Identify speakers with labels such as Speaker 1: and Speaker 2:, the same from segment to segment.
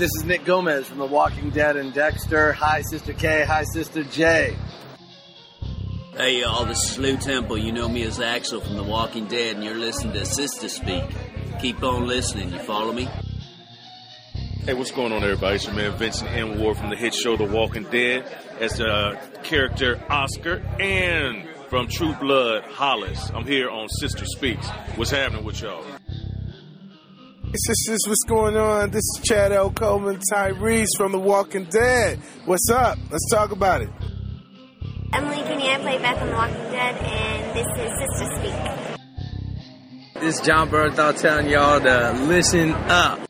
Speaker 1: this is Nick Gomez from The Walking Dead and Dexter. Hi, Sistah K. Hi, Sistah J.
Speaker 2: Hey y'all, this is Lew Temple. You know me as Axel from The Walking Dead, and you're listening to Sistah Speak. Keep on listening, you follow me?
Speaker 3: Hey, what's going on, everybody? It's your man Vincent M. Ward from the hit show The Walking Dead as the uh, character Oscar and from True Blood Hollis. I'm here on Sistah Speaks. What's happening with y'all?
Speaker 4: Sisters, what's going on? This is Chad L. Coleman Tyreese from The Walking Dead. What's up? Let's talk about it.
Speaker 5: Emily Kinney, I play Beth on The Walking Dead, and this is Sistah Speak.
Speaker 1: This is Jon Bernthal telling y'all to listen up.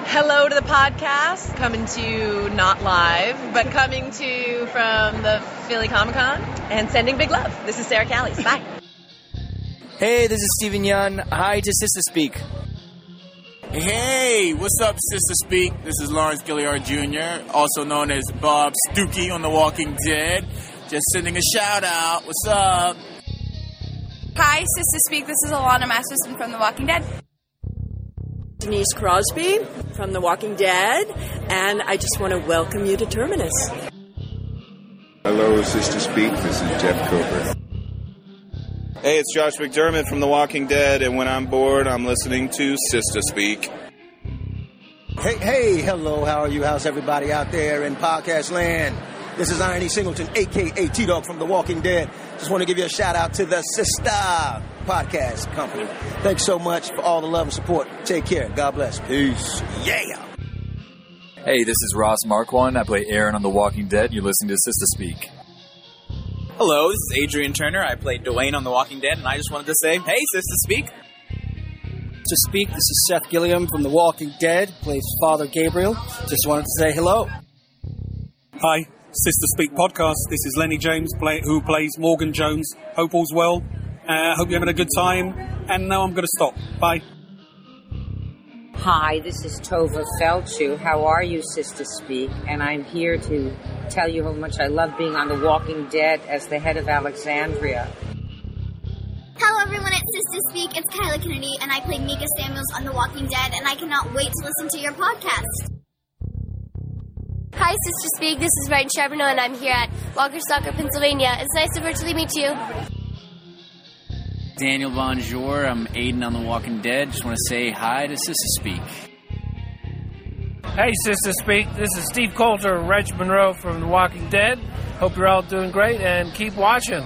Speaker 6: Hello to the podcast, coming to you not live, but coming to you from the Philly Comic Con and sending big love. This is Sarah Callies. Bye.
Speaker 7: Hey, this is Steven Yeun. Hi to Sistah Speak.
Speaker 8: Hey, what's up, Sistah Speak? This is Lawrence Gilliard Jr., also known as Bob Stookey on The Walking Dead. Just sending a shout out. What's up?
Speaker 9: Hi, Sistah Speak. This is Alanna Masterson from The Walking Dead.
Speaker 10: Denise Crosby from The Walking Dead, and I just want to welcome you to Terminus.
Speaker 11: Hello, Sistah Speak. This is Jeff Cooper.
Speaker 12: Hey, it's Josh McDermitt from The Walking Dead, and when I'm bored, I'm listening to Sistah Speak.
Speaker 13: Hey, hey, hello, how are you? How's everybody out there in podcast land? This is IronE Singleton, aka T Dog from The Walking Dead. Just want to give you a shout out to the Sister Podcast Company. Thanks so much for all the love and support. Take care. God bless. Peace. Yeah.
Speaker 14: Hey, this is Ross Marquand. I play Aaron on The Walking Dead. You're listening to Sistah Speak.
Speaker 15: Hello, this is Adrian Turner. I played Dwayne on The Walking Dead, and I just wanted to say, hey, Sistah Speak.
Speaker 16: To speak, this is Seth Gilliam from The Walking Dead, plays Father Gabriel. Just wanted to say hello.
Speaker 17: Hi, Sistah Speak podcast. This is Lennie James, play, who plays Morgan Jones. Hope all's well. Uh, hope you're having a good time. And now I'm going to stop. Bye.
Speaker 18: Hi, this is Tovah Feldshuh. How are you, Sistah Speak? And I'm here to tell you how much I love being on The Walking Dead as the head of Alexandria.
Speaker 5: Hello, everyone. It's Sistah Speak. It's Kyla Kennedy, and I play Mika Samuels on The Walking Dead, and I cannot wait to listen to your podcast.
Speaker 19: Hi, Sistah Speak. This is Ryan Charbonneau, and I'm here at Walker Stalker, Pennsylvania. It's nice to virtually meet you.
Speaker 20: Daniel Bonjour. I'm Aiden on The Walking Dead. Just want to say hi to Sistah Speak.
Speaker 21: Hey, Sistah Speak. This is Steve Coulter, Reg Monroe from The Walking Dead. Hope you're all doing great and keep watching.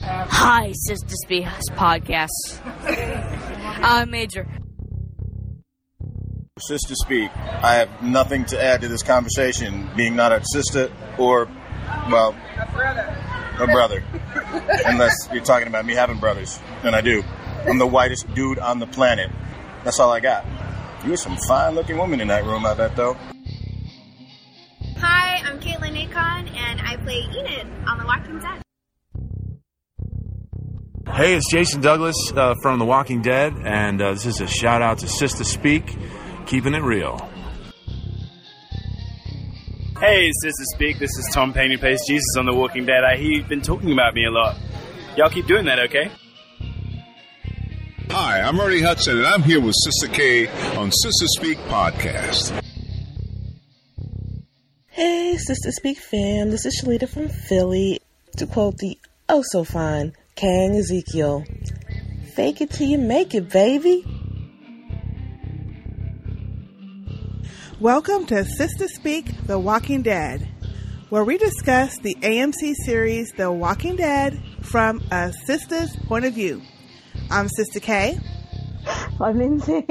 Speaker 22: Hi, Sistah Speak podcast. I'm Major.
Speaker 23: Sistah Speak. I have nothing to add to this conversation, being not a sister or, well, a brother. Unless you're talking about me having brothers, and I do. I'm the whitest dude on the planet. That's all I got. You're some fine-looking woman in that room, I bet, though.
Speaker 5: Hi, I'm Katelyn Nacon, and I play Enid on The Walking Dead.
Speaker 24: Hey, it's Jason Douglas uh, from The Walking Dead, and uh, this is a shout out to Sistah Speak, keeping it real.
Speaker 25: Hey, Sistah Speak. This is Tom Painting who plays Jesus on The Walking Dead. I hear you've been talking about me a lot. Y'all keep doing that, okay?
Speaker 11: Hi, I'm Ernie Hudson, and I'm here with Sistah K on Sistah Speak podcast.
Speaker 26: Hey, Sistah Speak fam. This is Shalita from Philly. To quote the oh so fine Kang Ezekiel, fake it till you make it, baby.
Speaker 27: Welcome to Sistah Speak The Walking Dead, where we discuss the AMC series The Walking Dead from a sister's point of view. I'm Sistah K.
Speaker 28: I'm Lynsey.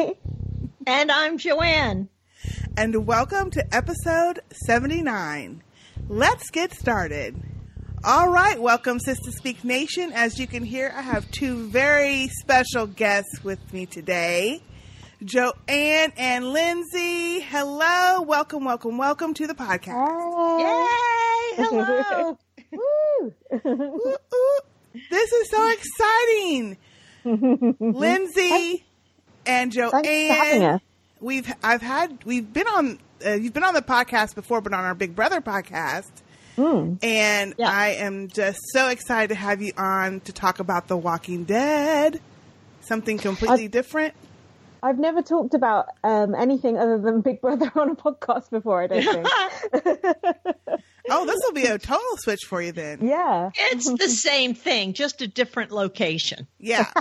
Speaker 29: And I'm Joann.
Speaker 27: And welcome to episode 79. Let's get started. All right, welcome, Sistah Speak Nation. As you can hear, I have two very special guests with me today. Joann and Lynsey. Hello. Welcome, welcome, welcome to the podcast.
Speaker 29: Yay! Hello.
Speaker 27: Woo. Ooh, ooh. This is so exciting. Lynsey and Joann. We've I've had we've been on uh, you've been on the podcast before, but on our Big Brother podcast.
Speaker 29: Mm.
Speaker 27: And
Speaker 29: Yeah.
Speaker 27: I am just so excited to have you on to talk about The Walking Dead. Something completely different.
Speaker 28: I've never talked about um, anything other than Big Brother on a podcast before. I don't think.
Speaker 27: oh, this will be a total switch for you then.
Speaker 28: Yeah,
Speaker 29: It's the same thing, just a different location.
Speaker 27: Yeah.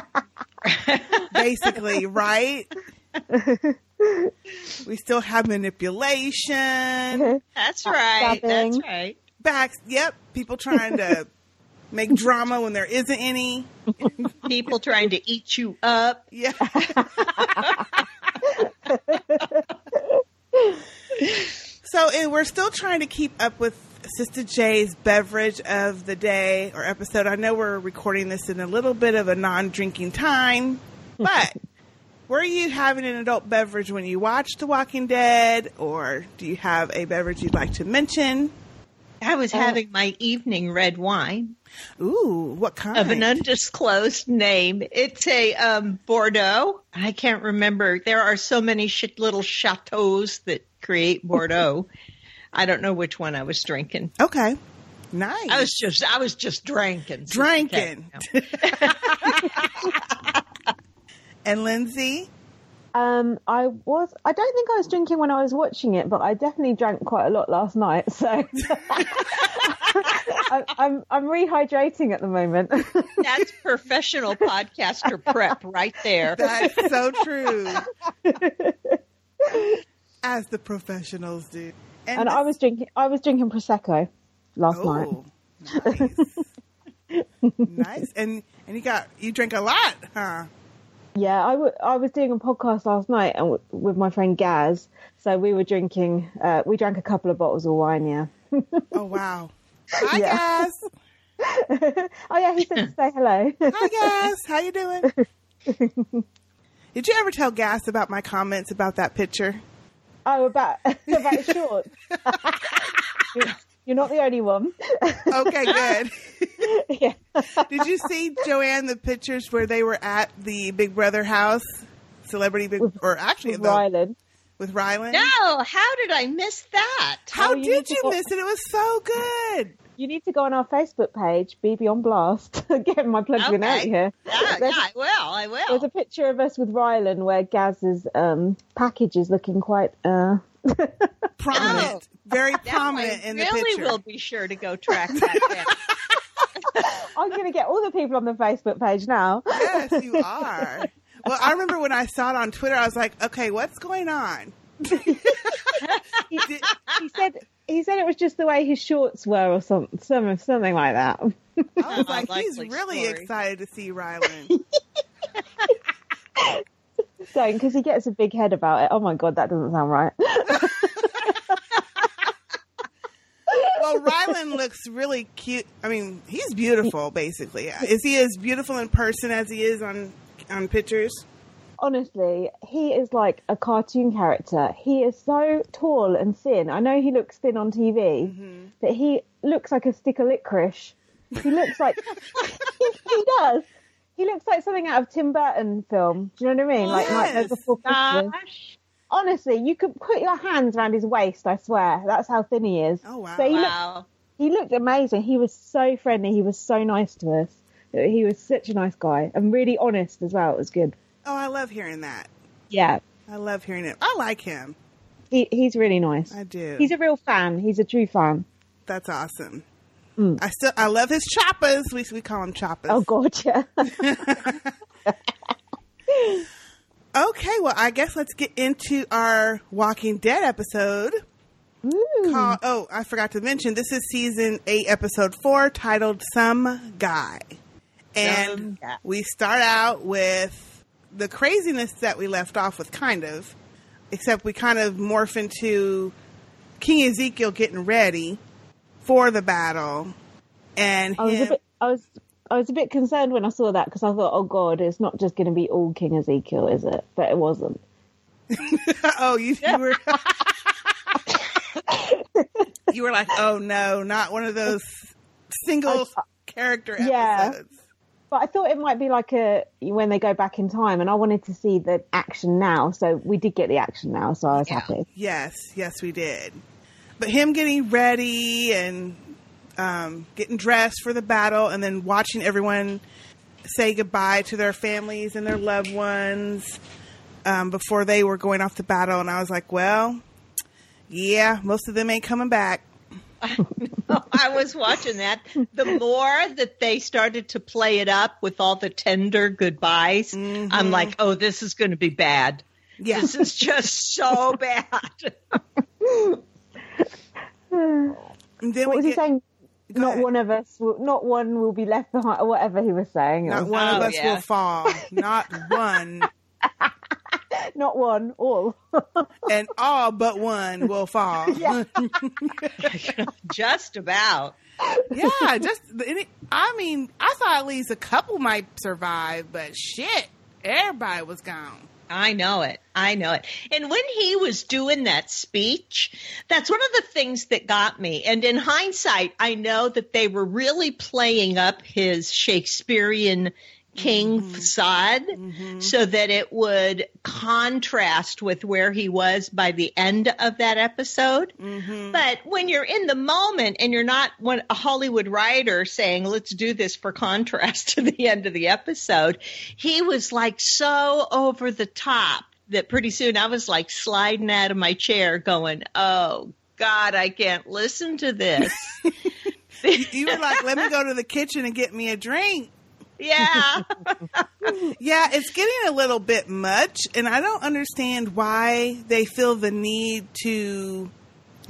Speaker 27: Basically, right? we still have manipulation.
Speaker 29: That's right. That's right.
Speaker 27: Backs. Yep. People trying to make drama when there isn't any.
Speaker 29: People trying to eat you up.
Speaker 27: Yeah. so and we're still trying to keep up with Sistah J's beverage of the day or episode. I know we're recording this in a little bit of a non-drinking time, but were you having an adult beverage when you watched The Walking Dead, or do you have a beverage you'd like to mention?
Speaker 29: I was having my evening red wine.
Speaker 27: Ooh, what kind?
Speaker 29: Of an undisclosed name. It's a um, Bordeaux. I can't remember. There are so many sh- little chateaus that create Bordeaux. I don't know which one I was drinking.
Speaker 27: Okay. Nice.
Speaker 29: I was just I was just drinking.
Speaker 27: Drinking. and Lynsey?
Speaker 28: Um, I was. I don't think I was drinking when I was watching it, but I definitely drank quite a lot last night. So I, I'm I'm rehydrating at the moment.
Speaker 29: That's professional podcaster prep right there.
Speaker 27: That's so true. As the professionals do.
Speaker 28: And, I was drinking. I was drinking prosecco last
Speaker 27: Oh,
Speaker 28: night.
Speaker 27: nice. And and you got you drank a lot, huh?
Speaker 28: Yeah, I, w- I was doing a podcast last night and w- with my friend Gaz. So we were drinking. Uh, we drank a couple of bottles of wine. Yeah.
Speaker 27: Oh wow. Hi
Speaker 28: Yeah.
Speaker 27: guys.
Speaker 28: oh yeah, he said to say hello.
Speaker 27: Hi guys. How you doing? Did you ever tell Gaz about my comments about that picture?
Speaker 28: Oh, about about shorts. You're, you're not the only one.
Speaker 27: Okay, good. Did you see Joann the pictures where they were at the Big Brother house, celebrity Big, or actually
Speaker 28: with
Speaker 27: the-
Speaker 28: Rylan.
Speaker 27: with Rylan?
Speaker 29: No, how did I miss that?
Speaker 27: How
Speaker 28: Oh,
Speaker 27: did
Speaker 28: need to
Speaker 27: you miss it? It was so good.
Speaker 28: You need to go on our Facebook page, BB on Blast. Getting my plug in out here.
Speaker 29: Yeah, yeah,
Speaker 28: There's-
Speaker 29: I will. I will.
Speaker 28: There's a picture of us with Rylan where Gaz's um, package is looking quite uh,
Speaker 27: prominent, very prominent
Speaker 29: I
Speaker 27: in the
Speaker 29: really
Speaker 27: picture.
Speaker 29: will be sure to go track that.
Speaker 28: I'm going to get all the people on the Facebook page now.
Speaker 27: Yes, you are. Well, I remember when I saw it on Twitter, I was like, okay, what's going on?
Speaker 28: he, he said he said it was just the way his shorts were, or some, some, something like that.
Speaker 27: I was like, he's
Speaker 29: likely
Speaker 27: really
Speaker 29: story.
Speaker 27: excited to see Rylan.
Speaker 28: Don't, because he gets a big head about it. Oh my god, that doesn't sound right.
Speaker 27: well, Rylan looks really cute. I mean, he's beautiful, basically. Is he as beautiful in person as he is on on pictures?
Speaker 28: Honestly, he is like a cartoon character. He is so tall and thin. I know he looks thin on TV, mm-hmm. but he looks like a stick of licorice. He looks like he does. He looks like something out of Tim Burton film. Do you know what I mean? Like Nightmare
Speaker 29: Yes.
Speaker 28: Before Christmas. Honestly, you could put your hands around his waist. I swear, that's how thin he is.
Speaker 27: Oh wow!
Speaker 28: But he
Speaker 29: Wow.
Speaker 28: looked, he looked amazing. He was so friendly. He was so nice to us. He was such a nice guy and really honest as well. It was good.
Speaker 27: Oh, I love hearing that.
Speaker 28: Yeah,
Speaker 27: I love hearing it. I like him.
Speaker 28: he, he's really nice.
Speaker 27: I do.
Speaker 28: He's a real fan. He's a true fan.
Speaker 27: That's awesome. Mm. I still I love his choppers. We we call him choppers.
Speaker 28: Oh yeah.
Speaker 27: Okay, well, I guess let's get into our Walking Dead episode. Mm. Called, oh, I forgot to mention, this is season 8, episode 4, titled Some Guy. And
Speaker 29: Some Guy.
Speaker 27: we start out with the craziness that we left off with, kind of, except we kind of morph into King Ezekiel getting ready for the battle. And
Speaker 28: I was a bit. I was. I was a bit concerned when I saw that because I thought, oh God, it's not just going to be all King Ezekiel, is it? But it wasn't.
Speaker 27: oh, you, you were. you were like, oh no, not one of those single character
Speaker 28: Yeah.
Speaker 27: Episodes.
Speaker 28: But I thought it might be like a when they go back in time, and I wanted to see the action now. So we did get the action now, so I was happy.
Speaker 27: Yes, yes, we did. But him getting ready and um, getting dressed for the battle, and then watching everyone say goodbye to their families and their loved ones. um, before they were going off to battle, and I was like, well, yeah, most of them ain't coming back.
Speaker 29: I was watching that. The more that they started to play it up with all the tender goodbyes, I'm mm-hmm. like, oh, this is going to be bad.
Speaker 27: Yeah.
Speaker 29: This is just so bad.
Speaker 28: what was he saying? Not one of us, will, not one will be left behind, or whatever he was saying.
Speaker 27: Not
Speaker 28: was-
Speaker 27: one of oh, us will fall. Not one.
Speaker 28: Not one, all.
Speaker 27: and all but one will fall.
Speaker 29: just about.
Speaker 27: yeah, just any- I mean, I thought at least a couple might survive, but shit, everybody was gone.
Speaker 29: I know it. I know it. And when he was doing that speech, that's one of the things that got me. And in hindsight, I know that they were really playing up his Shakespearean king mm-hmm. facade mm-hmm. so that it would contrast with where he was by the end of that episode. Mm-hmm. But when you're in the moment and you're not one, a Hollywood writer saying, let's do this for contrast to the end of the episode, he was like so over the top that pretty soon I was like sliding out of my chair going, oh, God, I can't listen to this.
Speaker 27: you were like, let me go to the kitchen and get me a drink.
Speaker 29: Yeah.
Speaker 27: yeah, it's getting a little bit much, and I don't understand why they feel the need to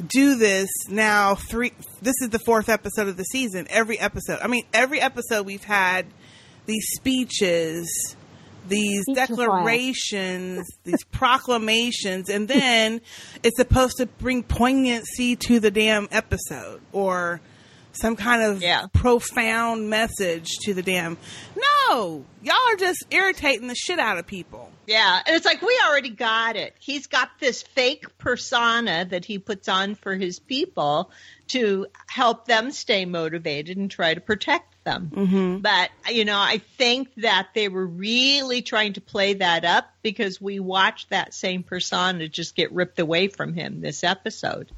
Speaker 27: do this now. Three, this is the fourth episode of the season. Every episode, I mean, every episode we've had these speeches, these
Speaker 28: Speechify.
Speaker 27: declarations, these proclamations, and then it's supposed to bring poignancy to the damn episode or some kind of profound message to the damn. No, y'all are just irritating the shit out of people.
Speaker 29: Yeah, and it's like we already got it. He's got this fake persona that he puts on for his people to help them stay motivated and try to protect them.
Speaker 27: Mm-hmm.
Speaker 29: But you know, I think that they were really trying to play that up because we watched that same persona just get ripped away from him this episode.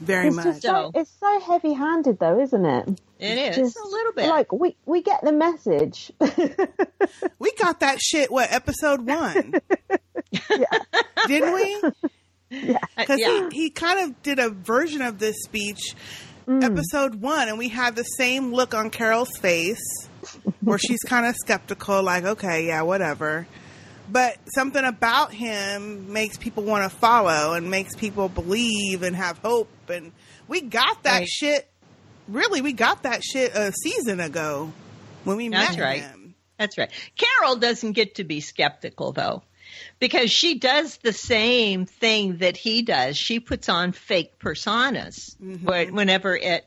Speaker 27: Very
Speaker 28: it's Just so, it's so heavy-handed, though, isn't it?
Speaker 29: It
Speaker 28: It's just
Speaker 29: a little bit.
Speaker 28: Like we we get the message.
Speaker 27: We got that shit. What episode one? Yeah. Didn't we?
Speaker 28: Yeah, uh,
Speaker 27: because
Speaker 29: yeah.
Speaker 27: he, he kind of did a version of this speech mm. episode one and we had the same look on carol's face where she's kind of skeptical like okay yeah whatever but something about him makes people want to follow and makes people believe and have hope and we got that
Speaker 29: Right.
Speaker 27: shit really we got that shit a season ago when we
Speaker 29: That's
Speaker 27: met
Speaker 29: right.
Speaker 27: him
Speaker 29: That's right. Carol doesn't get to be skeptical though, because she does the same thing that he does. She puts on fake personas mm-hmm. wh- whenever it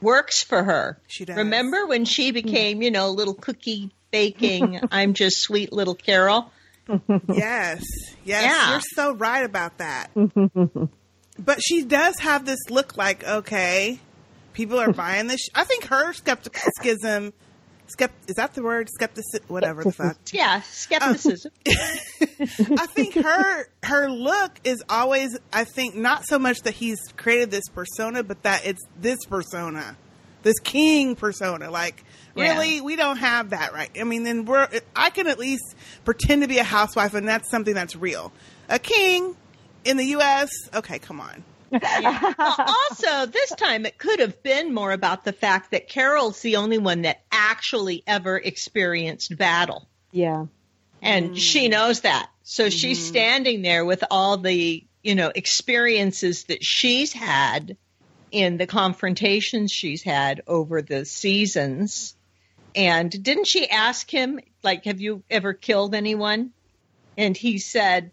Speaker 29: works for her.
Speaker 27: She does.
Speaker 29: Remember when she mm-hmm. became, you know, a little cookie baking, I'm just sweet little Carol?
Speaker 27: yes yes
Speaker 29: Yeah.
Speaker 27: you're so right about that but she does have this look like okay people are buying this i think her skepticism skept is that the word skepticism whatever the fuck
Speaker 29: Yeah, skepticism.
Speaker 27: i think her her look is always i think not so much that he's created this persona but that it's this persona this king persona like
Speaker 29: Yeah.
Speaker 27: really we don't have that right i mean then we're i can at least pretend to be a housewife and that's something that's real a king in the us okay come on
Speaker 29: well, also, this time it could have been more about the fact that Carol's the only one that actually ever experienced battle.
Speaker 28: yeah.
Speaker 29: And mm. she knows that. So she's mm-hmm. standing there with all the, you know, experiences that she's had in the confrontations she's had over the seasons. And didn't she ask him, like, have you ever killed anyone? And he said,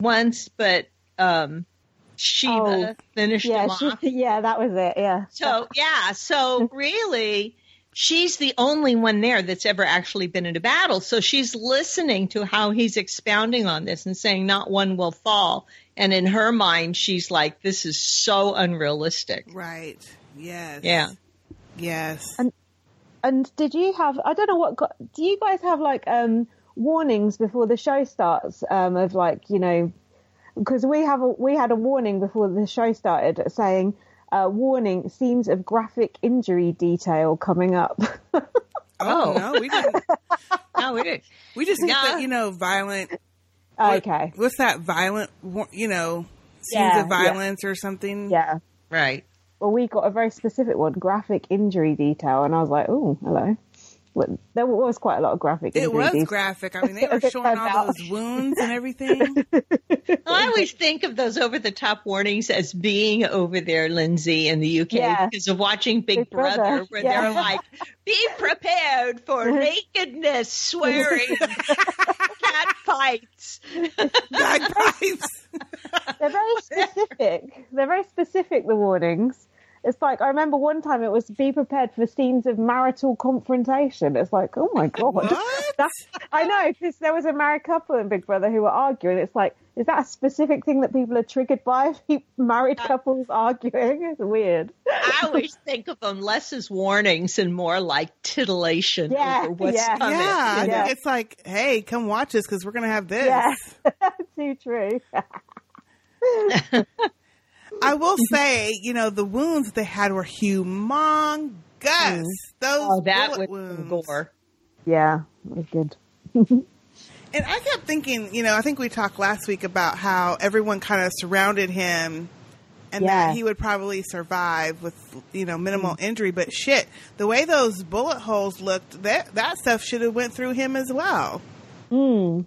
Speaker 29: once, but um, Shiva finished
Speaker 28: Oh, yeah,
Speaker 29: him
Speaker 28: she- yeah, that was it. Yeah.
Speaker 29: So yeah, so really, she's the only one there that's ever actually been in a battle. So she's listening to how he's expounding on this and saying not one will fall. And in her mind, she's like, "This is so unrealistic."
Speaker 27: right yes
Speaker 29: Yeah.
Speaker 27: yes
Speaker 28: And and did you have? I don't know what. Got, do you guys have like um warnings before the show starts? Um, of like you know, because we have a, we had a warning before the show started saying. Uh, warning: scenes of graphic injury detail coming up.
Speaker 27: oh, no we didn't
Speaker 29: No, we didn't.
Speaker 27: we just get
Speaker 29: No.
Speaker 27: the you know violent
Speaker 28: Okay.
Speaker 27: What's that violent? You know, scenes
Speaker 28: Yeah,
Speaker 27: of violence or something.
Speaker 28: Yeah.
Speaker 29: Right.
Speaker 28: Well, we got a very specific one, graphic injury detail, and I was like, oh, hello. But there was quite a lot of graphic injury.
Speaker 27: It was
Speaker 28: detail.
Speaker 27: graphic. I mean, they were
Speaker 28: it
Speaker 27: showing
Speaker 28: turned
Speaker 27: all
Speaker 28: out.
Speaker 27: those wounds and everything.
Speaker 29: I always think of those over the top warnings as being over there, Lynsey, in the UK
Speaker 28: Yeah.
Speaker 29: because of watching Big,
Speaker 28: Big
Speaker 29: Brother,
Speaker 28: Brother,
Speaker 29: where
Speaker 28: yeah.
Speaker 29: they're like, be prepared for nakedness, swearing, cat fights.
Speaker 27: Bagpipes.
Speaker 28: They're very specific. They're very specific, the warnings. It's like, I remember one time it was be prepared for scenes of marital confrontation. It's like, oh my God. That's, I know, because there was a married couple in Big Brother who were arguing. It's like, is that a specific thing that people are triggered by? married uh, couples arguing? It's weird.
Speaker 29: I always think of them less as warnings and more like titillation
Speaker 28: Yeah,
Speaker 29: over what's
Speaker 28: yeah.
Speaker 29: coming.
Speaker 27: Yeah,
Speaker 29: you know?
Speaker 27: it's like, hey, come watch us because we're gonna have this.
Speaker 28: Yeah. Too true.
Speaker 27: I will say, you know, the wounds they had were humongous. Those
Speaker 29: Oh, that
Speaker 27: bullet
Speaker 29: was
Speaker 27: wounds.
Speaker 29: gore.
Speaker 28: Yeah, it was good.
Speaker 27: And I kept thinking, you know, I think we talked last week about how everyone kind of surrounded him and
Speaker 28: Yeah.
Speaker 27: that he would probably survive with, you know, minimal injury. But shit, the way those bullet holes looked, that that stuff should have went through him as well.
Speaker 28: Mm.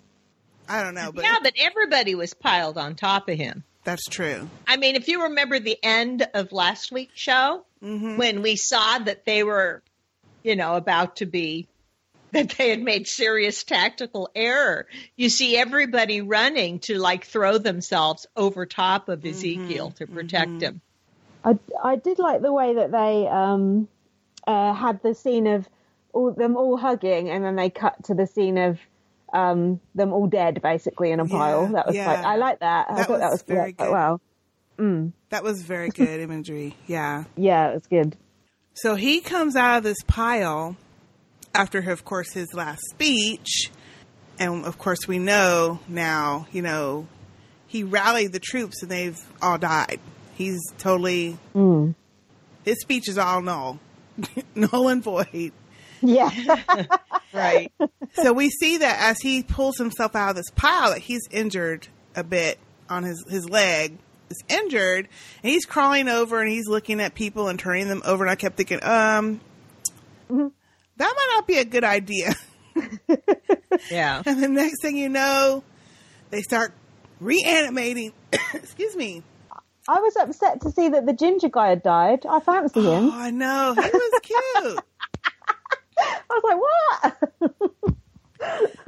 Speaker 27: I don't know, but
Speaker 29: yeah, but everybody was piled on top of him.
Speaker 27: That's true.
Speaker 29: I mean, if you remember the end of last week's show,
Speaker 27: Mm-hmm.
Speaker 29: when we saw that they were, you know, about to be, that they had made serious tactical error, you see everybody running to like throw themselves over top of Ezekiel to protect him.
Speaker 28: I, I did like the way that they um, uh, had the scene of all, them all hugging, and then they cut to the scene of um, them all dead, basically in a pile. That was
Speaker 27: yeah.
Speaker 28: like I like that. I
Speaker 27: That
Speaker 28: thought that
Speaker 27: was
Speaker 28: was
Speaker 27: very good.
Speaker 28: well. Mm.
Speaker 27: That was very good imagery. Yeah.
Speaker 28: Yeah, it was good.
Speaker 27: So he comes out of this pile after, of course, his last speech. And of course, we know now, you know, he rallied the troops and they've all died. He's totally,
Speaker 28: Mm.
Speaker 27: his speech is all null, null and void.
Speaker 28: Yeah.
Speaker 29: Right.
Speaker 27: So we see that as he pulls himself out of this pile, that he's injured a bit on his, his leg. Is injured, and he's crawling over and he's looking at people and turning them over. And I kept thinking, um, that might not be a good idea.
Speaker 29: Yeah.
Speaker 27: And the next thing you know, they start reanimating. Excuse me.
Speaker 28: I was upset to see that the ginger guy had died. I fancy him.
Speaker 27: Oh, I know he was cute.
Speaker 28: I was like,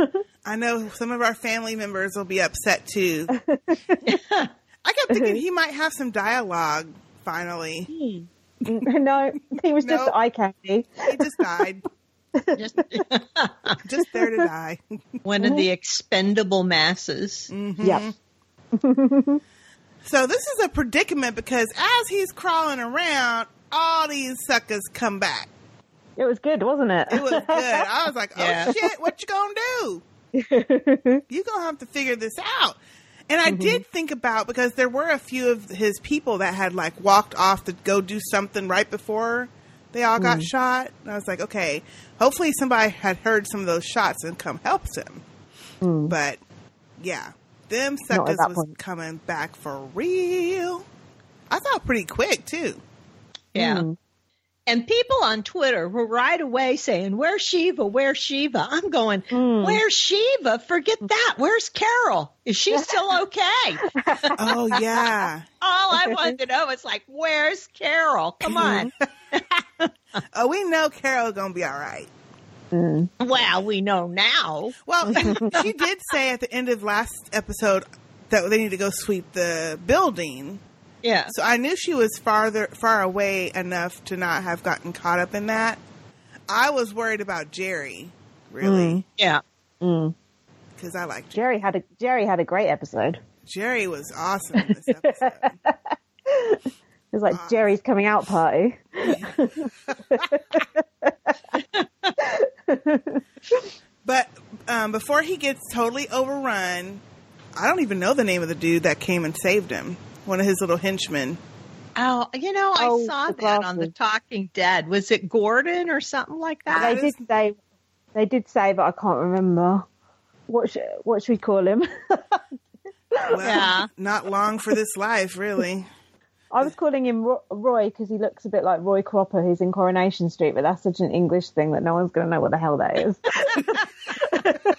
Speaker 28: what?
Speaker 27: I know some of our family members will be upset too. I kept thinking he might have some dialogue finally. Hmm.
Speaker 28: no, he was just
Speaker 27: Nope.
Speaker 28: eye candy.
Speaker 27: He just died.
Speaker 29: Just,
Speaker 27: Just there to die.
Speaker 29: one of the expendable masses. Mm-hmm.
Speaker 28: Yeah.
Speaker 27: So this is a predicament because as he's crawling around, all these suckers come back.
Speaker 28: It was good, wasn't it?
Speaker 27: It was good. I was like, oh
Speaker 29: Yeah.
Speaker 27: shit, what you gonna do? you gonna have to figure this out. And I did mm-hmm. think about because there were a few of his people that had like walked off to go do something right before they all got mm. shot. And I was like, okay, hopefully somebody had heard some of those shots and come helps him. Mm. But yeah, them suckers was
Speaker 28: point.
Speaker 27: coming back for real. I thought pretty quick too.
Speaker 29: Yeah.
Speaker 28: Mm.
Speaker 29: And people on Twitter were right away saying, Where's Shiva? Where's Shiva? I'm going,
Speaker 28: Mm.
Speaker 29: Where's Shiva? Forget that. Where's Carol? Is she still okay?
Speaker 27: Oh yeah.
Speaker 29: All I wanted to know is like, Where's Carol? Come on.
Speaker 27: oh, we know Carol's gonna be all right.
Speaker 28: Mm.
Speaker 29: Well, we know now.
Speaker 27: Well, she did say at the end of last episode that they need to go sweep the building.
Speaker 29: Yeah.
Speaker 27: So I knew she was farther far away enough to not have gotten caught up in that. I was worried about Jerry, really,
Speaker 29: Yeah.
Speaker 28: Mm.
Speaker 27: because I like
Speaker 28: Jerry had a Jerry had a great episode.
Speaker 27: Jerry was awesome in this episode.
Speaker 28: It was like Jerry's coming out party.
Speaker 27: but um, before he gets totally overrun, I don't even know the name of the dude that came and saved him. One of his little henchmen.
Speaker 29: Oh, you know, I
Speaker 28: Oh,
Speaker 29: saw
Speaker 28: the
Speaker 29: that on the
Speaker 28: glasses.
Speaker 29: Talking Dead. Was it Gordon or something like that?
Speaker 28: they did say they did say, but I can't remember. What should, what should we call him?
Speaker 27: Well,
Speaker 28: Yeah.
Speaker 27: Not long for this life, really.
Speaker 28: I was calling him Roy because he looks a bit like Roy Cropper, who's in Coronation Street, but that's such an English thing that no one's going to know what the hell that is.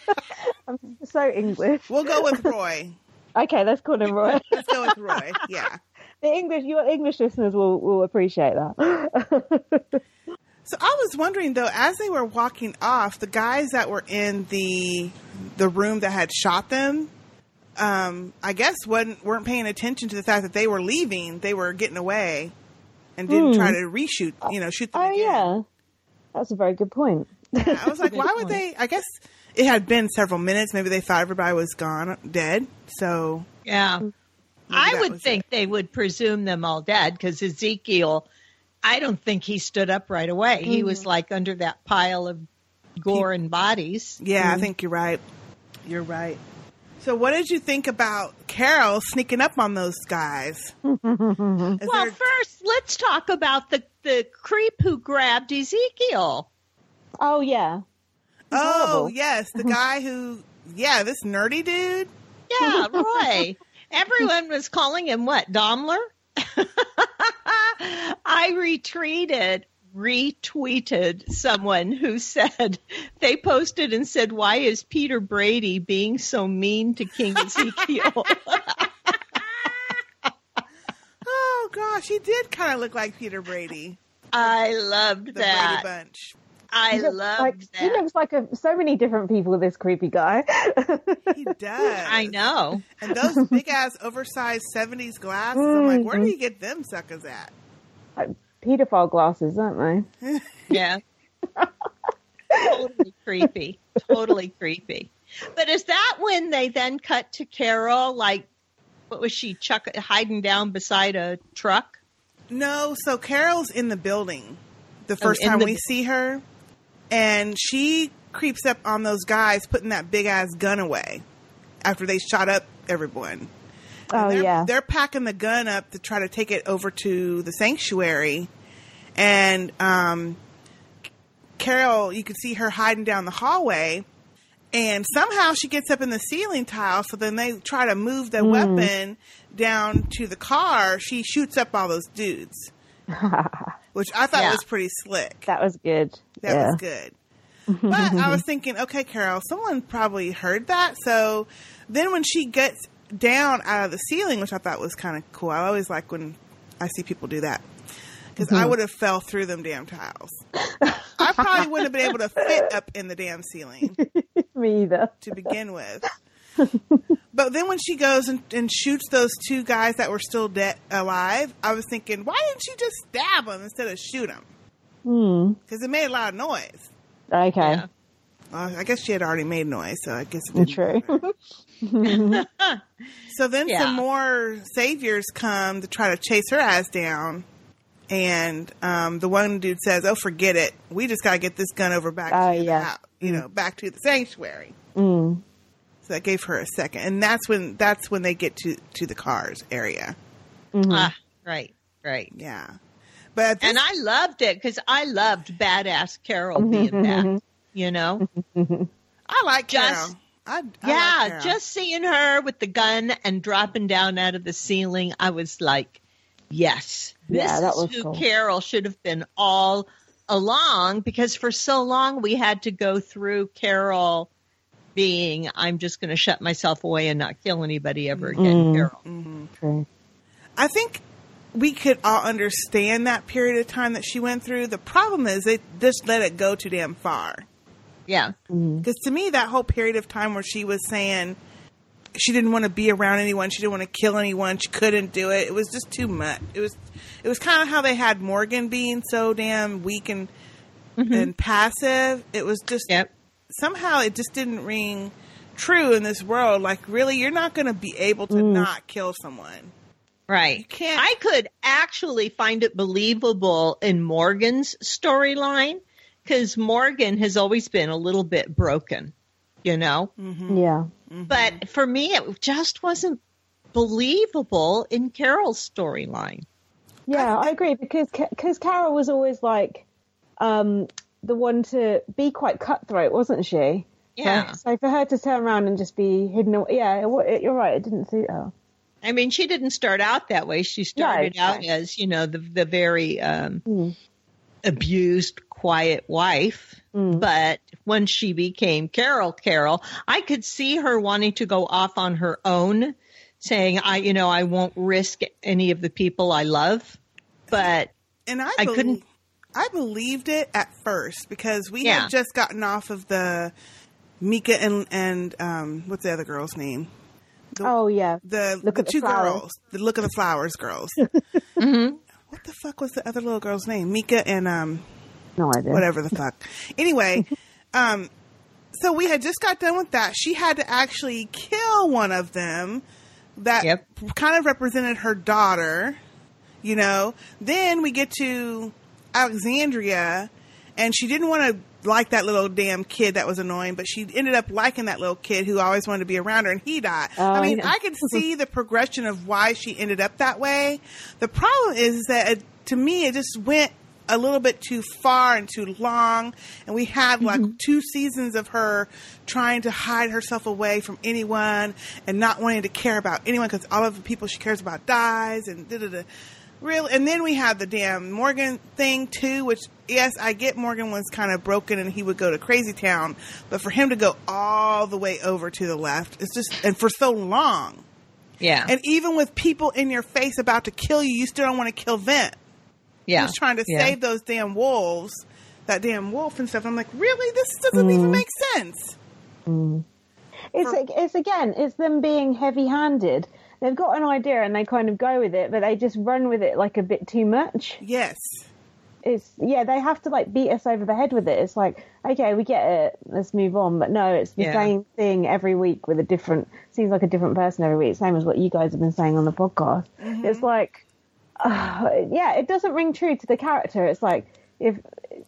Speaker 28: I'm so English.
Speaker 27: We'll go with Roy.
Speaker 28: Okay, let's call him Roy.
Speaker 27: Let's go with Roy. Yeah.
Speaker 28: The English, your English listeners will will appreciate that.
Speaker 27: So I was wondering though, as they were walking off, the guys that were in the the room that had shot them, um, I guess wasn't weren't paying attention to the fact that they were leaving. They were getting away, and didn't
Speaker 28: Hmm.
Speaker 27: try to reshoot. You know, shoot them
Speaker 28: oh
Speaker 27: again.
Speaker 28: yeah, that's a very good point.
Speaker 27: Yeah, I was like, why would they? I guess it had been several minutes. Maybe they thought everybody was gone, dead. So
Speaker 29: Yeah. I would think they would presume them all dead because Ezekiel, I don't think he stood up right away. He was like under that pile of gore and bodies.
Speaker 27: yeah, I think you're right. You're right. So what did you think about Carol sneaking up on those guys?
Speaker 28: Mm.
Speaker 29: well, first, let's talk about the, the creep who grabbed Ezekiel.
Speaker 28: Oh yeah.
Speaker 27: Oh
Speaker 28: horrible.
Speaker 27: yes, the guy who yeah, this nerdy dude.
Speaker 29: Yeah, Roy. Everyone was calling him what, Daimler? I retweeted, retweeted someone who said they posted and said, "Why is Peter Brady being so mean to King Ezekiel?"
Speaker 27: Oh gosh, he did kind of look like Peter Brady.
Speaker 29: I loved
Speaker 27: The
Speaker 29: that.
Speaker 27: Brady Bunch.
Speaker 29: I
Speaker 28: He looks like,
Speaker 29: that.
Speaker 28: He looks like a, so many different people. This creepy guy.
Speaker 27: He does.
Speaker 29: I know.
Speaker 27: And those big ass oversized seventies glasses. I'm like, where do mm-hmm. you get them suckers at?
Speaker 28: like pedophile glasses, aren't they?
Speaker 29: Yeah. totally creepy. Totally creepy. But is that when they then cut to Carol? Like, what was she chuck hiding down beside a truck?
Speaker 27: No, so Carol's in the building the oh, first
Speaker 29: Oh,
Speaker 27: time
Speaker 29: the-
Speaker 27: we see her, and she creeps up on those guys putting that big ass gun away after they shot up everyone.
Speaker 28: Oh
Speaker 27: they're,
Speaker 28: yeah.
Speaker 27: they're packing the gun up to try to take it over to the sanctuary, and um, Carol, you can see her hiding down the hallway, and somehow she gets up in the ceiling tile. So then they try to move the
Speaker 28: Mm.
Speaker 27: weapon down to the car. She shoots up all those dudes, which I thought
Speaker 28: Yeah.
Speaker 27: was pretty slick.
Speaker 28: That was good.
Speaker 27: That
Speaker 28: yeah.
Speaker 27: was good. But I was thinking, okay, Carol, someone probably heard that. So then when she gets down out of the ceiling, which I thought was kind of cool, I always like when I see people do that. Because I
Speaker 28: Mhm.
Speaker 27: would have fell through them damn tiles. I probably wouldn't have been able to fit up in the damn ceiling
Speaker 28: Me either.
Speaker 27: to begin with. But then when she goes and, and shoots those two guys that were still dead alive, I was thinking, why didn't she just stab them instead of shoot them?
Speaker 28: Hmm.
Speaker 27: Because it made a lot of noise.
Speaker 28: Okay.
Speaker 27: Uh, I guess she had already made noise, so I guess it didn't
Speaker 28: True.
Speaker 27: So then
Speaker 28: Yeah.
Speaker 27: some more saviors come to try to chase her ass down. And um, the one dude says, "Oh, forget it. We just got to get this gun over back
Speaker 28: Oh,
Speaker 27: to the
Speaker 28: yeah.
Speaker 27: house, you know, back to the sanctuary."
Speaker 28: Mm.
Speaker 27: So that gave her a second, and that's when that's when they get to to the cars area.
Speaker 28: Mm-hmm.
Speaker 29: Ah, right, right.
Speaker 27: Yeah. But
Speaker 29: and I loved it because I loved badass Carol being that. You know,
Speaker 27: I like
Speaker 29: just
Speaker 27: Carol. I, I
Speaker 29: yeah,
Speaker 27: like Carol.
Speaker 29: just seeing her with the gun and dropping down out of the ceiling, I was like, yes, this
Speaker 28: Yeah, that
Speaker 29: is
Speaker 28: was
Speaker 29: who
Speaker 28: cool.
Speaker 29: Carol should have been all along because for so long we had to go through Carol being, I'm just going to shut myself away and not kill anybody ever mm-hmm. again,
Speaker 28: Mm.
Speaker 29: Carol. Mm-hmm.
Speaker 28: True.
Speaker 27: I think we could all understand that period of time that she went through. The problem is they just let it go too damn far.
Speaker 29: Yeah. Mm-hmm.
Speaker 27: Because to me, that whole period of time where she was saying she didn't want to be around anyone, she didn't want to kill anyone, she couldn't do it. It was just too much. It was, it was kind of how they had Morgan being so damn weak and and passive. It was just somehow it just didn't ring true in this world. Like, really, you're not going to be able to mm. not kill someone.
Speaker 29: Right. You can't. I could actually find it believable in Morgan's storyline because Morgan has always been a little bit broken, you know? Mm-hmm.
Speaker 28: Yeah. Mm-hmm.
Speaker 29: But for me, it just wasn't believable in Carol's storyline.
Speaker 28: Yeah, I agree because because Carol was always like um, the one to be quite cutthroat, wasn't she?
Speaker 29: Yeah.
Speaker 28: So, so for her to turn around and just be hidden away, yeah, it, it, you're right. It didn't suit her.
Speaker 29: I mean, she didn't start out that way. She started
Speaker 28: No,
Speaker 29: out
Speaker 28: no.
Speaker 29: as, you know, the the very um, abused, quiet wife. But when she became Carol Carol, I could see her wanting to go off on her own, saying, "I, you know, I won't risk any of the people I love." But
Speaker 27: and I,
Speaker 29: I
Speaker 27: bel-
Speaker 29: couldn't-
Speaker 27: I believed it at first because we
Speaker 29: Yeah.
Speaker 27: had just gotten off of the Mika and and um, what's the other girl's name?
Speaker 28: oh yeah,
Speaker 27: the
Speaker 28: Look
Speaker 27: the
Speaker 28: at the
Speaker 27: two
Speaker 28: flowers.
Speaker 27: girls, the look of the flowers girls.
Speaker 29: Mm-hmm.
Speaker 27: What the fuck was the other little girl's name? Mika and um,
Speaker 28: no idea.
Speaker 27: whatever the fuck. Anyway, um, so we had just got done with that. She had to actually kill one of them that kind of represented her daughter, you know. Then we get to Alexandria, and she didn't want to like that little damn kid that was annoying, but she ended up liking that little kid who always wanted to be around her, and he died.
Speaker 28: Oh,
Speaker 27: I mean,
Speaker 28: yeah.
Speaker 27: I could see the progression of why she ended up that way. The problem is that it, to me, it just went a little bit too far and too long, and we had like mm-hmm. two seasons of her trying to hide herself away from anyone and not wanting to care about anyone because all of the people she cares about dies and da da da. Real, and then we had the damn Morgan thing too, which yes, I get Morgan was kind of broken and he would go to Crazy Town, but for him to go all the way over to the left, it's just and for so long.
Speaker 29: Yeah.
Speaker 27: And even with people in your face about to kill you, you still don't want to kill Vent.
Speaker 29: Yeah.
Speaker 27: Who's trying to
Speaker 29: Yeah.
Speaker 27: save those damn wolves, that damn wolf and stuff. I'm like, really? This doesn't even make sense.
Speaker 28: Mm. It's it's again, it's them being heavy-handed. They've got an idea and they kind of go with it, but they just run with it like a bit too much.
Speaker 27: Yes.
Speaker 28: It's yeah, they have to like beat us over the head with it. It's like, okay, we get it, let's move on. But no, it's the
Speaker 29: Yeah.
Speaker 28: same thing every week with a different seems like a different person every week. Same as what you guys have been saying on the podcast. It's like uh, yeah, it doesn't ring true to the character. It's like if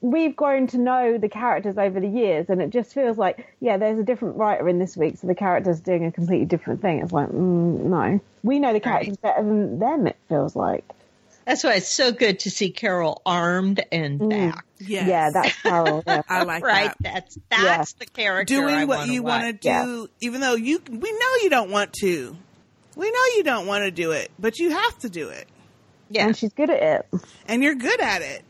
Speaker 28: we've grown to know the characters over the years, and it just feels like yeah, there's a different writer in this week, so the character's doing a completely different thing. It's like mm, no, we know the characters better than them. It feels like
Speaker 29: That's why it's so good to see Carol armed and back.
Speaker 27: Yes.
Speaker 28: yeah, that's Carol. Yeah.
Speaker 27: I like
Speaker 29: right.
Speaker 27: that.
Speaker 29: That's that's the character.
Speaker 27: Doing
Speaker 29: I
Speaker 27: what you want to do,
Speaker 29: Yeah.
Speaker 27: even though you, we know you don't want to. We know you don't want to do it, but you have to do it.
Speaker 29: Yeah.
Speaker 28: And she's good at it.
Speaker 27: And you're good at it.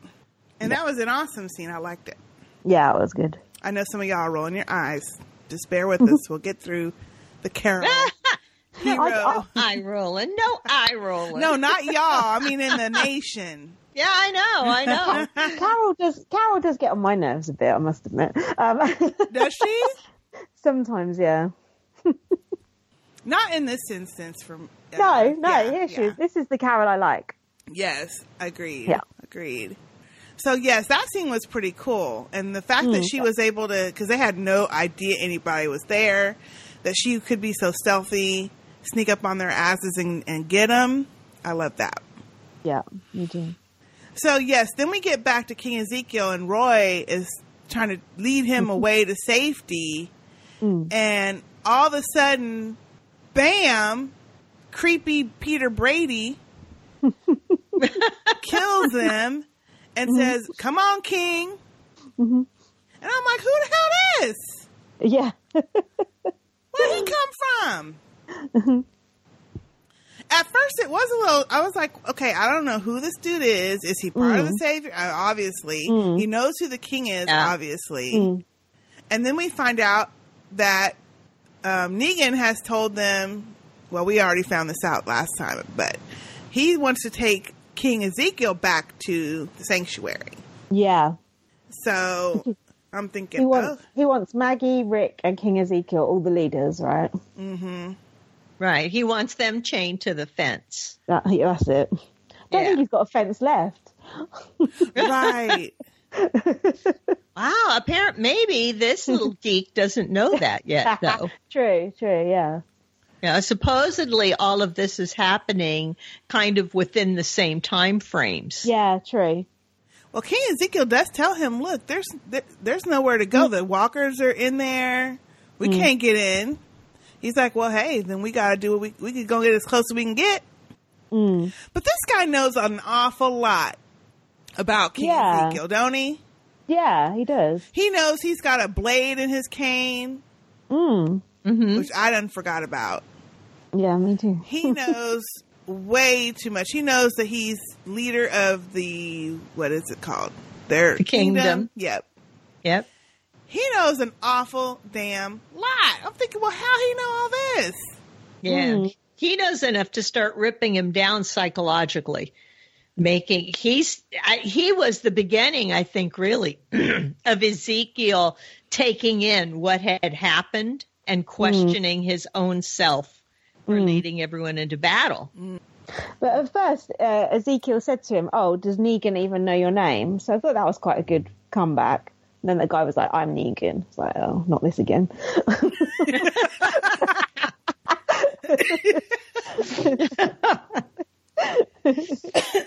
Speaker 27: And that was an awesome scene. I liked it.
Speaker 28: Yeah, it was good.
Speaker 27: I know some of y'all are rolling your eyes. Just bear with us. We'll get through the Carol hero.
Speaker 29: eye rolling. No eye rolling.
Speaker 27: No, not y'all. I mean, in the nation.
Speaker 29: Yeah, I know. I know.
Speaker 28: Carol does. Carol does get on my nerves a bit. I must admit. Um,
Speaker 27: Does she?
Speaker 28: sometimes, yeah.
Speaker 27: Not in this instance. From uh,
Speaker 28: No, no.
Speaker 27: yeah,
Speaker 28: here she
Speaker 27: yeah.
Speaker 28: is. This is the Carol I like.
Speaker 27: Yes, agreed.
Speaker 28: Yeah.
Speaker 27: agreed. So yes, that scene was pretty cool, and the fact that
Speaker 28: Mm.
Speaker 27: she was able to, because they had no idea anybody was there, that she could be so stealthy, sneak up on their asses and, and get them. I love that.
Speaker 28: Yeah, you do.
Speaker 27: So yes, then we get back to King Ezekiel, and Roy is trying to lead him away to safety, and all of a sudden, bam, creepy Peter Brady kills him and says, "Come on, King." And I'm like, "Who the hell is?
Speaker 28: Yeah.
Speaker 27: Where'd he come from?" At first, it was a little. I was like, "Okay, I don't know who this dude is. Is he part of the
Speaker 28: Mm.
Speaker 27: Savior? Uh, obviously,
Speaker 28: Mm.
Speaker 27: he knows who the King is.
Speaker 29: Yeah.
Speaker 27: Obviously."
Speaker 28: Mm.
Speaker 27: And then we find out that um, Negan has told them. Well, we already found this out last time, but he wants to take King Ezekiel back to the sanctuary.
Speaker 28: Yeah.
Speaker 27: So I'm thinking,
Speaker 28: He
Speaker 27: oh,
Speaker 28: wants, he wants Maggie, Rick, and King Ezekiel, all the leaders, right?
Speaker 27: Mm hmm
Speaker 29: Right. He wants them chained to the fence.
Speaker 28: That, that's it. Don't
Speaker 29: Yeah.
Speaker 28: think he's got a fence left.
Speaker 27: right.
Speaker 29: Wow. Apparent. Maybe this little geek doesn't know that yet, though.
Speaker 28: true, true, yeah.
Speaker 29: Yeah, supposedly all of this is happening kind of within the same time frames.
Speaker 28: Yeah, true.
Speaker 27: Well, King Ezekiel does tell him, "Look, there's there, there's nowhere to go. The walkers are in there. We
Speaker 28: Mm.
Speaker 27: can't get in." He's like, "Well, hey, then we got to do what we we could go get as close as we can get."
Speaker 28: Mm.
Speaker 27: But this guy knows an awful lot about King
Speaker 28: Yeah.
Speaker 27: Ezekiel, don't he?
Speaker 28: Yeah, he does.
Speaker 27: He knows he's got a blade in his cane.
Speaker 28: Mm. Mm-hmm.
Speaker 27: which I done forgot about.
Speaker 28: Yeah, me too.
Speaker 27: He knows way too much. He knows that he's leader of the what is it called? Their
Speaker 29: The kingdom.
Speaker 27: Yep.
Speaker 29: Yep.
Speaker 27: He knows an awful damn lot. I'm thinking, well, how he know all this?
Speaker 29: Yeah. Hmm. He knows enough to start ripping him down psychologically. Making he's I, he was the beginning, I think, really, of Ezekiel taking in what had happened and hmm. questioning his own self for mm. leading everyone into battle. Mm.
Speaker 28: But at first, uh, Ezekiel said to him, "Oh, does Negan even know your name?" So I thought that was quite a good comeback. And then the guy was like, "I'm Negan." It's like, "Oh, not this again."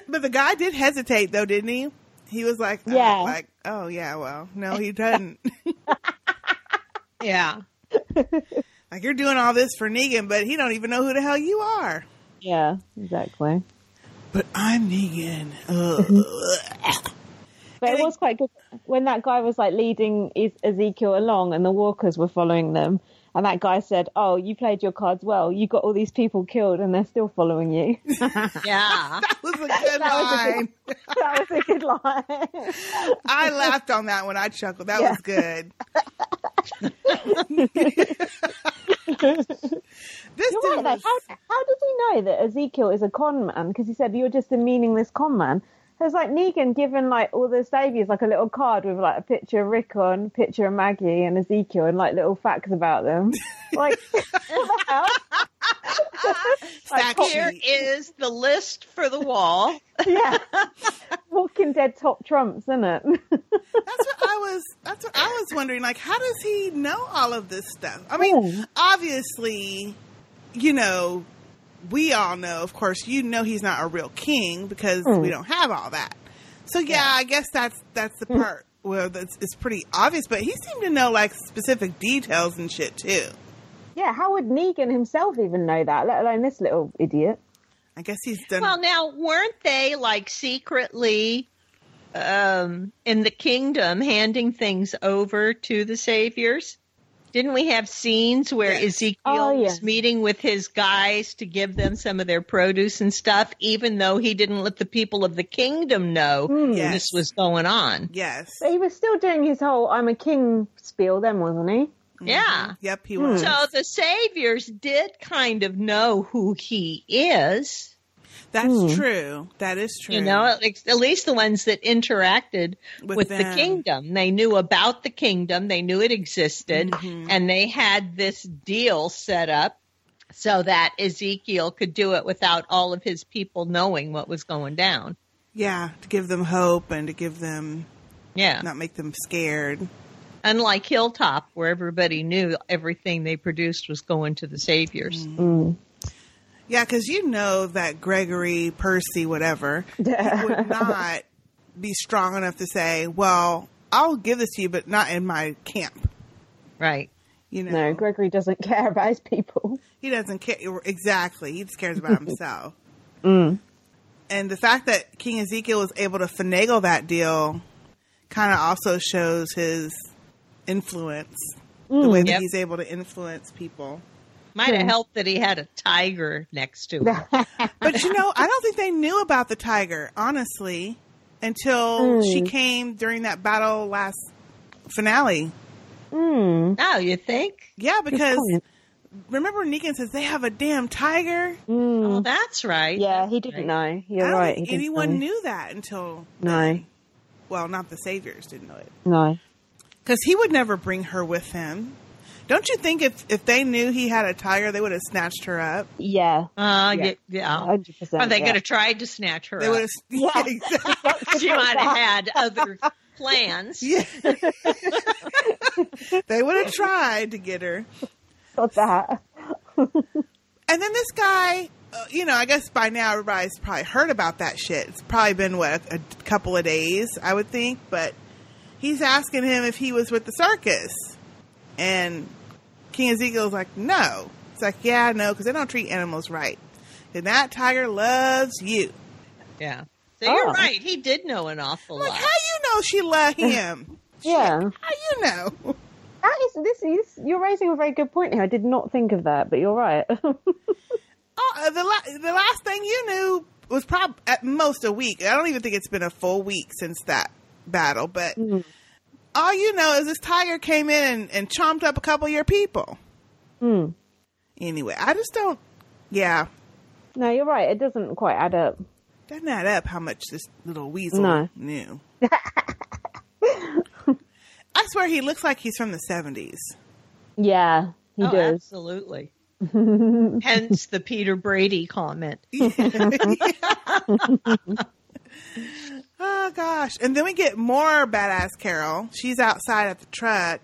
Speaker 27: But the guy did hesitate, though, didn't he? He was like, oh,
Speaker 28: Yeah.
Speaker 27: like, oh yeah, well, no, he doesn't.
Speaker 29: yeah,
Speaker 27: like you're doing all this for Negan, but he don't even know who the hell you are.
Speaker 28: yeah, exactly.
Speaker 27: But I'm Negan. Ugh. Mm-hmm.
Speaker 28: But it was quite good when that guy was like leading Ezekiel along, and the walkers were following them. And that guy said, "Oh, you played your cards well. You got all these people killed, and they're still following you."
Speaker 29: yeah,
Speaker 27: that was a good line.
Speaker 28: that was a good line.
Speaker 27: I laughed on that one. I chuckled. That
Speaker 28: Yeah.
Speaker 27: was good. this
Speaker 28: You're right, though. How, how does he know that Ezekiel is a con man? Because he said you're just a meaningless con man. So it's like Negan given like all the saviors like a little card with like a picture of Rick on, picture of Maggie and Ezekiel, and like little facts about them. Like, what the hell? Like,
Speaker 29: here is the list for the wall.
Speaker 28: yeah, Walking Dead top trumps, isn't it?
Speaker 27: That's what I was. That's what I was wondering. Like, how does he know all of this stuff? I mean, obviously, you know, we all know. Of course, you know he's not a real king because
Speaker 28: Hmm.
Speaker 27: we don't have all that. So yeah, I guess that's that's the part where that's it's pretty obvious. But he seemed to know like specific details and shit too.
Speaker 28: yeah, how would Negan himself even know that? Let alone this little idiot.
Speaker 27: I guess he's done.
Speaker 29: Well, now weren't they like secretly um, in the kingdom handing things over to the saviors? Didn't we have scenes where Ezekiel
Speaker 28: Oh, yeah.
Speaker 29: was meeting with his guys to give them some of their produce and stuff, even though he didn't let the people of the kingdom know mm.
Speaker 28: Yes.
Speaker 29: this was going on?
Speaker 27: Yes.
Speaker 28: But he was still doing his whole "I'm a king" spiel, then wasn't he? Mm-hmm.
Speaker 29: Yeah.
Speaker 27: Yep, he hmm.
Speaker 28: was.
Speaker 29: So the saviors did kind of know who he is.
Speaker 27: That's
Speaker 29: Hmm.
Speaker 27: true. That is true.
Speaker 29: You know, at least, the ones that interacted
Speaker 27: With
Speaker 29: with, the kingdom. They knew about the kingdom, they knew it existed,
Speaker 27: Mm-hmm.
Speaker 29: and they had this deal set up so that Ezekiel could do it without all of his people knowing what was going down.
Speaker 27: Yeah, to give them hope and to give them,
Speaker 29: Yeah.
Speaker 27: not make them scared.
Speaker 29: Unlike Hilltop, where everybody knew everything they produced was going to the saviors.
Speaker 28: Mm.
Speaker 27: Yeah, because you know that Gregory, Percy, whatever, he would not be strong enough to say, "Well, I'll give this to you, but not in my camp."
Speaker 29: Right.
Speaker 27: You know,
Speaker 28: No, Gregory doesn't care about his people.
Speaker 27: he doesn't care exactly. He just cares about himself.
Speaker 28: Mm.
Speaker 27: And the fact that King Ezekiel was able to finagle that deal kind of also shows his influence, the
Speaker 29: Mm.
Speaker 27: way that
Speaker 29: Yep.
Speaker 27: he's able to influence people.
Speaker 29: Might have helped that he had a tiger next to him.
Speaker 27: But you know, I don't think they knew about the tiger, honestly, until
Speaker 29: Mm.
Speaker 27: she came during that battle last finale.
Speaker 28: Mm.
Speaker 29: Oh, you think?
Speaker 27: Yeah, because remember Negan says they have a damn tiger.
Speaker 29: Oh, that's right.
Speaker 28: Yeah, he didn't know. You're
Speaker 27: I don't
Speaker 28: right.
Speaker 27: think anyone
Speaker 28: know.
Speaker 27: knew that until
Speaker 28: No,
Speaker 27: well, not the saviors didn't know it
Speaker 28: no.
Speaker 27: because he would never bring her with him. Don't you think if if they knew he had a tiger, they would have snatched her up?
Speaker 28: Yeah.
Speaker 29: Uh,
Speaker 28: Yeah.
Speaker 29: yeah. yeah.
Speaker 28: 100%.
Speaker 29: Are they
Speaker 28: yeah.
Speaker 29: going to try to snatch her
Speaker 27: They
Speaker 29: up?
Speaker 27: would have. Yeah, exactly.
Speaker 29: she might have had other plans.
Speaker 27: Yeah. they would have tried to get her.
Speaker 28: Got that.
Speaker 27: And then this guy, uh, you know, I guess by now everybody's probably heard about that shit. It's probably been what a, a couple of days, I would think. But he's asking him if he was with the circus, and King Ezekiel's like, "No." It's like, "Yeah, no, because they don't treat animals right." And that tiger loves you.
Speaker 29: Yeah. So you're
Speaker 28: Oh.
Speaker 29: right. He did know an awful lot.
Speaker 27: Like,
Speaker 29: lot.
Speaker 27: how you know she loved him?
Speaker 28: Yeah.
Speaker 27: How you know?
Speaker 28: That is this is you're raising a very good point here. I did not think of that, but you're right.
Speaker 27: Oh, uh, the la- the last thing you knew was probably at most a week. I don't even think it's been a full week since that battle. But all you know is this tiger came in and, and chomped up a couple of your people.
Speaker 28: Hmm.
Speaker 27: Anyway, I just don't. Yeah,
Speaker 28: No, you're right. It doesn't quite add up.
Speaker 27: doesn't add up how much this little weasel
Speaker 28: No.
Speaker 27: knew. I swear he looks like he's from the seventies.
Speaker 28: Yeah, he
Speaker 29: oh,
Speaker 28: does.
Speaker 29: absolutely. Hence the Peter Brady comment.
Speaker 27: Oh gosh! And then we get more badass Carol. She's outside at the truck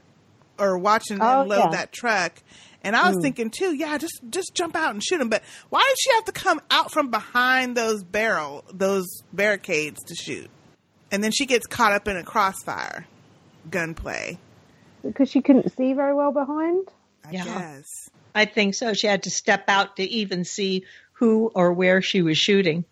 Speaker 27: or watching them
Speaker 28: Oh,
Speaker 27: load
Speaker 28: yeah.
Speaker 27: that truck. And I was
Speaker 28: Mm.
Speaker 27: thinking too, yeah, just just jump out and shoot him. But why did she have to come out from behind those barrel those barricades to shoot? And then she gets caught up in a crossfire gunplay.
Speaker 28: Because she couldn't see very well behind.
Speaker 27: I
Speaker 29: Yeah.
Speaker 27: guess.
Speaker 29: I think so. She had to step out to even see who or where she was shooting.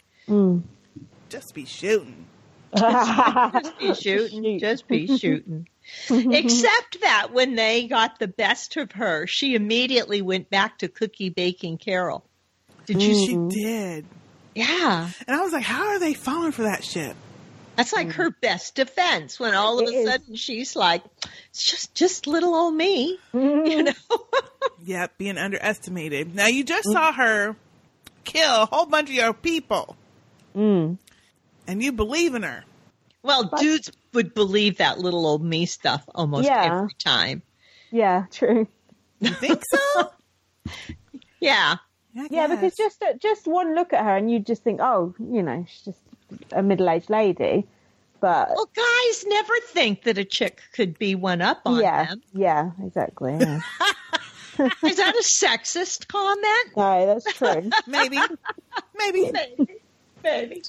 Speaker 27: Just be shooting.
Speaker 29: just be shooting. Just be shooting. Except that when they got the best of her, she immediately went back to cookie baking Carol. Did you
Speaker 27: She
Speaker 29: mm-hmm.
Speaker 27: did.
Speaker 29: Yeah.
Speaker 27: And I was like, how are they falling for that shit?
Speaker 29: That's like her best defense when all of
Speaker 28: It
Speaker 29: a
Speaker 28: is.
Speaker 29: sudden she's like, it's just just little old me. You mm-hmm. know?
Speaker 27: Yep, being underestimated. Now you just mm. saw her kill a whole bunch of your people,
Speaker 28: Mm.
Speaker 27: And you believe in her.
Speaker 29: Well, dudes would believe that little old me stuff almost
Speaker 28: Yeah.
Speaker 29: every time.
Speaker 28: Yeah, true.
Speaker 27: You think so?
Speaker 29: Yeah.
Speaker 28: Yeah, because just uh, just one look at her and you just think, oh, you know, she's just a middle aged lady. But
Speaker 29: Well, guys never think that a chick could be one up on
Speaker 28: yeah,
Speaker 29: them.
Speaker 28: yeah, exactly. yeah.
Speaker 29: Is that a sexist comment?
Speaker 28: no, that's true.
Speaker 27: Maybe, maybe,
Speaker 29: Maybe.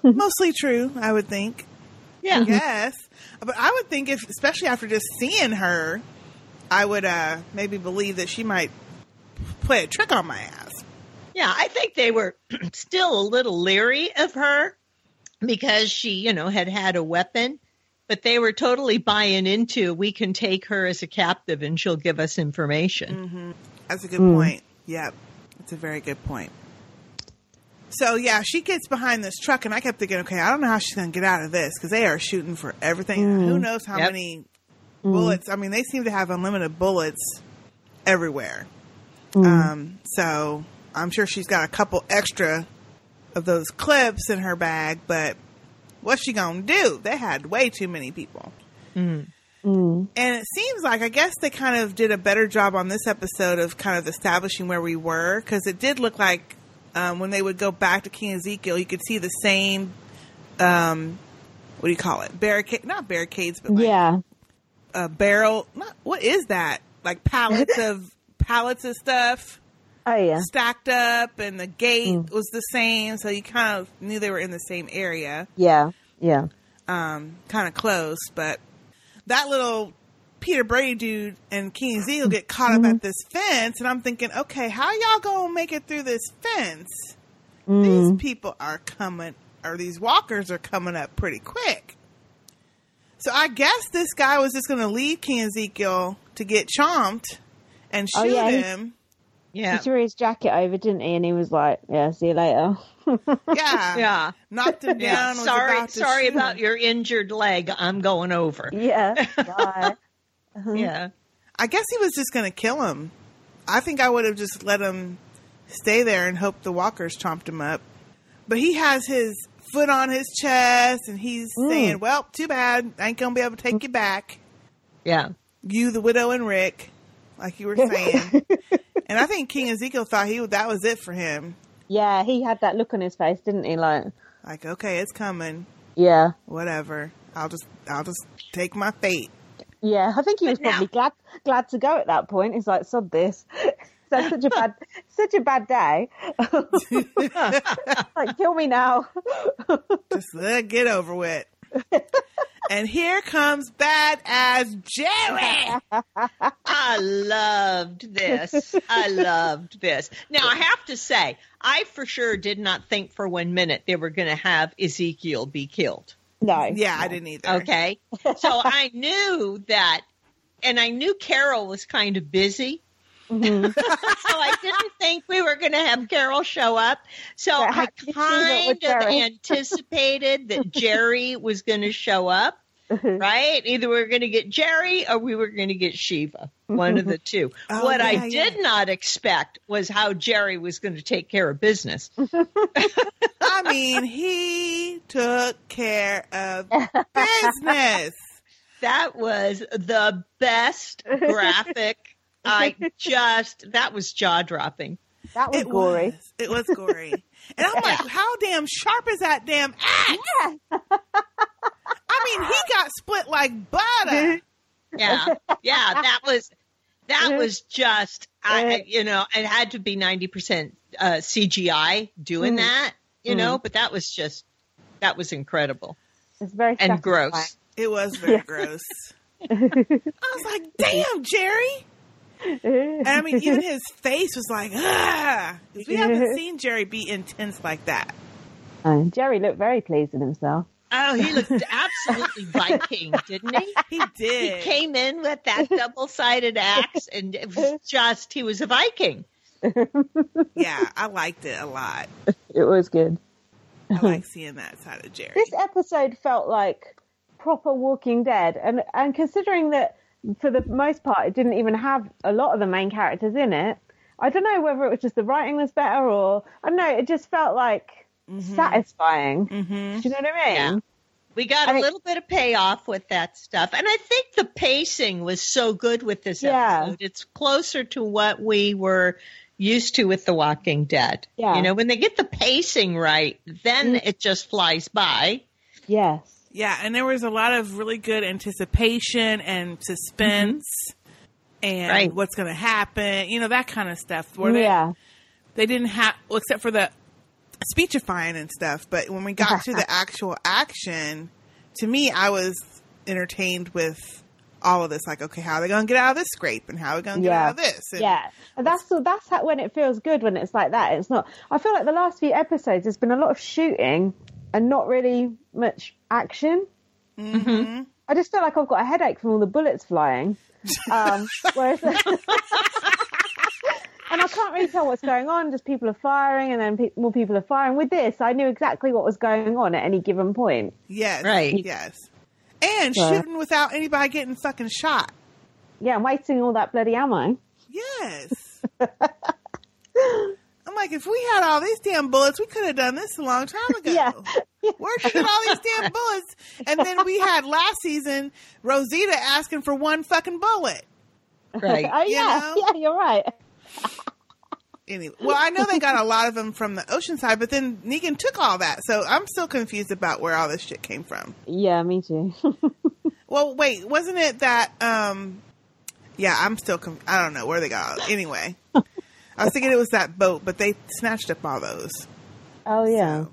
Speaker 27: mostly true. I would think.
Speaker 29: Yeah.
Speaker 27: Yes, but I would think if, especially after just seeing her, I would uh maybe believe that she might play a trick on my ass.
Speaker 29: Yeah, I think they were still a little leery of her because she, you know, had had a weapon, but they were totally buying into we can take her as a captive and she'll give us information.
Speaker 27: Mm-hmm. That's a good point. Yep, that's a very good point. So yeah, she gets behind this truck, and I kept thinking, okay, I don't know how she's going to get out of this because they are shooting for everything.
Speaker 28: Mm.
Speaker 27: Who knows how
Speaker 29: Yep.
Speaker 27: many
Speaker 28: Mm.
Speaker 27: bullets? I mean, they seem to have unlimited bullets everywhere.
Speaker 28: Mm.
Speaker 27: Um, so I'm sure she's got a couple extra of those clips in her bag, but what's she going to do? They had way too many people.
Speaker 28: Mm.
Speaker 27: And it seems like I guess they kind of did a better job on this episode of kind of establishing where we were because it did look like um, when they would go back to King Ezekiel, you could see the same. Um, what do you call it? Barricade? Not barricades, but like
Speaker 28: yeah.
Speaker 27: a barrel. Not, what is that? Like pallets of pallets of stuff
Speaker 28: Oh yeah.
Speaker 27: stacked up, and the gate was the same, so you kind of knew they were in the same area
Speaker 28: Yeah. Yeah.
Speaker 27: um, kind of close, but that little Peter Brady dude and King Ezekiel get caught up at mm-hmm. this fence, and I'm thinking, okay, how y'all gonna make it through this fence? These mm. people are coming, or these walkers are coming up pretty quick. So I guess this guy was just gonna leave King Ezekiel to get chomped and oh, shoot
Speaker 28: Oh, yeah, he-
Speaker 27: him.
Speaker 28: He threw his jacket over, didn't he? And he was like, "Yeah, see you later."
Speaker 27: Yeah,
Speaker 29: Yeah.
Speaker 27: knocked him down. was
Speaker 29: Sorry,
Speaker 27: about
Speaker 29: sorry about
Speaker 27: him.
Speaker 29: your injured leg. I'm going over.
Speaker 28: Yeah. Bye.
Speaker 29: Yeah.
Speaker 27: I guess he was just going to kill him. I think I would have just let him stay there and hope the walkers chomped him up. But he has his foot on his chest and he's saying, Well, too bad. I ain't going to be able to take you back.
Speaker 29: Yeah.
Speaker 27: You, the widow, and Rick, like you were saying. and I think King Ezekiel thought he that was it for him.
Speaker 28: yeah, he had that look on his face, didn't he? Like,
Speaker 27: Like, okay, it's coming.
Speaker 28: yeah,
Speaker 27: Whatever. I'll just I'll just take my fate.
Speaker 28: Yeah. I think he was probably glad glad to go at that point. He's like, "Sod this." That's such a bad, such a bad day. like, kill me now.
Speaker 27: Just let it get over with. and here comes bad as Jerry.
Speaker 29: I loved this. I loved this. Now, I have to say, I for sure did not think for one minute they were going to have Ezekiel be killed.
Speaker 28: No.
Speaker 27: Yeah, I didn't either.
Speaker 29: Okay. So I knew that and I knew Carol was kind of busy.
Speaker 28: Mm-hmm.
Speaker 29: so I didn't think we were going to have Carol show up. So
Speaker 28: But
Speaker 29: I
Speaker 28: how did you feel
Speaker 29: kind of anticipated that Jerry was going to show up, right? Either we were going to get Jerry or we were going to get Shiva, one of the two.
Speaker 27: Oh,
Speaker 29: what I
Speaker 27: yeah,
Speaker 29: did not expect was how Jerry was going to take care of business.
Speaker 27: I mean, he took care of business.
Speaker 29: That was the best graphic. I just, that was jaw dropping.
Speaker 28: That was
Speaker 27: It
Speaker 28: gory.
Speaker 27: was. It was gory. And I'm like, how damn sharp is that damn axe? I mean, he got split like butter.
Speaker 29: Yeah, yeah, that was that was just I, you know, it had to be ninety percent uh, CGI doing
Speaker 28: Mm.
Speaker 29: that, you know,
Speaker 28: Mm.
Speaker 29: but that was just that was incredible
Speaker 28: It's very
Speaker 29: and
Speaker 28: satisfying.
Speaker 29: gross.
Speaker 27: It was very
Speaker 28: Yeah.
Speaker 27: gross. I was like, damn, Jerry. And I mean, even his face was like, ah. 'Cause We haven't seen Jerry be intense like that.
Speaker 28: Uh, Jerry looked very pleased with himself.
Speaker 29: Oh, he looked absolutely Viking, didn't he?
Speaker 27: He did.
Speaker 29: He came in with that double sided axe, and it was just he was a Viking.
Speaker 27: Yeah, I liked it a lot.
Speaker 28: It was good.
Speaker 27: I like seeing that side of Jerry.
Speaker 28: This episode felt like proper Walking Dead, and and considering that for the most part it didn't even have a lot of the main characters in it, I don't know whether it was just the writing was better or I don't know. It just felt like satisfying.
Speaker 27: Mm-hmm.
Speaker 28: Do you know what I mean?
Speaker 29: Yeah. We got
Speaker 28: I
Speaker 29: a
Speaker 28: mean-
Speaker 29: little bit of payoff with that stuff. And I think the pacing was so good with this
Speaker 28: Yeah.
Speaker 29: episode. It's closer to what we were used to with The Walking Dead.
Speaker 28: Yeah.
Speaker 29: You know, when they get the pacing right, then
Speaker 28: Mm.
Speaker 29: it just flies by.
Speaker 28: Yes.
Speaker 27: Yeah, and there was a lot of really good anticipation and suspense and
Speaker 29: Right.
Speaker 27: what's going to happen, you know, that kind of stuff. Where they,
Speaker 28: Yeah.
Speaker 27: they didn't have, well, except for the speechifying and stuff. But when we got to the actual action, to me, I was entertained with all of this. Like, okay, how are they going to get out of this scrape and how are they going to get out of this? And
Speaker 28: yeah, and that's that's how, when it feels good when it's like that. It's not. I feel like the last few episodes there's been a lot of shooting and not really much action.
Speaker 27: Mhm.
Speaker 28: I just feel like I've got a headache from all the bullets flying. Um, whereas, and I can't really tell what's going on. Just people are firing, and then pe- more people are firing. With this, I knew exactly what was going on at any given point.
Speaker 27: Yes.
Speaker 29: Right.
Speaker 27: Yes. And shooting without anybody getting fucking shot.
Speaker 28: Yeah, I'm wasting all that bloody ammo.
Speaker 27: Yes. I'm like, if we had all these damn bullets, we could have done this a long time ago.
Speaker 28: Yeah.
Speaker 27: Where'd all these damn bullets? And then we had last season Rosita asking for one fucking bullet.
Speaker 29: Right.
Speaker 28: oh
Speaker 27: You
Speaker 28: yeah,
Speaker 27: know?
Speaker 28: yeah, you're right.
Speaker 27: Anyway, well, I know they got a lot of them from the ocean side, but then Negan took all that, so I'm still confused about where all this shit came from.
Speaker 28: Yeah, me too.
Speaker 27: Well, wait, wasn't it that? um Yeah, I'm still. Conf- I don't know where they got. All- anyway, I was thinking it was that boat, but they snatched up all those.
Speaker 28: oh yeah.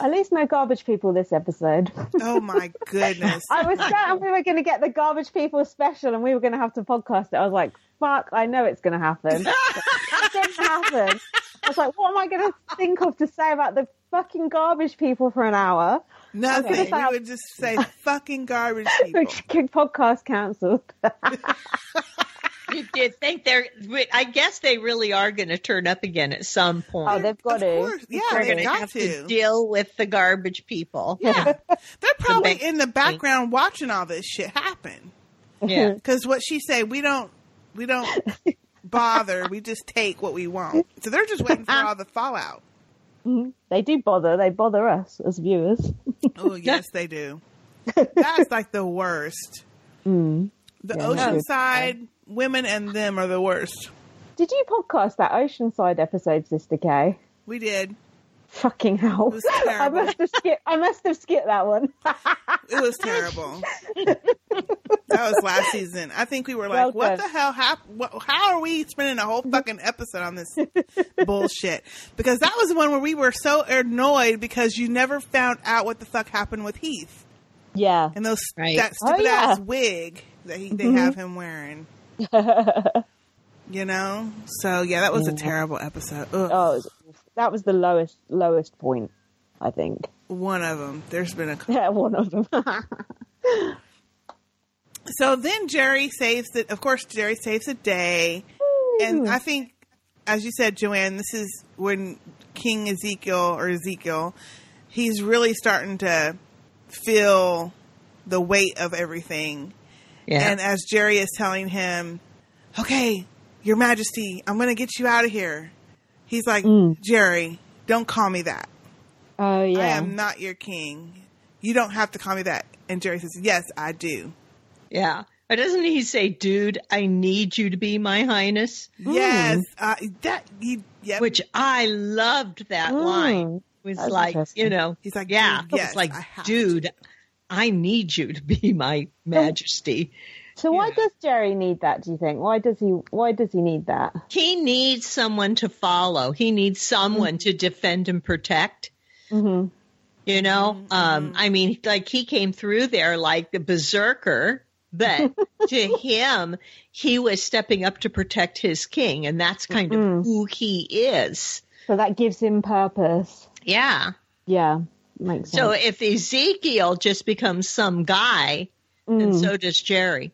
Speaker 28: At least no garbage people this episode.
Speaker 27: Oh my goodness!
Speaker 28: I was certain we were going to get the garbage people special and we were going to have to podcast it. I was like, fuck, I know it's going to happen. it didn't happen. I was like, what am I going to think of to say about the fucking garbage people for an hour?
Speaker 27: Nothing.
Speaker 28: Okay.
Speaker 27: We would just say fucking garbage people.
Speaker 28: podcast cancelled.
Speaker 29: You did think they're, I guess they really are going to turn up again at some oh, point.
Speaker 28: oh, they've got to.
Speaker 27: Yeah,
Speaker 29: They're
Speaker 27: they've
Speaker 29: going to
Speaker 27: got
Speaker 29: have
Speaker 27: to.
Speaker 29: to deal with the garbage people.
Speaker 27: Yeah, they're probably in the background watching all this shit happen.
Speaker 29: Yeah.
Speaker 27: Because what she said, we don't, we don't bother. We just take what we want. So they're just waiting for all the fallout.
Speaker 28: Mhm. They do bother. They bother us as viewers.
Speaker 27: Oh yes, they do. That's like the worst.
Speaker 28: Mm.
Speaker 27: The
Speaker 28: Yeah,
Speaker 27: oceanside women and them are the worst.
Speaker 28: Did you podcast that Oceanside episode, Sistah K?
Speaker 27: We did.
Speaker 28: Fucking hell!
Speaker 27: was
Speaker 28: I must have skipped. I must have skipped that one.
Speaker 27: It was terrible. that was last season. I think we were like,
Speaker 28: Well
Speaker 27: "What the hell happened? How are we spending a whole fucking episode on this bullshit?" Because that was the one where we were so annoyed because you never found out what the fuck happened with Heath
Speaker 28: Yeah.
Speaker 27: and those
Speaker 29: Right.
Speaker 27: that
Speaker 28: Oh,
Speaker 27: stupid
Speaker 28: yeah.
Speaker 27: ass wig that he, they
Speaker 28: Mhm.
Speaker 27: have him wearing. You know, so yeah, that was a terrible episode. Ugh.
Speaker 28: Oh, it was- that was the lowest lowest point, I think.
Speaker 27: One of them. There's been a couple.
Speaker 28: Yeah, one of them.
Speaker 27: So then Jerry saves the. Of course, Jerry saves the day, and I think, as you said, Joann, this is when King Ezekiel or Ezekiel, he's really starting to feel the weight of everything.
Speaker 29: Yeah.
Speaker 27: And as Jerry is telling him, "Okay, Your Majesty, I'm going to get you out of here," he's like, "Jerry, don't call me that.
Speaker 28: Oh yeah.
Speaker 27: I am not your king. You don't have to call me that." And Jerry says, "Yes, I do."
Speaker 29: Yeah. Or doesn't he say, dude, I need you to be my highness?
Speaker 27: Yes, uh, that you, yep.
Speaker 29: Which I loved that
Speaker 28: Mm.
Speaker 29: line. It was
Speaker 28: That's
Speaker 29: like, you know,
Speaker 27: he's like,
Speaker 29: yeah,
Speaker 27: yes,
Speaker 29: it's like,
Speaker 27: I have
Speaker 29: dude, I need you to be my majesty.
Speaker 28: So why does Jerry need that? Do you think? Why does he? Why does he need that?
Speaker 29: He needs someone to follow. He needs someone to defend and protect.
Speaker 28: Mm-hmm.
Speaker 29: You know, um, I mean, like he came through there like the berserker, but to him, he was stepping up to protect his king, and that's kind of who he is.
Speaker 28: So that gives him purpose.
Speaker 29: Yeah.
Speaker 28: Yeah, makes sense.
Speaker 29: So if Ezekiel just becomes some guy, then so does Jerry.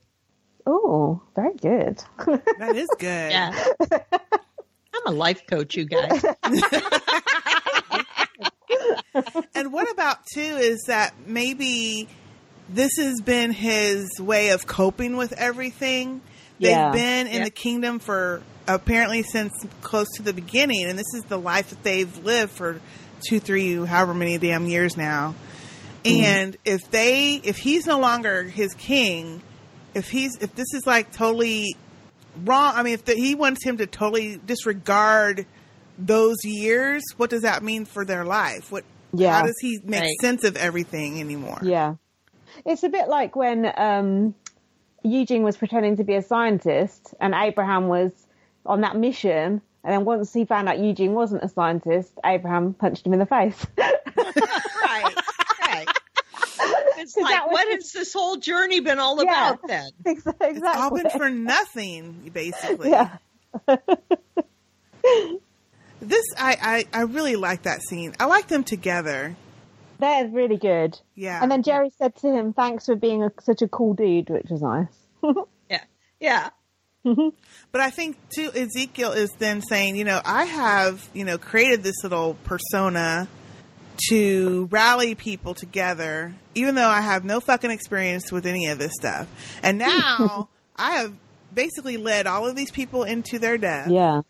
Speaker 28: Oh, very good.
Speaker 27: That is good.
Speaker 29: Yeah. I'm a life coach, you guys.
Speaker 27: and what about too is that maybe this has been his way of coping with everything. They've
Speaker 28: Yeah.
Speaker 27: been in
Speaker 28: Yeah.
Speaker 27: the kingdom for apparently since close to the beginning, and this is the life that they've lived for two, three, however many damn years now.
Speaker 28: Mm-hmm.
Speaker 27: And if they, if he's no longer his king, if he's, if this is like totally wrong, I mean, if the, he wants him to totally disregard those years, what does that mean for their life? What,
Speaker 28: Yeah.
Speaker 27: how does he make
Speaker 28: Right.
Speaker 27: sense of everything anymore?
Speaker 28: Yeah. It's a bit like when um, Eugene was pretending to be a scientist and Abraham was on that mission. And then once he found out Eugene wasn't a scientist, Abraham punched him in the face.
Speaker 29: right. Right. It's like,
Speaker 28: that was
Speaker 29: what has this whole journey been all
Speaker 28: Yeah.
Speaker 29: about then?
Speaker 28: exactly.
Speaker 27: It's all been for nothing, basically.
Speaker 28: Yeah.
Speaker 27: This, I, I, I really like that scene. I like them together.
Speaker 28: They're really good.
Speaker 27: Yeah.
Speaker 28: And then Jerry said to him, thanks for being a, such a cool dude, which was nice.
Speaker 29: Yeah. Yeah. Mm-hmm.
Speaker 27: But I think too, Ezekiel is then saying, you know, I have, you know, created this little persona to rally people together, even though I have no fucking experience with any of this stuff. And now I have basically led all of these people into their death.
Speaker 28: Yeah.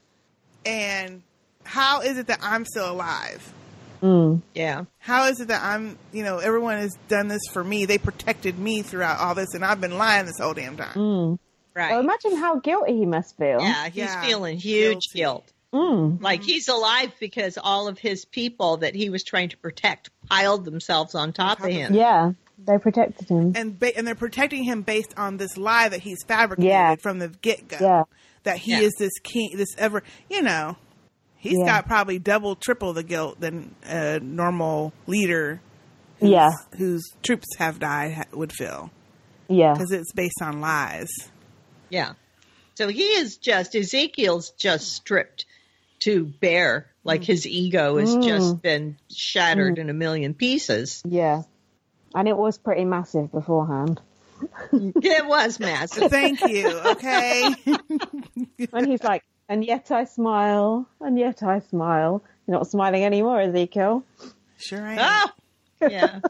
Speaker 27: And how is it that I'm still alive?
Speaker 28: Mm.
Speaker 29: Yeah.
Speaker 27: How is it that I'm, you know, everyone has done this for me? They protected me throughout all this, and I've been lying this whole damn time.
Speaker 28: Mm.
Speaker 29: Right.
Speaker 28: Well, imagine how guilty he must feel.
Speaker 29: Yeah, he's
Speaker 27: Yeah.
Speaker 29: feeling huge guilt.
Speaker 28: Mm.
Speaker 29: Like he's alive because all of his people that he was trying to protect piled themselves on top of him.
Speaker 28: Yeah. They protected him.
Speaker 27: and ba- and they're protecting him based on this lie that he's fabricated
Speaker 28: Yeah.
Speaker 27: from the get go.
Speaker 28: Yeah.
Speaker 27: That he
Speaker 29: Yeah.
Speaker 27: is this king, this ever, you know, he's
Speaker 28: Yeah.
Speaker 27: got probably double, triple the guilt than a normal leader. whose-
Speaker 28: Yeah.
Speaker 27: whose troops have died ha- would feel
Speaker 28: Yeah.
Speaker 27: because it's based on lies.
Speaker 29: Yeah. So he is just Ezekiel's just stripped to bear. Like his ego has
Speaker 28: Mm.
Speaker 29: just been shattered
Speaker 28: Mm.
Speaker 29: in a million pieces.
Speaker 28: Yeah. And it was pretty massive beforehand.
Speaker 29: It was massive.
Speaker 27: Thank you. Okay.
Speaker 28: and he's like, and yet I smile, and yet I smile. You're not smiling anymore, Ezekiel.
Speaker 27: Sure I am.
Speaker 29: Oh, yeah.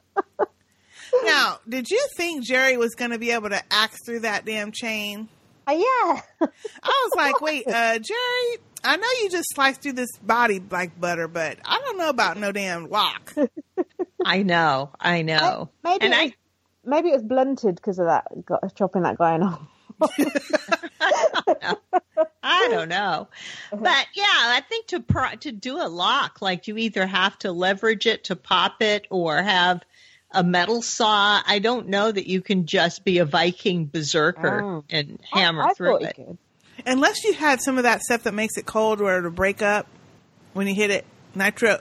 Speaker 27: Now, did you think Jerry was going to be able to axe through that damn chain?
Speaker 28: Uh, yeah.
Speaker 27: I was like, wait, uh, Jerry, I know you just sliced through this body like butter, but I don't know about no damn lock.
Speaker 29: I know. I know.
Speaker 28: Maybe
Speaker 29: and
Speaker 28: it
Speaker 29: I
Speaker 28: was, maybe it was blunted because of that gu- chopping that guy in half.
Speaker 29: I don't know. But yeah, I think to pro- to do a lock, like you either have to leverage it to pop it or have a metal saw. I don't know that you can just be a Viking berserker
Speaker 28: Oh.
Speaker 29: and hammer
Speaker 28: I, I
Speaker 29: through
Speaker 28: thought
Speaker 29: it.
Speaker 28: You could.
Speaker 27: Unless you had some of that stuff that makes it cold or to break up when you hit it, nitro,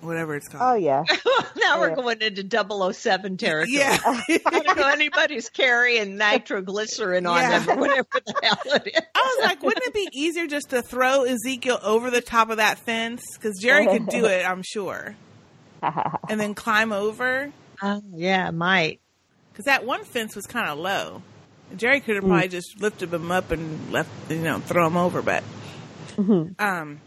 Speaker 27: whatever it's called.
Speaker 28: Oh yeah.
Speaker 29: now we're
Speaker 28: Yeah.
Speaker 29: going into 007 territory.
Speaker 27: Yeah.
Speaker 29: I don't know anybody's carrying nitroglycerin on
Speaker 27: Yeah.
Speaker 29: them or whatever the hell it is.
Speaker 27: I was like, wouldn't it be easier just to throw Ezekiel over the top of that fence? Because Jerry could do it, I'm sure. And then climb over.
Speaker 29: Oh, yeah, might.
Speaker 27: Because that one fence was kind of low. Jerry could have
Speaker 28: Mm.
Speaker 27: probably just lifted him up and left, you know, throw him over. But
Speaker 28: Mhm.
Speaker 27: um,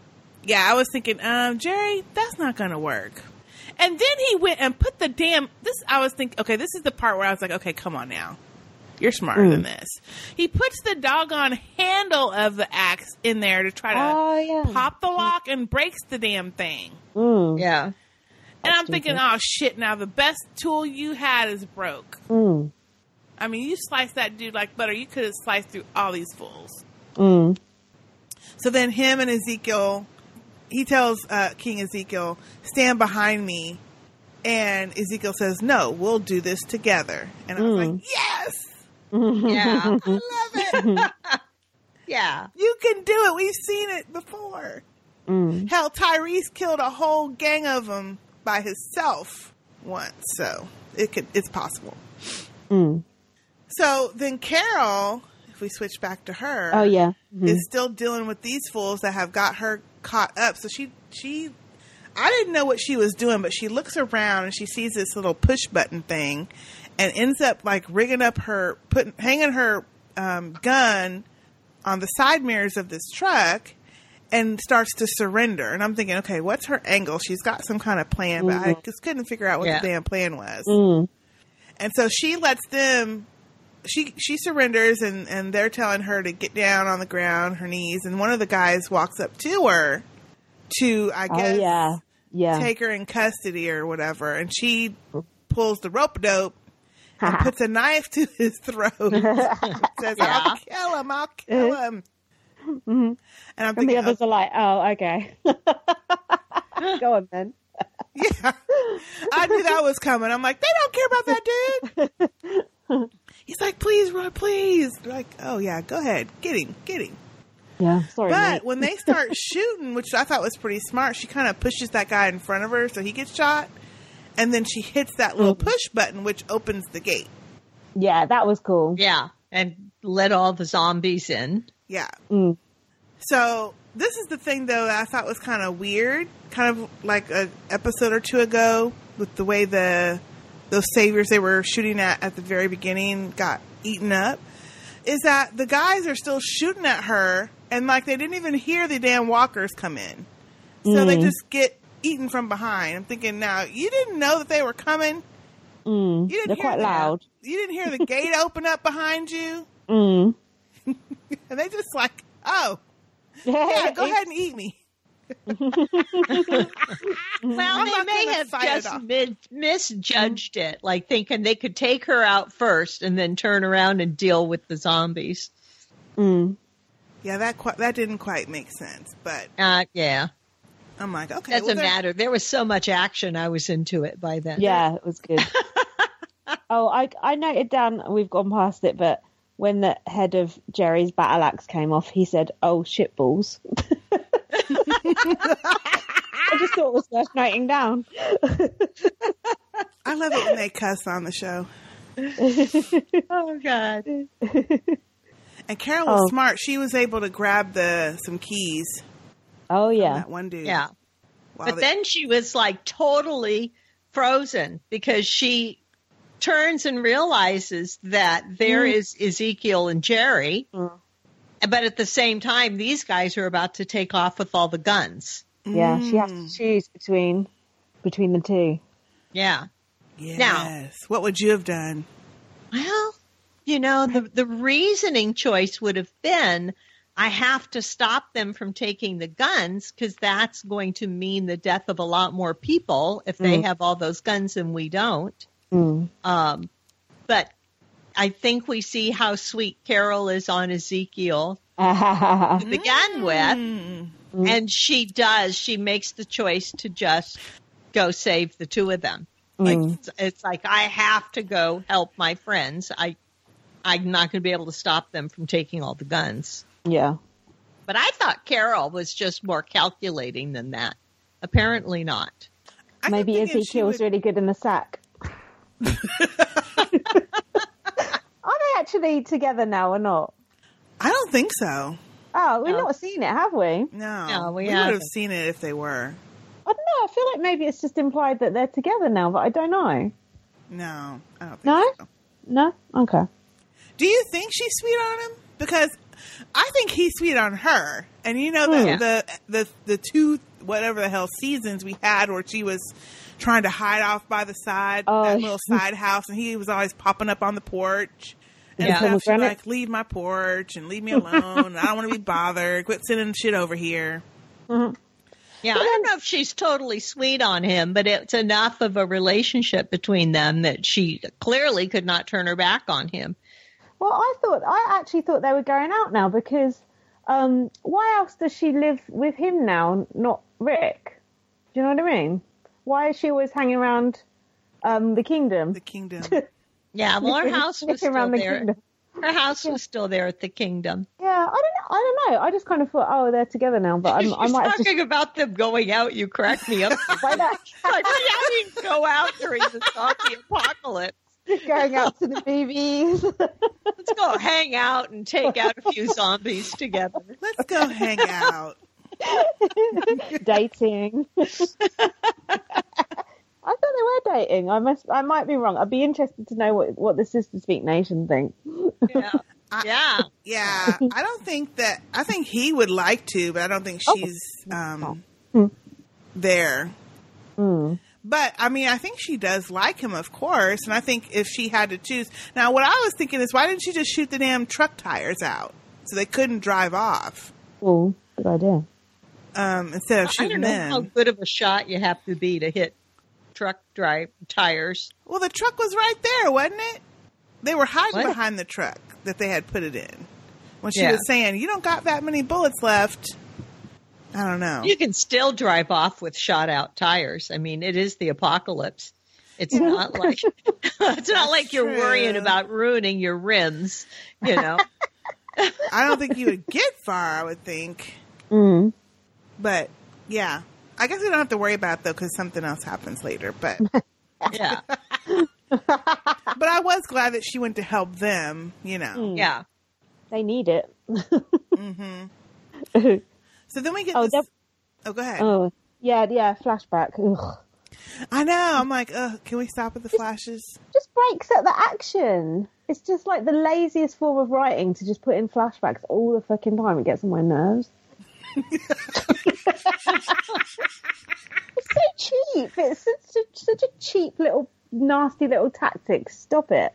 Speaker 27: yeah, I was thinking, um, Jerry, that's not going to work. And then he went and put the damn this. I was thinking, okay, this is the part where I was like, okay, come on now, you're smarter
Speaker 28: Mm.
Speaker 27: than this. He puts the doggone handle of the axe in there to try to
Speaker 28: Oh, yeah.
Speaker 27: pop the lock and breaks the damn thing.
Speaker 28: Mm.
Speaker 29: Yeah.
Speaker 27: And I'm thinking, oh shit! Now the best tool you had is broke.
Speaker 28: Mm.
Speaker 27: I mean, you sliced that dude like butter. You could have sliced through all these fools.
Speaker 28: Mm.
Speaker 27: So then him and Ezekiel, he tells uh, King Ezekiel, stand behind me. And Ezekiel says, no, we'll do this together. And I was
Speaker 28: Mm.
Speaker 27: like, yes,
Speaker 29: Yeah.
Speaker 27: I love it.
Speaker 29: Yeah.
Speaker 27: you can do it. We've seen it before.
Speaker 28: Mm.
Speaker 27: Hell, Tyreese killed a whole gang of them by himself once. So it could, it's possible.
Speaker 28: Mm.
Speaker 27: So then Carol, if we switch back to her,
Speaker 28: Oh yeah. Mhm.
Speaker 27: is still dealing with these fools that have got her caught up. So she she I didn't know what she was doing, but she looks around and she sees this little push button thing and ends up like rigging up her putting hanging her um, gun on the side mirrors of this truck and starts to surrender. And I'm thinking, okay, what's her angle? She's got some kind of plan, but I
Speaker 28: Mhm.
Speaker 27: just couldn't figure out what
Speaker 29: Yeah.
Speaker 27: the damn plan was.
Speaker 28: Mm.
Speaker 27: And so she lets them she she surrenders and and they're telling her to get down on the ground, her knees, and one of the guys walks up to her to I
Speaker 28: Oh
Speaker 27: guess
Speaker 28: yeah. Yeah.
Speaker 27: take her in custody or whatever, and she pulls the rope dope and puts a knife to his throat. says, "I'll kill him! I'll kill him!"
Speaker 28: Mhm.
Speaker 27: And I'm
Speaker 28: And
Speaker 27: thinking,
Speaker 28: the others are like, oh, okay. Go on then.
Speaker 27: yeah, I knew that was coming. I'm like, they don't care about that dude. He's like, please, Roy, please. Like, oh yeah, go ahead, get him, get him.
Speaker 28: Yeah. Sorry,
Speaker 27: But
Speaker 28: mate.
Speaker 27: when they start shooting, which I thought was pretty smart, she kind of pushes that guy in front of her so he gets shot, and then she hits that little push button, which opens the gate.
Speaker 28: yeah, that was cool.
Speaker 29: Yeah. And let all the zombies in.
Speaker 27: Yeah.
Speaker 28: Mm.
Speaker 27: So this is the thing though that I thought was kind of weird, kind of like a episode or two ago with the way the those saviors they were shooting at at the very beginning got eaten up. Is that the guys are still shooting at her and like they didn't even hear the damn walkers come in, so they
Speaker 28: Mm.
Speaker 27: just get eaten from behind. I'm thinking now you didn't know that they were coming.
Speaker 28: Mm.
Speaker 27: You didn't
Speaker 28: They're
Speaker 27: hear
Speaker 28: quite
Speaker 27: the-
Speaker 28: loud.
Speaker 27: You didn't hear the gate open up behind you,
Speaker 28: Mm.
Speaker 27: and they just like, oh, yeah, go ahead and eat me.
Speaker 29: Well,
Speaker 27: I'm
Speaker 29: they may have just mid- misjudged it, like thinking they could take her out first and then turn around and deal with the zombies.
Speaker 28: Mm.
Speaker 27: Yeah, that qui- that didn't quite make sense, but
Speaker 29: Uh, yeah,
Speaker 27: I'm like, okay,
Speaker 29: doesn't
Speaker 27: well,
Speaker 29: matter. There was so much action. I was into it by then.
Speaker 28: Yeah, it was good. oh, I I noted down. We've gone past it, but when the head of Jerry's battle axe came off, he said, "Oh shit balls." I just thought it was worth writing down.
Speaker 27: I love it when they cuss on the show.
Speaker 29: oh God.
Speaker 27: And Carol was
Speaker 28: Oh.
Speaker 27: smart. She was able to grab the some keys.
Speaker 28: Oh yeah.
Speaker 27: that one dude.
Speaker 29: Yeah. But
Speaker 27: they-
Speaker 29: then she was like totally frozen because she turns and realizes that there
Speaker 28: Mm.
Speaker 29: is Ezekiel and Jerry. But at the same time, these guys are about to take off with all the guns.
Speaker 28: Yeah, she has
Speaker 27: Mm.
Speaker 28: to choose between between the two.
Speaker 29: Yeah.
Speaker 27: yes.
Speaker 29: Now-
Speaker 27: what would you have done?
Speaker 29: Well, you know, the, the reasoning choice would have been I have to stop them from taking the guns because that's going to mean the death of a lot more people if they
Speaker 28: Mm.
Speaker 29: have all those guns and we don't.
Speaker 28: Mm.
Speaker 29: Um, but I think we see how sweet Carol is on Ezekiel to begin with.
Speaker 27: Mm.
Speaker 29: And she does. She makes the choice to just go save the two of them. Like
Speaker 28: Mm.
Speaker 29: it's, it's like I have to go help my friends. I I'm not going to be able to stop them from taking all the guns.
Speaker 28: Yeah.
Speaker 29: But I thought Carol was just more calculating than that. Apparently not.
Speaker 28: Maybe
Speaker 27: thinking
Speaker 28: Ezekiel was
Speaker 27: would-
Speaker 28: really good in the sack. Are they actually together now or not?
Speaker 27: I don't think so.
Speaker 28: Oh, we've
Speaker 29: No.
Speaker 28: not seen it, have we?
Speaker 27: No,
Speaker 29: No, we
Speaker 27: would have seen it if they were.
Speaker 28: I don't know. I feel like maybe it's just implied that they're together now, but I don't know.
Speaker 27: No, I don't think
Speaker 28: No?
Speaker 27: so.
Speaker 28: No? Okay.
Speaker 27: Do you think she's sweet on him? Because I think he's sweet on her. And you know the
Speaker 28: Hmm.
Speaker 27: the the the two whatever the hell seasons we had where she was trying to hide off by the side
Speaker 28: Oh,
Speaker 27: that little side house, and he was always popping up on the porch. And
Speaker 28: Yeah.
Speaker 27: stuff. She's like, "Leave my porch and leave me alone. I don't want to be bothered. Quit sending shit over here."
Speaker 29: mhm Yeah, I don't know if she's totally sweet on him, but it's enough of a relationship between them that she clearly could not turn her back on him.
Speaker 28: Well, I thought I actually thought they were going out now because um, why else does she live with him now, not Rick? Do you know what I mean? Why is she always hanging around um, the kingdom? The
Speaker 27: kingdom.
Speaker 29: Yeah, well, her house was
Speaker 28: Sniffing around
Speaker 29: still
Speaker 28: the
Speaker 29: there.
Speaker 28: kingdom.
Speaker 29: Her house was still there at the kingdom.
Speaker 28: Yeah, I don't know. I don't know. I just kind of thought, oh, they're together now, but I'm, I
Speaker 29: She's
Speaker 28: might have
Speaker 29: talking
Speaker 28: just.
Speaker 29: about them going out. You crack me up. like, I didn't go out during the zombie apocalypse.
Speaker 28: Going out to the movies.
Speaker 29: Let's go hang out and take out a few zombies together.
Speaker 27: Let's go hang out.
Speaker 28: dating. I thought they were dating. I must. I might be wrong. I'd be interested to know what what the Sistah Speak Nation think.
Speaker 29: Yeah. yeah.
Speaker 27: Yeah, I don't think that. I think he would like to, but I don't think she's um, there. But I mean, I think she does like him, of course. And I think if she had to choose, now what I was thinking is, why didn't she just shoot the damn truck tires out so they couldn't drive off
Speaker 28: Oh, good idea.
Speaker 27: um, instead of shooting
Speaker 29: I
Speaker 27: shooting
Speaker 29: don't know
Speaker 27: them?
Speaker 29: how good of a shot you have to be to hit truck drive tires.
Speaker 27: Well, the truck was right there, wasn't it? They were hiding
Speaker 29: What?
Speaker 27: behind the truck that they had put it in. When she
Speaker 29: Yeah.
Speaker 27: was saying, "You don't got that many bullets left," I don't know.
Speaker 29: You can still drive off with shot out tires. I mean, it is the apocalypse. It's not like it's not like you're
Speaker 27: true.
Speaker 29: worrying about ruining your rims, you know.
Speaker 27: I don't think you would get far. I would think,
Speaker 28: Mm.
Speaker 27: but yeah, I guess we don't have to worry about it, though because something else happens later. But
Speaker 29: yeah,
Speaker 27: but I was glad that she went to help them. You know,
Speaker 29: yeah,
Speaker 28: they need it.
Speaker 27: hmm So then we get
Speaker 28: Oh,
Speaker 27: this.
Speaker 28: that-
Speaker 27: oh, go ahead.
Speaker 28: Oh, yeah, yeah. Flashback. Ugh.
Speaker 27: I know. I'm like, Ugh, can we stop at the flashes?
Speaker 28: Just breaks up the action. It's just like the laziest form of writing to just put in flashbacks all the fucking time. It gets on my nerves. It's so cheap. It's such a, such a cheap little, nasty little tactic. Stop it.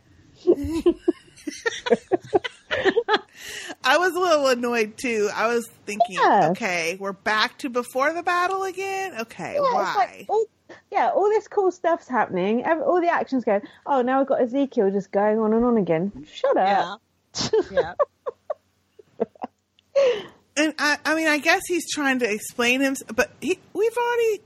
Speaker 27: I was a little annoyed too. I was thinking,
Speaker 28: Yeah.
Speaker 27: okay, we're back to before the battle again. Okay,
Speaker 28: Yeah,
Speaker 27: why?
Speaker 28: like all, yeah, all this cool stuff's happening. All the action's going. Oh, now we've got Ezekiel just going on and on again. Shut up.
Speaker 29: Yeah.
Speaker 27: And I, I mean, I guess he's trying to explain him, but he, we've already,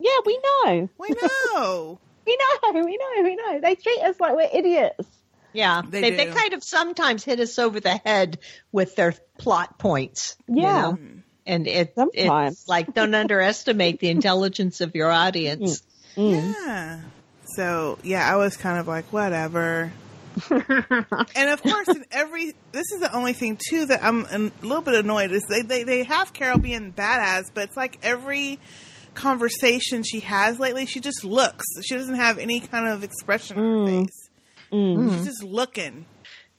Speaker 28: Yeah, we know.
Speaker 27: we know.
Speaker 28: We know. We know. We know. They treat us like we're idiots.
Speaker 29: Yeah,
Speaker 27: They
Speaker 29: they, they, kind of sometimes hit us over the head with their plot points. you
Speaker 28: Yeah.
Speaker 29: know? and it,
Speaker 28: Sometimes.
Speaker 29: it's like don't underestimate the intelligence of your audience.
Speaker 28: Mm.
Speaker 27: Yeah. So yeah, I was kind of like, whatever. And of course, in every this is the only thing too that I'm a little bit annoyed is they they they have Carol being badass, but it's like every conversation she has lately, she just looks. She doesn't have any kind of expression on her face.
Speaker 28: Mm.
Speaker 27: She's just looking.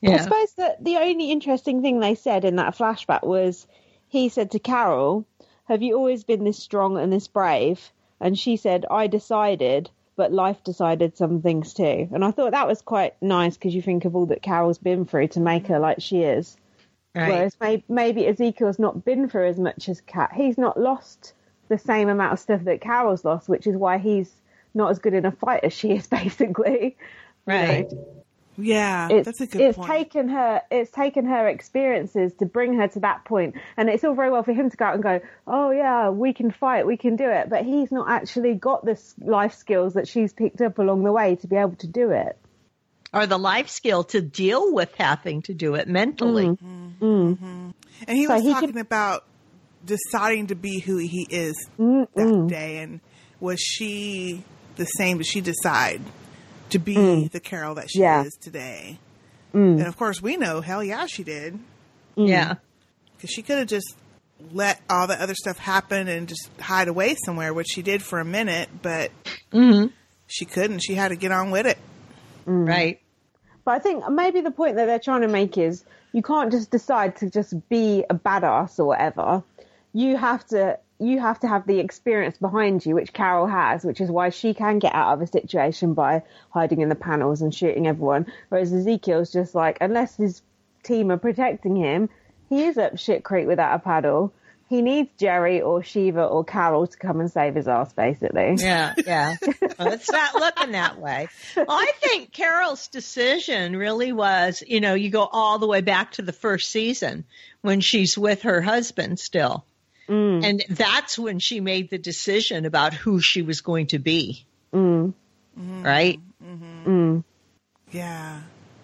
Speaker 28: I suppose that the only interesting thing they said in that flashback was he said to Carol, Have you always been this strong and this brave? And she said, I decided, but life decided some things too. And I thought that was quite nice because you think of all that Carol's been through to make her like she is.
Speaker 29: Right.
Speaker 28: Whereas maybe, maybe Ezekiel's not been through as much as Cat. He's not lost the same amount of stuff that Carol's lost, which is why he's not as good in a fight as she is, basically. You know?
Speaker 29: Right.
Speaker 27: Yeah,
Speaker 28: it's,
Speaker 27: that's a good
Speaker 28: it's
Speaker 27: point.
Speaker 28: taken her it's taken her experiences to bring her to that point and it's all very well for him to go out and go oh yeah we can fight we can do it but he's not actually got the life skills that she's picked up along the way to be able to do it
Speaker 29: Or the life skill to deal with having to do it mentally.
Speaker 27: And he
Speaker 28: So
Speaker 27: was
Speaker 28: he
Speaker 27: talking
Speaker 28: could-
Speaker 27: about deciding to be who he is
Speaker 28: Mm,
Speaker 27: that
Speaker 28: mm.
Speaker 27: day, and was she the same? Did she decide to be
Speaker 28: Mm.
Speaker 27: the Carol that she
Speaker 28: Yeah.
Speaker 27: is today?
Speaker 28: Mm.
Speaker 27: And of course, we know, hell yeah, she did,
Speaker 29: Yeah.
Speaker 27: because she could have just let all the other stuff happen and just hide away somewhere, which she did for a minute, but
Speaker 29: Mm-hmm.
Speaker 27: she couldn't. She had to get on with it.
Speaker 28: Mm.
Speaker 29: Right.
Speaker 28: But I think maybe the point that they're trying to make is you can't just decide to just be a badass or whatever. You have to you have to have the experience behind you, which Carol has, which is why she can get out of a situation by hiding in the panels and shooting everyone. Whereas Ezekiel's just like, unless his team are protecting him, he is up shit creek without a paddle. He needs Jerry or Shiva or Carol to come and save his ass, basically.
Speaker 29: Yeah, yeah. well, it's not looking that way. Well, I think Carol's decision really was, you know, you go all the way back to the first season when she's with her husband still.
Speaker 28: Mm.
Speaker 29: And that's when she made the decision about who she was going to be,
Speaker 28: Mm.
Speaker 29: right?
Speaker 28: Mm.
Speaker 27: Yeah.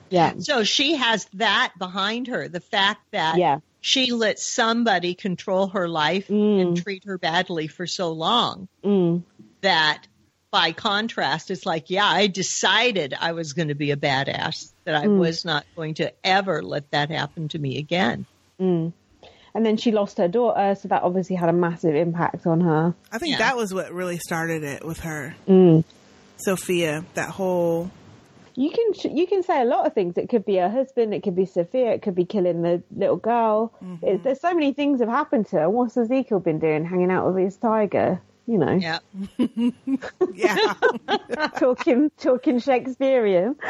Speaker 28: Yeah.
Speaker 29: So she has that behind her. The fact that
Speaker 28: Yeah.
Speaker 29: she let somebody control her life and treat her badly for so long
Speaker 28: Mm.
Speaker 29: that by contrast, it's like, yeah, I decided I was going to be a badass, that I
Speaker 28: Mm.
Speaker 29: was not going to ever let that happen to me again.
Speaker 28: Mm. And then she lost her daughter, so that obviously had a massive impact on her.
Speaker 27: I think that was what really started it with her.
Speaker 28: Mm.
Speaker 27: Sophia, that whole
Speaker 28: You can you can say a lot of things. It could be her husband. It could be Sophia. It could be killing the little girl.
Speaker 27: Mm-hmm.
Speaker 28: It, there's so many things have happened to her. What's Ezekiel been doing? Hanging out with his tiger. You know.
Speaker 29: Yeah.
Speaker 27: yeah.
Speaker 28: talking talking Shakespearean.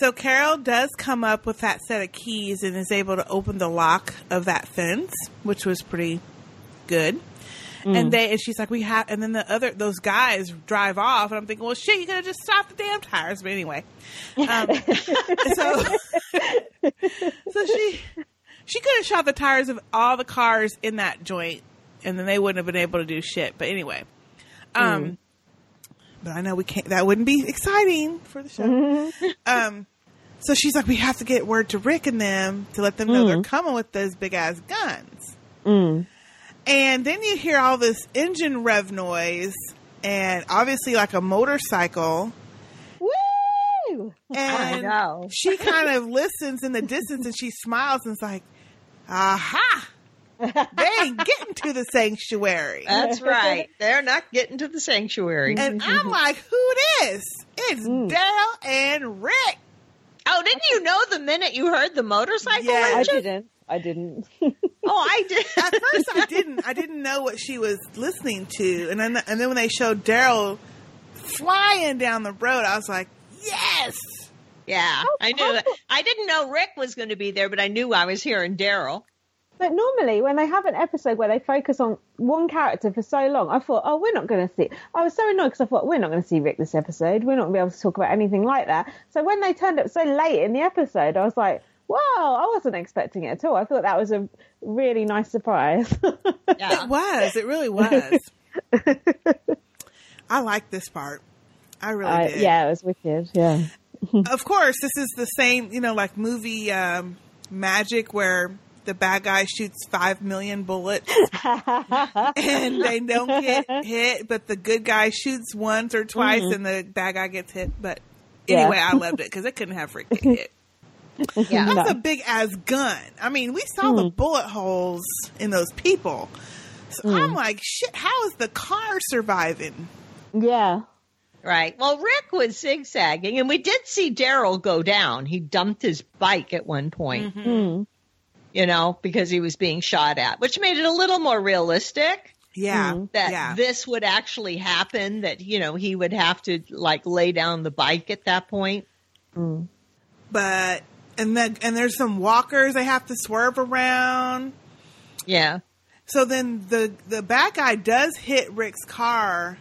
Speaker 27: So Carol does come up with that set of keys and is able to open the lock of that fence, which was pretty good.
Speaker 28: Mm.
Speaker 27: And they and she's like, we have, and then the other those guys drive off, and I'm thinking, well, shit, you could have just stopped the damn tires. But anyway, um, so so she she could have shot the tires of all the cars in that joint, and then they wouldn't have been able to do shit. But anyway, um,
Speaker 28: Mm.
Speaker 27: But I know we can't. That wouldn't be exciting for the show. um, so she's like, we have to get word to Rick and them to let them know they're
Speaker 28: Mm.
Speaker 27: coming with those big ass guns.
Speaker 28: Mm.
Speaker 27: And then you hear all this engine rev noise, and obviously like a motorcycle.
Speaker 28: Woo!
Speaker 27: And she kind of listens in the distance, and she smiles and is like, "Aha! They ain't getting to the sanctuary."
Speaker 29: That's right. They're not getting to the sanctuary.
Speaker 27: And I'm like, "Who this? It's
Speaker 28: Mm.
Speaker 27: Daryl and Rick."
Speaker 29: oh, didn't you know the minute you heard the motorcycle
Speaker 27: Yeah.
Speaker 28: I didn't. I didn't.
Speaker 29: Oh, I did.
Speaker 27: At first, I didn't. I didn't know what she was listening to, and then and then when they showed Daryl flying down the road, I was like, "Yes!"
Speaker 29: Yeah, I knew it. I didn't know Rick was going to be there, but I knew I was hearing Daryl.
Speaker 28: But normally, when they have an episode where they focus on one character for so long, I thought, oh, we're not going to see. I was so annoyed because I thought we're not going to see Rick this episode. We're not going to be able to talk about anything like that. So when they turned up so late in the episode, I was like, wow, I wasn't expecting it at all. I thought that was a really nice surprise.
Speaker 27: It was. It really was. I like this part. I really
Speaker 28: I-
Speaker 27: did.
Speaker 28: yeah, it was wicked. Yeah.
Speaker 27: of course, this is the same, you know, like movie um, magic where the bad guy shoots five million bullets and they don't get hit, but the good guy shoots once or twice
Speaker 28: Mhm.
Speaker 27: and the bad guy gets hit. But
Speaker 28: Yeah.
Speaker 27: anyway, I loved it because it couldn't have Rick get hit.
Speaker 28: Yeah.
Speaker 27: That's
Speaker 28: No.
Speaker 27: a big ass gun. I mean, we saw the bullet holes in those people. So I'm like, shit, how is the car surviving?
Speaker 28: Yeah.
Speaker 29: Right. Well, Rick was zigzagging, and we did see Daryl go down. He dumped his bike at one point,
Speaker 28: Mm.
Speaker 29: You know, because he was being shot at, which made it a little more realistic.
Speaker 27: Yeah.
Speaker 28: Mm.
Speaker 29: That
Speaker 27: yeah.
Speaker 29: this would actually happen, that, you know, he would have to, like, lay down the bike at that point.
Speaker 28: Mm.
Speaker 27: but and then and there's some walkers they have to swerve around.
Speaker 29: Yeah.
Speaker 27: So then the the bad guy does hit Rick's car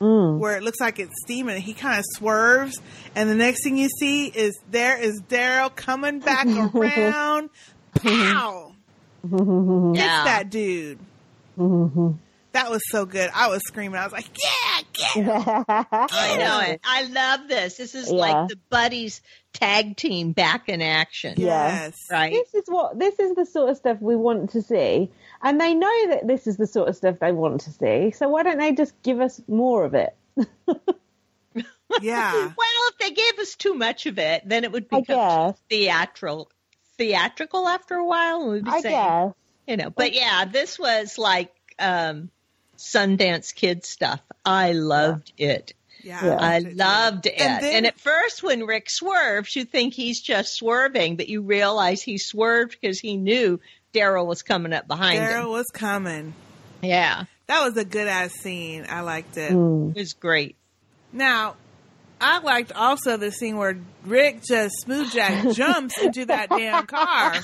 Speaker 28: Mm.
Speaker 27: where it looks like it's steaming. He kind of swerves, and the next thing you see is there is Daryl coming back around. Pow! Hits
Speaker 29: Yeah.
Speaker 27: that dude. That was so good. I was screaming. I was like, "Yeah, get him!"
Speaker 29: I know it. I love this. This is
Speaker 28: Yeah.
Speaker 29: like the buddies tag team back in action.
Speaker 27: Yes.
Speaker 29: Right.
Speaker 28: This is what this is the sort of stuff we want to see, and they know that this is the sort of stuff they want to see. So why don't they just give us more of it?
Speaker 27: Yeah.
Speaker 29: Well, if they gave us too much of it, then it would
Speaker 28: I
Speaker 29: become theatrical. Theatrical after a while, we'd be
Speaker 28: I
Speaker 29: saying,
Speaker 28: guess.
Speaker 29: you know. But yeah, this was like um, Sundance Kid stuff. I loved it.
Speaker 27: Yeah,
Speaker 28: Yeah.
Speaker 29: I loved it.
Speaker 27: And
Speaker 29: And, at first, when Rick swerves, you think he's just swerving, but you realize he swerved because he knew Daryl was coming up behind
Speaker 27: Daryl
Speaker 29: him.
Speaker 27: was coming.
Speaker 29: Yeah,
Speaker 27: That was a good ass scene. I liked it.
Speaker 28: Mm.
Speaker 29: it was great.
Speaker 27: Now, I liked also the scene where Rick just smooth jack jumps into that damn car.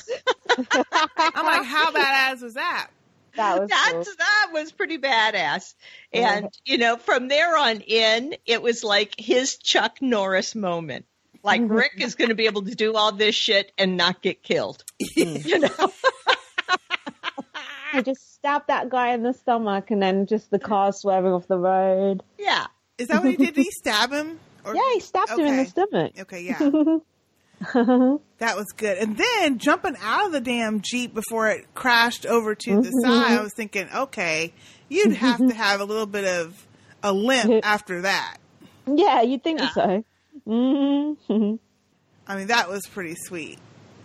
Speaker 27: I'm like, how badass was that?
Speaker 28: That was
Speaker 29: That's,
Speaker 28: cool.
Speaker 29: that was pretty badass.
Speaker 28: Yeah.
Speaker 29: And, you know, from there on in, it was like his Chuck Norris moment. Like mm-hmm. Rick is going to be able to do all this shit and not get killed. Mm. you know?
Speaker 28: He just stabbed that guy in the stomach and then just the car swerving off the road.
Speaker 29: Yeah.
Speaker 27: Is that what he did? Did he stab him? Or-
Speaker 28: Yeah, he stabbed him in the
Speaker 27: Okay.
Speaker 28: stomach.
Speaker 27: Okay, yeah. That was good. And then jumping out of the damn Jeep before it crashed over to the
Speaker 28: Mhm.
Speaker 27: side, I was thinking, okay, you'd have to have a little bit of a limp after that.
Speaker 28: yeah, you'd think so. Mm-hmm.
Speaker 27: I mean, that was pretty sweet.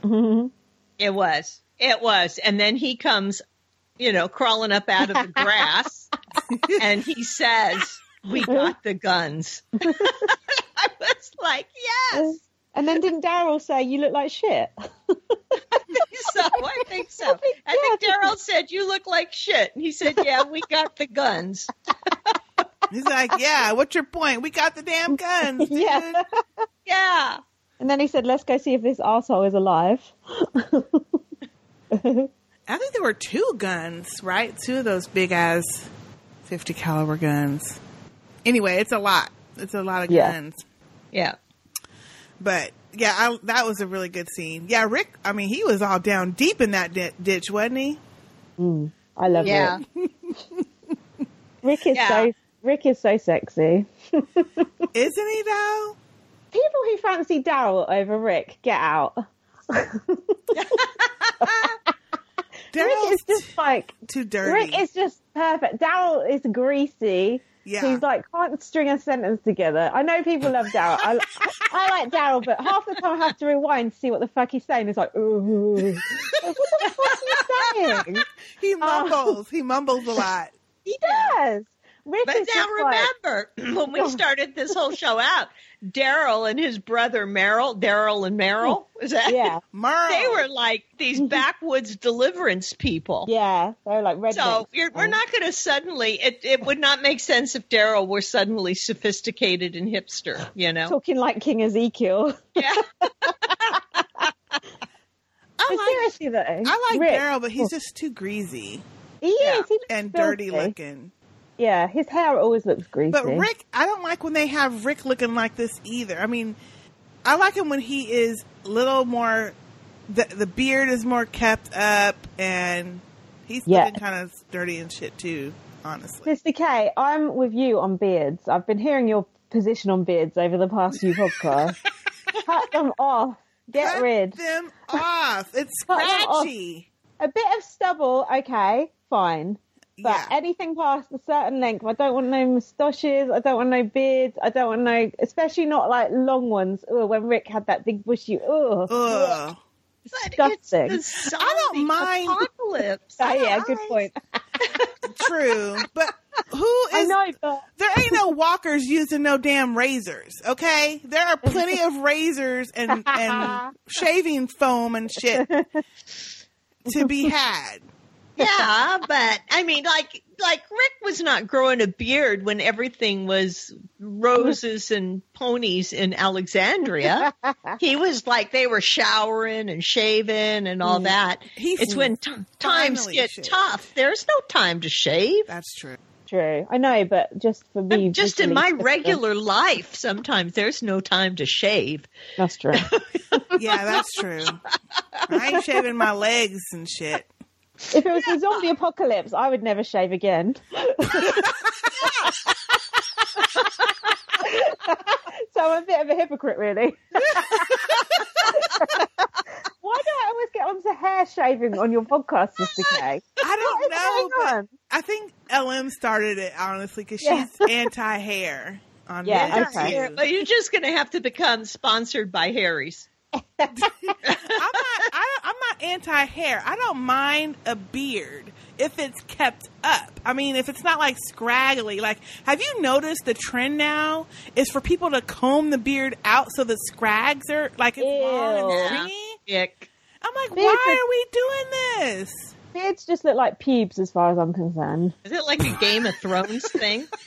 Speaker 29: It was. It was. And then he comes, you know, crawling up out of the grass and he says, We got the guns. I was like, Yes.
Speaker 28: And then didn't Daryl say you look like shit?
Speaker 29: I think So I think so. I think Daryl said, You look like shit. And he said, Yeah, we got the guns.
Speaker 27: He's like, yeah, what's your point? We got the damn guns. dude."
Speaker 28: yeah.
Speaker 29: Yeah.
Speaker 28: And then he said, "Let's go see if this asshole is alive."
Speaker 27: I think there were two guns, right? Two of those big ass 50 caliber guns. Anyway, it's a lot. It's a lot of
Speaker 28: Yeah.
Speaker 27: guns.
Speaker 29: Yeah.
Speaker 27: But yeah, I, that was a really good scene. Yeah, Rick. I mean, he was all down deep in that di- ditch, wasn't he?
Speaker 28: Mm, I love
Speaker 29: Yeah.
Speaker 28: Rick. Rick is
Speaker 29: Yeah.
Speaker 28: so Rick is so sexy.
Speaker 27: Isn't he though?
Speaker 28: People who fancy Daryl over Rick, get out. Rick is just like
Speaker 27: too dirty.
Speaker 28: Rick is just perfect. Daryl is greasy.
Speaker 27: Yeah.
Speaker 28: He's like can't string a sentence together. I know people love Daryl. I, I like Daryl, but half the time I have to rewind to see what the fuck he's saying. It's like, ooh, what the fuck are you saying?
Speaker 27: He mumbles. he mumbles a lot.
Speaker 28: He does. Rick
Speaker 29: But
Speaker 28: is
Speaker 29: now
Speaker 28: just like-
Speaker 29: remember, when we started this whole show out, Daryl and his brother Merrill, Daryl and Merrill, mm. is that?
Speaker 28: Yeah.
Speaker 27: Merle.
Speaker 29: They were like these mm-hmm. backwoods deliverance people.
Speaker 28: Yeah, they're like rednecks.
Speaker 29: So you're, we're not going to suddenly. It it would not make sense if Daryl were suddenly sophisticated and hipster. You know.
Speaker 28: talking like King Ezekiel.
Speaker 29: Yeah.
Speaker 28: But seriously though,
Speaker 27: I like
Speaker 28: Rick,
Speaker 27: Daryl, but he's just too greasy
Speaker 28: he is he looks
Speaker 27: and dirty looking.
Speaker 28: Yeah, his hair always looks greasy.
Speaker 27: But Rick, I don't like when they have Rick looking like this either. I mean, I like him when he is a little more. The the beard is more kept up, and he's
Speaker 28: Yeah.
Speaker 27: looking kind of dirty and shit too. Honestly,
Speaker 28: Mr. K, I'm with you on beards. I've been hearing your position on beards over the past few podcasts. Cut them off. Get
Speaker 27: Cut
Speaker 28: rid.
Speaker 27: them off. It's
Speaker 28: off.
Speaker 27: scratchy.
Speaker 28: A bit of stubble, okay, fine. But
Speaker 27: Yeah.
Speaker 28: anything past a certain length, I don't want no moustaches. I don't want no beards. I don't want no, especially not like long ones. Ugh, when Rick had that big bushy, ugh,
Speaker 27: Ugh.
Speaker 28: disgusting.
Speaker 29: It's the
Speaker 27: I don't mind.
Speaker 29: apocalypse.
Speaker 28: Oh yeah, good point.
Speaker 27: True, but who
Speaker 28: I know, but
Speaker 27: There ain't no walkers using no damn razors. Okay, there are plenty of razors and and shaving foam and shit to be had.
Speaker 29: Yeah, but I mean, like, like Rick was not growing a beard when everything was roses and ponies in Alexandria. he was like they were showering and shaving and all mm. that.
Speaker 27: He
Speaker 29: it's when t- times get
Speaker 27: shaved.
Speaker 29: tough. There's no time to shave.
Speaker 27: That's true.
Speaker 28: true. I know, but just for me,
Speaker 29: Just in my
Speaker 28: it's-
Speaker 29: regular life, sometimes there's no time to shave.
Speaker 28: That's true.
Speaker 27: Yeah, that's true. I ain't shaving my legs and shit.
Speaker 28: If it was the zombie apocalypse, I would never shave again. so I'm a bit of a hypocrite, really. Why do I always get onto hair shaving on your podcast, Sistah K?
Speaker 27: I
Speaker 28: What
Speaker 27: don't know, but? I think LM started it honestly because
Speaker 28: Yeah.
Speaker 27: she's anti-hair on
Speaker 28: Yeah,
Speaker 27: yeah,
Speaker 28: okay.
Speaker 29: But you're just going to have to become sponsored by Harry's.
Speaker 27: I'm not. I, I'm not not anti hair. I don't mind a beard if it's kept up. I mean, if it's not like scraggly. Like, have you noticed the trend now is for people to comb the beard out so the scrags are like it's long and stringy?
Speaker 29: Ick.
Speaker 27: I'm like,
Speaker 28: Beards
Speaker 27: why
Speaker 28: are-
Speaker 27: are we doing this?
Speaker 28: Beards just look like pubes as far as I'm concerned.
Speaker 29: Is it like a Game of Thrones thing?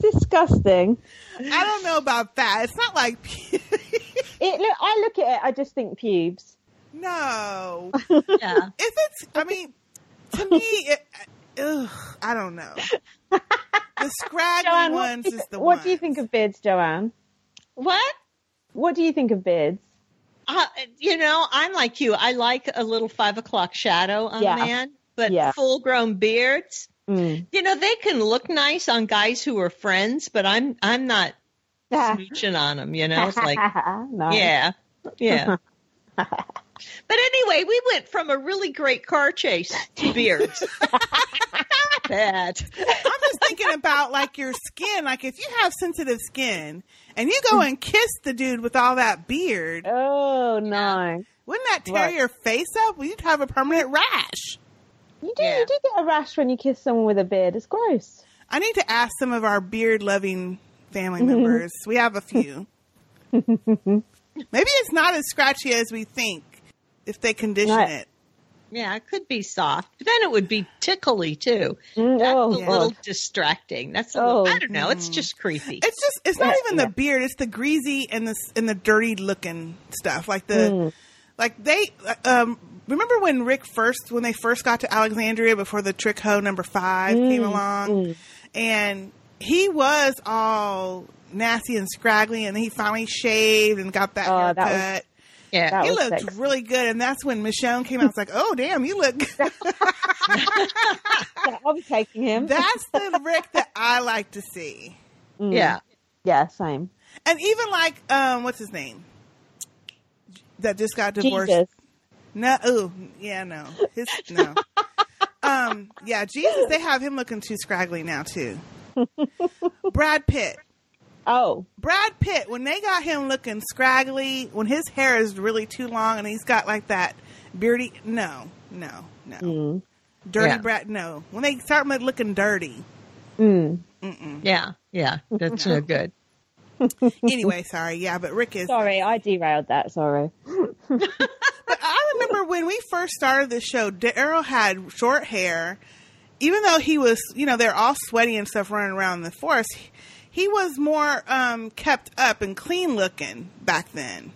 Speaker 28: Disgusting.
Speaker 27: I don't know about that. It's not like
Speaker 28: It look. I look at it. I just think pubes.
Speaker 27: no.
Speaker 29: Yeah.
Speaker 27: If it's, I mean, to me, it, ugh, I don't know. The scraggly
Speaker 28: Joann, what,
Speaker 27: ones
Speaker 28: do you,
Speaker 27: is the
Speaker 28: what
Speaker 27: one.
Speaker 28: do you think of beards, Joann?
Speaker 29: What?
Speaker 28: What do you think of beards?
Speaker 29: Uh, you know, I'm like you. I like a little five o'clock shadow on
Speaker 28: Yeah.
Speaker 29: a man, but
Speaker 28: Yeah.
Speaker 29: full grown beards,
Speaker 28: Mm.
Speaker 29: you know, they can look nice on guys who are friends, but I'm I'm not smooching on them. You know, it's like
Speaker 28: Nice.
Speaker 29: yeah, yeah. But anyway, we went from a really great car chase to beards. Not bad.
Speaker 27: I'm just thinking about like your skin. Like if you have sensitive skin and you go and kiss the dude with all that beard,
Speaker 28: Oh no!
Speaker 27: wouldn't that tear
Speaker 28: Right.
Speaker 27: your face up? Well, you'd have a permanent rash.
Speaker 28: You do. You do get a rash when you kiss someone with a beard. It's gross.
Speaker 27: I need to ask some of our beard loving family members. we have a few. Maybe it's not as scratchy as we think if they condition
Speaker 28: Right.
Speaker 27: it.
Speaker 29: Yeah, it could be soft. But then it would be tickly too.
Speaker 28: Mm,
Speaker 29: That's
Speaker 28: oh,
Speaker 29: a little distracting. That's a little,
Speaker 28: Oh.
Speaker 29: I don't know. It's just creepy.
Speaker 27: It's just it's not
Speaker 28: Yeah,
Speaker 27: even
Speaker 28: yeah.
Speaker 27: the beard, it's the greasy and the and the dirty looking stuff. Like the
Speaker 28: Mm.
Speaker 27: Like they um remember when Rick first when they first got to Alexandria before the trick hoe number 5 came
Speaker 28: Mm,
Speaker 27: along
Speaker 28: mm.
Speaker 27: and he was all nasty and scraggly and he finally shaved and got that
Speaker 28: Oh,
Speaker 27: haircut.
Speaker 28: that was-
Speaker 29: yeah.
Speaker 28: that
Speaker 27: he looked
Speaker 28: sexy.
Speaker 27: really good, and that's when Michonne came out. I was like, "Oh, damn, you look."
Speaker 28: Yeah, I'll be taking him.
Speaker 27: that's the Rick that I like to see.
Speaker 28: Mm.
Speaker 29: Yeah.
Speaker 28: Yeah. Same.
Speaker 27: And even like, um, what's his name? That just got divorced.
Speaker 28: Jesus.
Speaker 27: No, ooh, yeah, no, his no. um, yeah, Jesus. They have him looking too scraggly now too. Brad Pitt.
Speaker 28: Oh.
Speaker 27: Brad Pitt. When they got him looking scraggly, when his hair is really too long and he's got like that beardy. No, no, no.
Speaker 28: Mm.
Speaker 27: Dirty
Speaker 29: Yeah.
Speaker 27: Brad. No. When they start looking dirty.
Speaker 28: Mm.
Speaker 29: Yeah, yeah. That's no good.
Speaker 27: Anyway, sorry. Yeah, but Rick is.
Speaker 28: Sorry, I derailed that. Sorry.
Speaker 27: But I remember when we first started the show, Daryl had short hair. Even though he was, you know, they're all sweaty and stuff running around in the forest, he, he was more um, kept up and clean looking back then.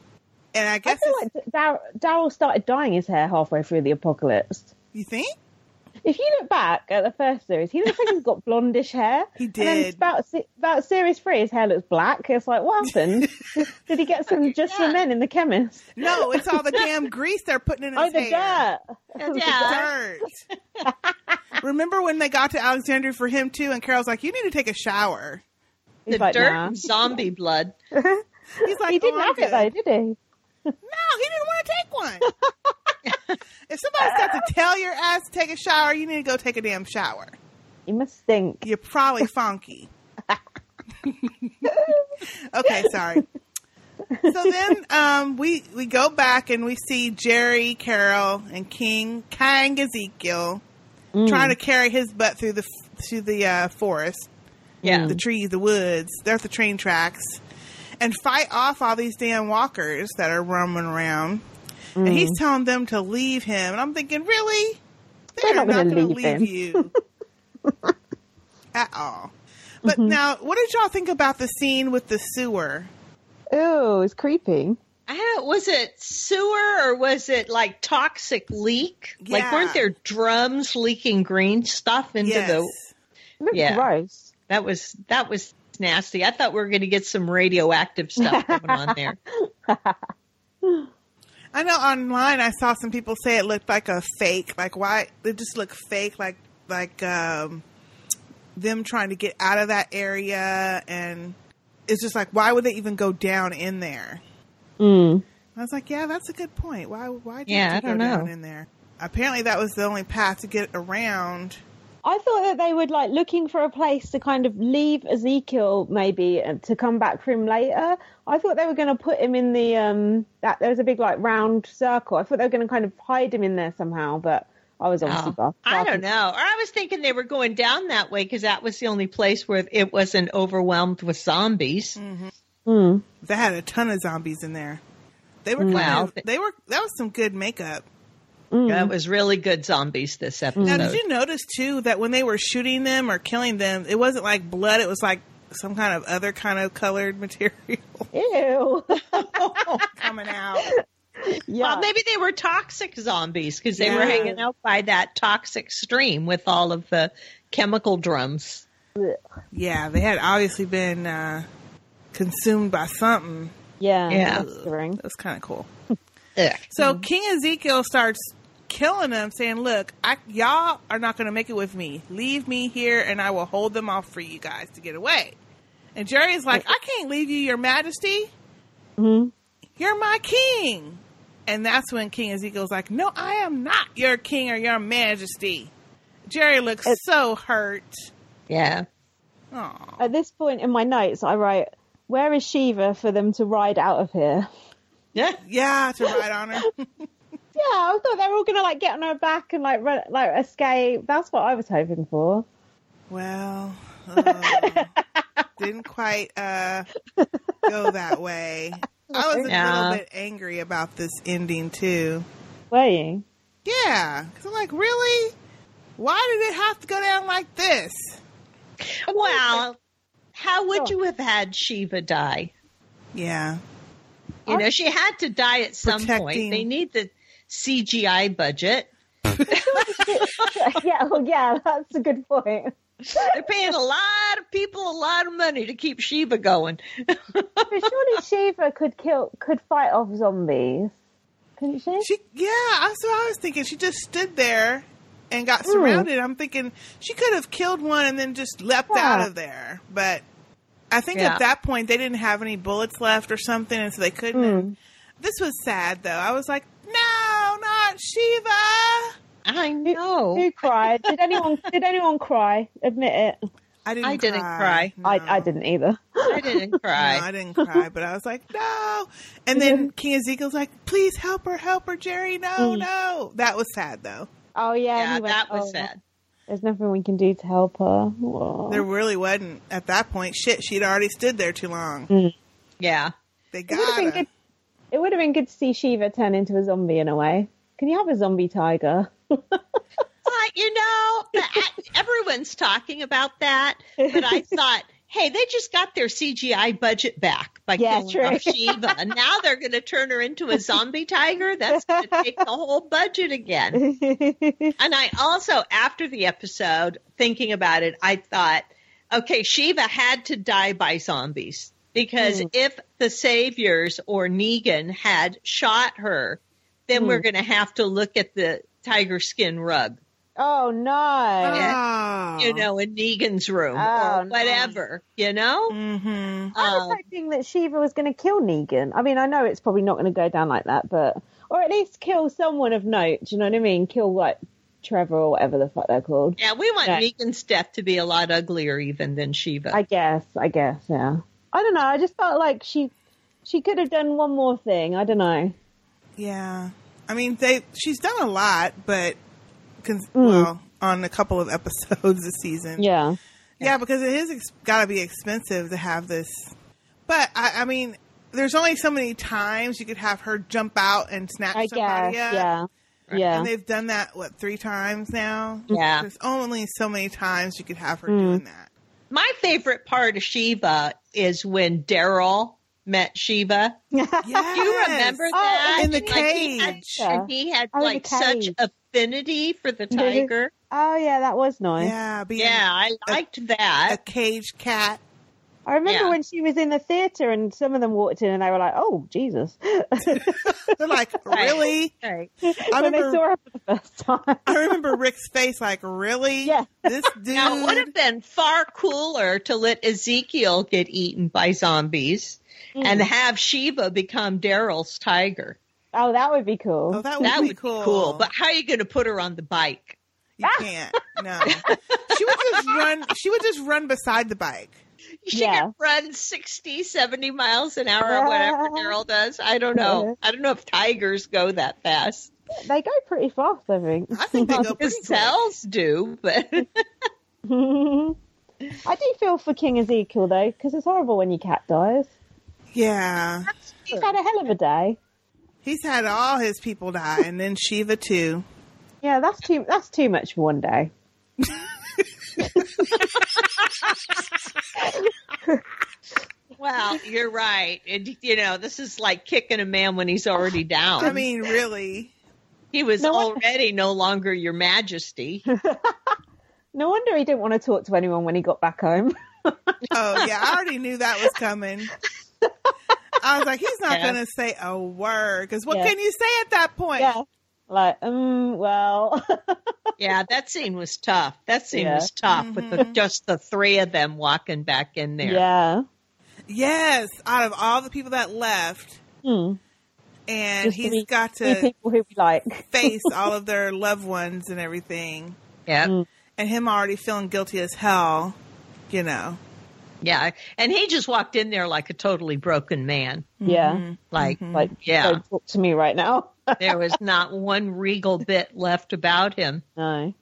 Speaker 27: And I guess.
Speaker 28: I
Speaker 27: feel
Speaker 28: like Dar- Daryl started dyeing his hair halfway through the apocalypse.
Speaker 27: you think
Speaker 28: If you look back at the first series, he looks like he's got blondish hair.
Speaker 27: He did.
Speaker 28: And then
Speaker 27: did.
Speaker 28: about se- about series three, his hair looks black. It's like, what happened? Did he get some just for men in the chemist?
Speaker 27: no, it's all the damn grease they're putting in oh, his
Speaker 28: Oh, the
Speaker 27: hair.
Speaker 28: dirt.
Speaker 29: Yeah.
Speaker 27: Dirt. remember when they got to Alexandria for him too, and Carol's like, "You need to take a shower."
Speaker 28: He's
Speaker 29: The
Speaker 28: like,
Speaker 29: dirt
Speaker 28: nah.
Speaker 29: zombie blood.
Speaker 27: He's like,
Speaker 28: he didn't
Speaker 27: "Oh, I'm
Speaker 28: have it though, did he?
Speaker 27: No, he didn't want to take one. If somebody's got to tell your ass to take a shower, you need to go take a damn shower.
Speaker 28: You must stink.
Speaker 27: You're probably funky. okay, sorry. So then um, we we go back and we see Jerry, Carol, and King Kang Ezekiel
Speaker 28: Mm.
Speaker 27: trying to carry his butt through the through the uh, forest,
Speaker 29: Yeah.
Speaker 27: the trees, the woods. They're at the train tracks, and fight off all these damn walkers that are roaming around. And he's
Speaker 28: Mm.
Speaker 27: telling them to leave him, and I'm thinking, really?
Speaker 28: They're not gonna
Speaker 27: gonna
Speaker 28: leave
Speaker 27: leave you at all. But
Speaker 28: Mm-hmm.
Speaker 27: now, what did y'all think about the scene with the sewer?
Speaker 28: Oh, it's creepy.
Speaker 29: I don't, was it sewer or was it like toxic leak? Like weren't there drums leaking green stuff into
Speaker 27: Yes.
Speaker 29: the
Speaker 28: It
Speaker 29: Yeah.
Speaker 28: gross.
Speaker 29: That was that was nasty. I thought we were going to get some radioactive stuff going on there.
Speaker 27: I know online I saw some people say it looked like a fake. Like why it just looked fake like like um them trying to get out of that area and it's just like why would they even go down in there?
Speaker 28: Mm.
Speaker 27: I was like, yeah, that's a good point. Why why do
Speaker 29: Yeah,
Speaker 27: you
Speaker 29: I don't
Speaker 27: down
Speaker 29: know.
Speaker 27: in there? Apparently that was the only path to get around
Speaker 28: I thought that they would like looking for a place to kind of leave Ezekiel maybe uh, to come back for him later. I thought they were going to put him in the um that there was a big like round circle. I thought they were going to kind of hide him in there somehow, but I was obviously
Speaker 29: Oh,
Speaker 28: buff.
Speaker 29: I don't know. Or I was thinking they were going down that way because that was the only place where it wasn't overwhelmed with zombies.
Speaker 28: Hmm.
Speaker 27: They had a ton of zombies in there. They were kind
Speaker 29: Wow.
Speaker 27: of, they were that was some good makeup.
Speaker 29: That was really good zombies this episode.
Speaker 27: Now, did you notice too that when they were shooting them or killing them, it wasn't like blood; it was like some kind of other kind of colored material
Speaker 28: Ew.
Speaker 27: coming out.
Speaker 29: Well, maybe they were toxic zombies because they were hanging out by that toxic stream with all of the chemical drums.
Speaker 27: Yeah, they had obviously been uh, consumed by something.
Speaker 28: Yeah,
Speaker 29: Yeah.
Speaker 28: that's.
Speaker 27: That was kind of cool. So King Ezekiel starts killing them, saying, "Look, I, y'all are not going to make it with me. Leave me here, and I will hold them off for you guys to get away." And Jerry's like, "I can't leave you, Your Majesty.
Speaker 28: hmm
Speaker 27: You're my king." And that's when King Ezekiel's like, "No, I am not your king or your Majesty." Jerry looks so hurt.
Speaker 29: Yeah.
Speaker 27: Aw.
Speaker 28: At this point in my notes, I write, "Where is Shiva for them to ride out of here?"
Speaker 29: Yeah.
Speaker 27: Yeah, to ride on her.
Speaker 28: Yeah, I thought they were all gonna like get on her back and like run, like escape. That's what I was hoping for.
Speaker 27: Well, uh, didn't quite uh, go that way. I was a
Speaker 29: Yeah.
Speaker 27: little bit angry about this ending too.
Speaker 28: Were you?
Speaker 27: Yeah, because I'm like, really? Why did it have to go down like this?
Speaker 29: Well, how would you have had Shiva die?
Speaker 27: Yeah,
Speaker 29: You know, she had to die at some
Speaker 27: Protecting-
Speaker 29: point. They need the CGI budget.
Speaker 28: yeah, well, yeah, that's a good point.
Speaker 29: They're paying a lot of people a lot of money to keep Shiva going.
Speaker 28: But surely Shiva could kill, could fight off zombies, couldn't she?
Speaker 27: she. Yeah, that's what I was thinking. She just stood there and got
Speaker 28: Hmm.
Speaker 27: surrounded. I'm thinking she could have killed one and then just leapt
Speaker 28: Yeah.
Speaker 27: out of there. But I think
Speaker 29: Yeah.
Speaker 27: at that point they didn't have any bullets left or something, and so they couldn't. And this was sad though. I was like, no, not Shiva.
Speaker 29: I know.
Speaker 28: Who cried? Did anyone? did anyone cry? Admit it.
Speaker 27: I didn't.
Speaker 29: I didn't cry.
Speaker 28: I, I didn't either.
Speaker 29: I didn't cry.
Speaker 27: No, I didn't cry, but I was like, no. And then King Ezekiel's like, please help her, help her, Jerry. No,
Speaker 28: Mm.
Speaker 27: no. That was sad though.
Speaker 28: Oh yeah,
Speaker 29: Yeah,
Speaker 28: went,
Speaker 29: that was
Speaker 28: "Oh,
Speaker 29: sad.
Speaker 28: There's nothing we can do to help her. Aw.
Speaker 27: There really wasn't at that point. Shit, she'd already stood there too long.
Speaker 28: Mm.
Speaker 29: Yeah.
Speaker 27: They
Speaker 28: It would
Speaker 27: got
Speaker 28: have been
Speaker 27: her.
Speaker 28: good. It would have been good to see Shiva turn into a zombie in a way. Can you have a zombie tiger?
Speaker 29: Uh, you know, everyone's talking about that, but I thought, hey, they just got their CGI budget back by
Speaker 28: Yeah,
Speaker 29: killing
Speaker 28: true.
Speaker 29: off Shiva, and now they're going to turn her into a zombie tiger. That's going to take the whole budget again. And I also, after the episode, thinking about it, I thought, okay, Shiva had to die by zombies because
Speaker 28: Hmm.
Speaker 29: if the saviors or Negan had shot her, then
Speaker 28: Hmm.
Speaker 29: we're going to have to look at the tiger skin rug
Speaker 28: oh no!
Speaker 27: Oh.
Speaker 29: you know, in Negan's room
Speaker 28: Oh,
Speaker 29: or
Speaker 28: no.
Speaker 29: whatever, you know?
Speaker 27: Mm-hmm.
Speaker 28: I was
Speaker 29: Um,
Speaker 28: hoping that Shiva was going to kill Negan. I mean, I know it's probably not going to go down like that, but or at least kill someone of note. Do you know what I mean? Kill like Trevor or whatever the fuck they're called.
Speaker 29: yeah, we want
Speaker 28: Yeah.
Speaker 29: Negan's death to be a lot uglier even than Shiva.
Speaker 28: I guess. I guess. Yeah. I don't know. I just felt like she she could have done one more thing. I don't know.
Speaker 27: Yeah. I mean, they. She's done a lot, but cons-
Speaker 28: Mm.
Speaker 27: well, on a couple of episodes this season.
Speaker 28: Yeah.
Speaker 27: Yeah, because it is ex- got to be expensive to have this. But I, I mean, there's only so many times you could have her jump out and snatch
Speaker 28: I
Speaker 27: somebody
Speaker 28: guess.
Speaker 27: up.
Speaker 28: Yeah. Yeah.
Speaker 27: And they've done that what three times now.
Speaker 29: Yeah.
Speaker 27: There's only so many times you could have her
Speaker 28: Mm.
Speaker 27: doing that.
Speaker 29: My favorite part of Shiva is when Daryl met Shiva.
Speaker 27: Yes.
Speaker 29: Do you remember
Speaker 28: Oh,
Speaker 29: that?
Speaker 27: in the
Speaker 29: Like, he had-
Speaker 27: cage.
Speaker 29: and he had
Speaker 28: Oh,
Speaker 29: like such affinity for the tiger.
Speaker 28: Oh yeah, that was nice.
Speaker 27: Yeah,
Speaker 29: yeah, I liked that.
Speaker 27: a cage cat.
Speaker 28: I remember
Speaker 29: Yeah.
Speaker 28: when she was in the theater and some of them walked in and they were like, "Oh Jesus!"
Speaker 27: They're like, really?
Speaker 29: Right.
Speaker 27: I
Speaker 28: when they saw her for the first time.
Speaker 27: I remember Rick's face, like, really?
Speaker 28: Yeah.
Speaker 27: This dude.
Speaker 29: Now, it would have been far cooler to let Ezekiel get eaten by zombies and
Speaker 28: Mm.
Speaker 29: have Shiva become Daryl's tiger.
Speaker 28: Oh, that would be cool.
Speaker 27: oh, that would
Speaker 29: that
Speaker 27: be
Speaker 29: would
Speaker 27: cool.
Speaker 29: be cool. But how are you going to put her on the bike?
Speaker 27: You can't. No. She would just run. She would just run beside the bike.
Speaker 29: She can run 60, 70 miles an hour or whatever Daryl does. I don't know. I don't know if tigers go that fast.
Speaker 28: They go pretty fast, I think.
Speaker 27: I think they go
Speaker 29: His cells do, but
Speaker 28: I do feel for King Ezekiel though, because it's horrible when your cat dies.
Speaker 27: Yeah.
Speaker 28: He's had a hell of a day.
Speaker 27: He's had all his people die, and then Shiva too.
Speaker 28: Yeah, that's too. That's too much for one day.
Speaker 29: Well, you're right. And you know, this is like kicking a man when he's already down.
Speaker 27: I mean, really.
Speaker 29: He was already no longer your majesty.
Speaker 28: No wonder he didn't want to talk to anyone when he got back home.
Speaker 27: Oh yeah, I already knew that was coming. I was like, he's not
Speaker 28: Yeah.
Speaker 27: going to say a word because what
Speaker 28: Yeah.
Speaker 27: can you say at that point?
Speaker 28: Yeah. Like, um, well,
Speaker 29: yeah, that scene was tough. That scene
Speaker 28: Yeah.
Speaker 29: was tough with the, just the three of them walking back in there.
Speaker 28: yeah.
Speaker 27: Yes, out of all the people that left,
Speaker 28: Hmm.
Speaker 27: and
Speaker 28: Just to
Speaker 27: he's
Speaker 28: be-
Speaker 27: got to
Speaker 28: people who we like.
Speaker 27: face all of their loved ones and everything.
Speaker 29: Yeah.
Speaker 28: Mm.
Speaker 27: And him already feeling guilty as hell, you know.
Speaker 29: Yeah. And he just walked in there like a totally broken man.
Speaker 28: Yeah.
Speaker 29: Like,
Speaker 28: Like,
Speaker 29: yeah.
Speaker 28: don't talk to me right now.
Speaker 29: There was not one regal bit left about him.
Speaker 28: No.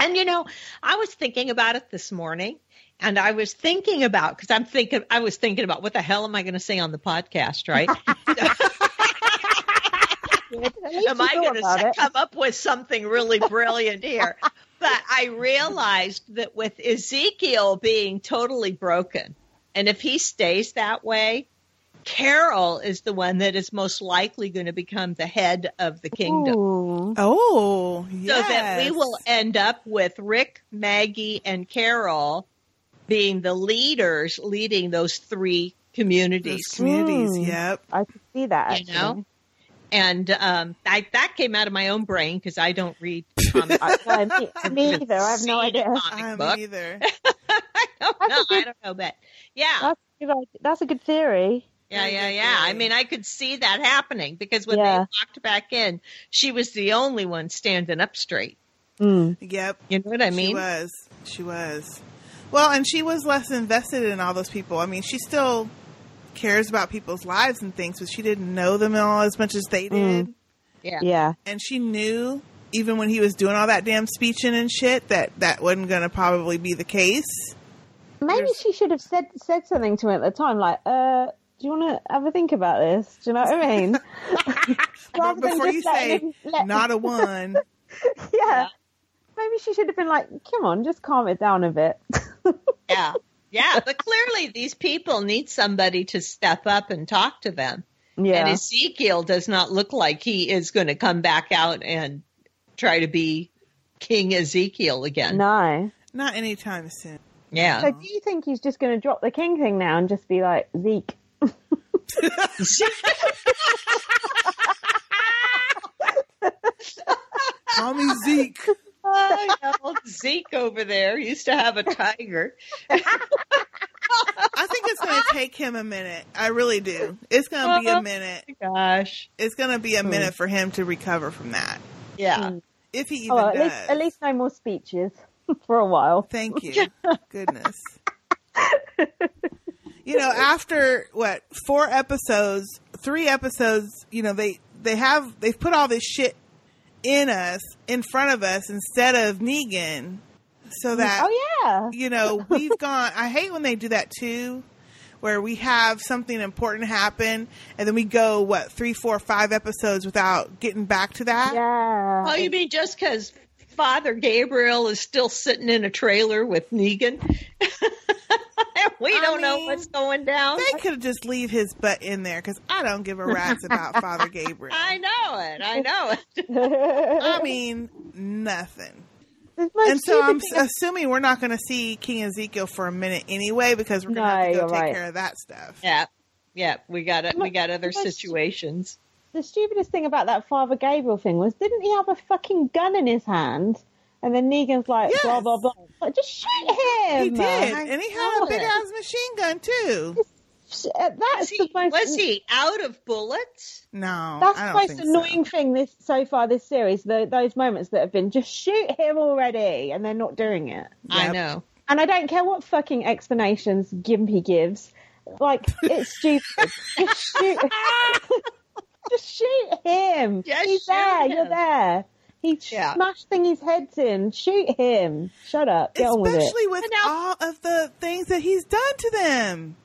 Speaker 29: And you know, I was thinking about it this morning, and I was thinking about because I'm thinking I was thinking about what the hell am I going to say on the podcast, right? am I going to come up with something really brilliant here? But I realized that with Ezekiel being totally broken, and if he stays that way, Carol is the one that is most likely going to become the head of the kingdom.
Speaker 27: Oh,
Speaker 29: So that we will end up with Rick, Maggie, and Carol being the leaders leading those three communities.
Speaker 27: Those communities,
Speaker 28: Hmm.
Speaker 27: yep.
Speaker 28: I could see that.
Speaker 29: You know? And um, I, that came out of my own brain because I don't read comics.
Speaker 28: I, me, me either. I have no idea.
Speaker 27: I
Speaker 29: book.
Speaker 27: me either.
Speaker 29: I don't know. I don't know, but yeah,
Speaker 28: That's a good. That's a good theory.
Speaker 29: Yeah, yeah, yeah. I mean, I could see that happening because when they walked back in, she was the only one standing up straight.
Speaker 28: Mm.
Speaker 27: Yep.
Speaker 29: You know what I mean?
Speaker 27: She was. She was. Well, and she was less invested in all those people. I mean, she still cares about people's lives and things, but she didn't know them all as much as they did.
Speaker 29: Yeah.
Speaker 28: Yeah.
Speaker 27: And she knew, even when he was doing all that damn speeching and shit, that that wasn't going to probably be the case.
Speaker 28: Maybe she should have said said something to him at the time, like, uh, do you want to have a think about this? Do you know what I mean? Rather than
Speaker 27: Before
Speaker 28: just
Speaker 27: you say,
Speaker 28: him- let-
Speaker 27: not a one.
Speaker 28: yeah. Maybe she should have been like, come on, just calm it down a bit.
Speaker 29: Yeah. Yeah. But clearly these people need somebody to step up and talk to them.
Speaker 28: Yeah.
Speaker 29: And Ezekiel does not look like he is going to come back out and try to be King Ezekiel again.
Speaker 28: No.
Speaker 27: Not anytime soon.
Speaker 29: Yeah.
Speaker 28: So do you think he's just going to drop the king thing now and just be like, Zeke?
Speaker 27: Call me Zeke.
Speaker 29: Oh, old Zeke over there used to have a tiger.
Speaker 27: I think it's going to take him a minute. I really do. It's going to be a oh, minute.
Speaker 29: Gosh.
Speaker 27: It's going to be a hmm. minute for him to recover from that.
Speaker 29: Yeah. Hmm.
Speaker 27: If he oh, even
Speaker 28: Oh, at
Speaker 27: does.
Speaker 28: least, at least no more speeches for a while.
Speaker 27: Thank you. Goodness. You know, after what four episodes, three episodes, you know they they have they've put all this shit in us in front of us instead of Negan, so that
Speaker 28: Oh, yeah.
Speaker 27: you know we've gone. I hate when they do that too. Where we have something important happen, and then we go what three, four, five episodes without getting back to that.
Speaker 28: Yeah.
Speaker 29: Oh, you mean just because Father Gabriel is still sitting in a trailer with Negan? we
Speaker 27: I
Speaker 29: don't know
Speaker 27: mean,
Speaker 29: what's going down.
Speaker 27: They could just leave his butt in there because I don't give a rat's about Father Gabriel.
Speaker 29: I know it. I know it.
Speaker 27: I mean, nothing. And so I'm
Speaker 28: stupid thing-
Speaker 27: assuming we're not going to see King Ezekiel for a minute anyway because we're going to
Speaker 28: No,
Speaker 27: have to go take
Speaker 28: right.
Speaker 27: care of that stuff.
Speaker 29: Yeah. Yeah. We got it. We got other
Speaker 28: It was-
Speaker 29: situations.
Speaker 28: The stupidest thing about that Father Gabriel thing was, didn't he have a fucking gun in his hand? And then Negan's like, blah, blah, blah. Like, just shoot him.
Speaker 27: He did,
Speaker 28: I
Speaker 27: and he had a big ass machine gun too.
Speaker 28: uh, that's
Speaker 29: he,
Speaker 28: the most.
Speaker 29: was he out of bullets?
Speaker 27: No,
Speaker 28: That's
Speaker 27: I
Speaker 28: the
Speaker 27: don't
Speaker 28: most
Speaker 27: think so.
Speaker 28: annoying thing this so far this series. The, those moments that have been just shoot him already, and they're not doing it.
Speaker 29: I know.
Speaker 28: And I don't care what fucking explanations Gimpy gives. Like it's stupid. just shoot. just shoot him.
Speaker 29: Yeah,
Speaker 28: He's
Speaker 29: shoot
Speaker 28: there.
Speaker 29: him.
Speaker 28: You're there. He
Speaker 29: Yeah.
Speaker 28: smashed thingy's heads in. Shoot him. Shut up. Get on with it.
Speaker 27: Especially with all of the things that he's done to them.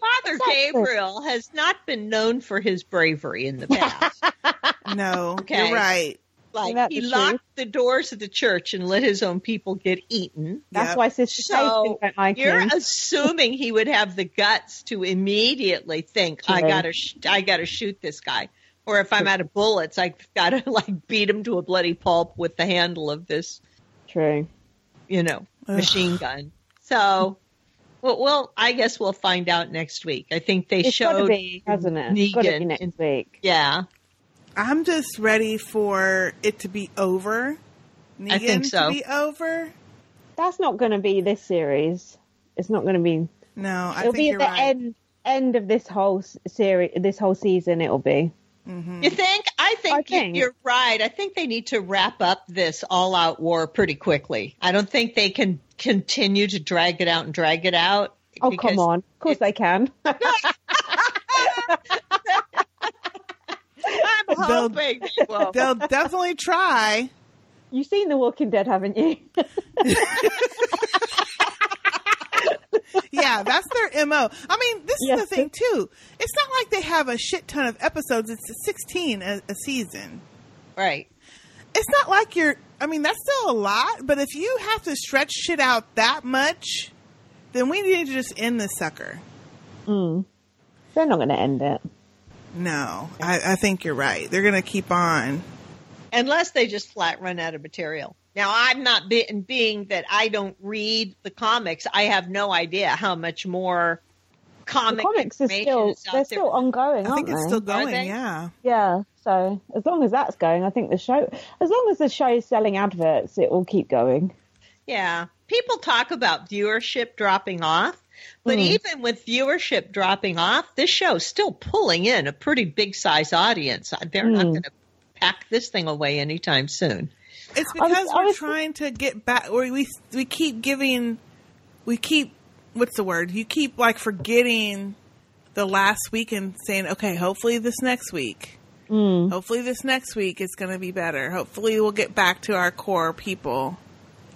Speaker 29: Father
Speaker 28: Exactly.
Speaker 29: Gabriel has not been known for his bravery in the past.
Speaker 27: No,
Speaker 29: Okay.
Speaker 27: you're right.
Speaker 29: like he
Speaker 28: the
Speaker 29: locked
Speaker 28: truth?
Speaker 29: the doors of the church and let his own people get eaten.
Speaker 28: That's
Speaker 27: Yep.
Speaker 28: why Sister
Speaker 29: So
Speaker 28: Tasting don't like
Speaker 29: you're
Speaker 28: him.
Speaker 29: assuming he would have the guts to immediately think, "I gotta, sh- I gotta shoot this guy," or if I'm out of bullets, I've gotta like beat him to a bloody pulp with the handle of this,
Speaker 28: True.
Speaker 29: you know, machine gun. So, well, well, I guess we'll find out next week. I think they
Speaker 28: It's got to
Speaker 29: showed
Speaker 28: be, hasn't it? It's got to be
Speaker 29: Negan
Speaker 28: next
Speaker 29: in-
Speaker 28: week.
Speaker 29: yeah,
Speaker 27: I'm just ready for it to be over. Negan
Speaker 29: I think so.
Speaker 27: To be over.
Speaker 28: That's not going to be this series. It's not going to be.
Speaker 27: No, I
Speaker 28: it'll
Speaker 27: think
Speaker 28: be at
Speaker 27: you're
Speaker 28: the
Speaker 27: right.
Speaker 28: end end of this whole series, this whole season. It'll be. Mm-hmm.
Speaker 29: You think? I think,
Speaker 28: I think.
Speaker 29: you're right. I think they need to wrap up this all-out war pretty quickly. I don't think they can continue to drag it out and drag it out.
Speaker 28: Oh come on! Of course they can.
Speaker 29: I'm
Speaker 27: They'll-
Speaker 29: they will.
Speaker 27: They'll definitely try.
Speaker 28: You've seen The Walking Dead, haven't you?
Speaker 27: Yeah, that's their mo. I mean, this
Speaker 28: Yes.
Speaker 27: is the thing too. It's not like they have a shit ton of episodes. It's 16 a, a season.
Speaker 29: Right.
Speaker 27: It's not like you're. I mean, that's still a lot. But if you have to stretch shit out that much, then we need to just end this sucker.
Speaker 28: mm. They're not going to end it.
Speaker 27: No, I, I think you're right. They're gonna keep on.
Speaker 29: Unless they just flat run out of material. Now, I'm not be- being that I don't read the comics. I have no idea how much more
Speaker 28: The comics are still
Speaker 29: is out
Speaker 28: they're
Speaker 29: there.
Speaker 28: still ongoing,
Speaker 27: I
Speaker 28: aren't
Speaker 27: think it's
Speaker 28: they?
Speaker 27: still going. Yeah.
Speaker 28: Yeah. So as long as that's going, I think the show, as long as the show is selling adverts, it will keep going.
Speaker 29: Yeah. People talk about viewership dropping off, but
Speaker 28: Mm.
Speaker 29: even with viewership dropping off, this show's still pulling in a pretty big size audience. They're not
Speaker 28: Mm.
Speaker 29: going to pack this thing away anytime soon.
Speaker 27: It's
Speaker 28: I was-
Speaker 27: because
Speaker 28: I
Speaker 27: we're
Speaker 28: was-
Speaker 27: trying to get back. Or we we keep giving. We keep. What's the word? You keep like forgetting the last week and saying, okay, hopefully this next week.
Speaker 28: Mm.
Speaker 27: Hopefully this next week is going to be better. Hopefully we'll get back to our core people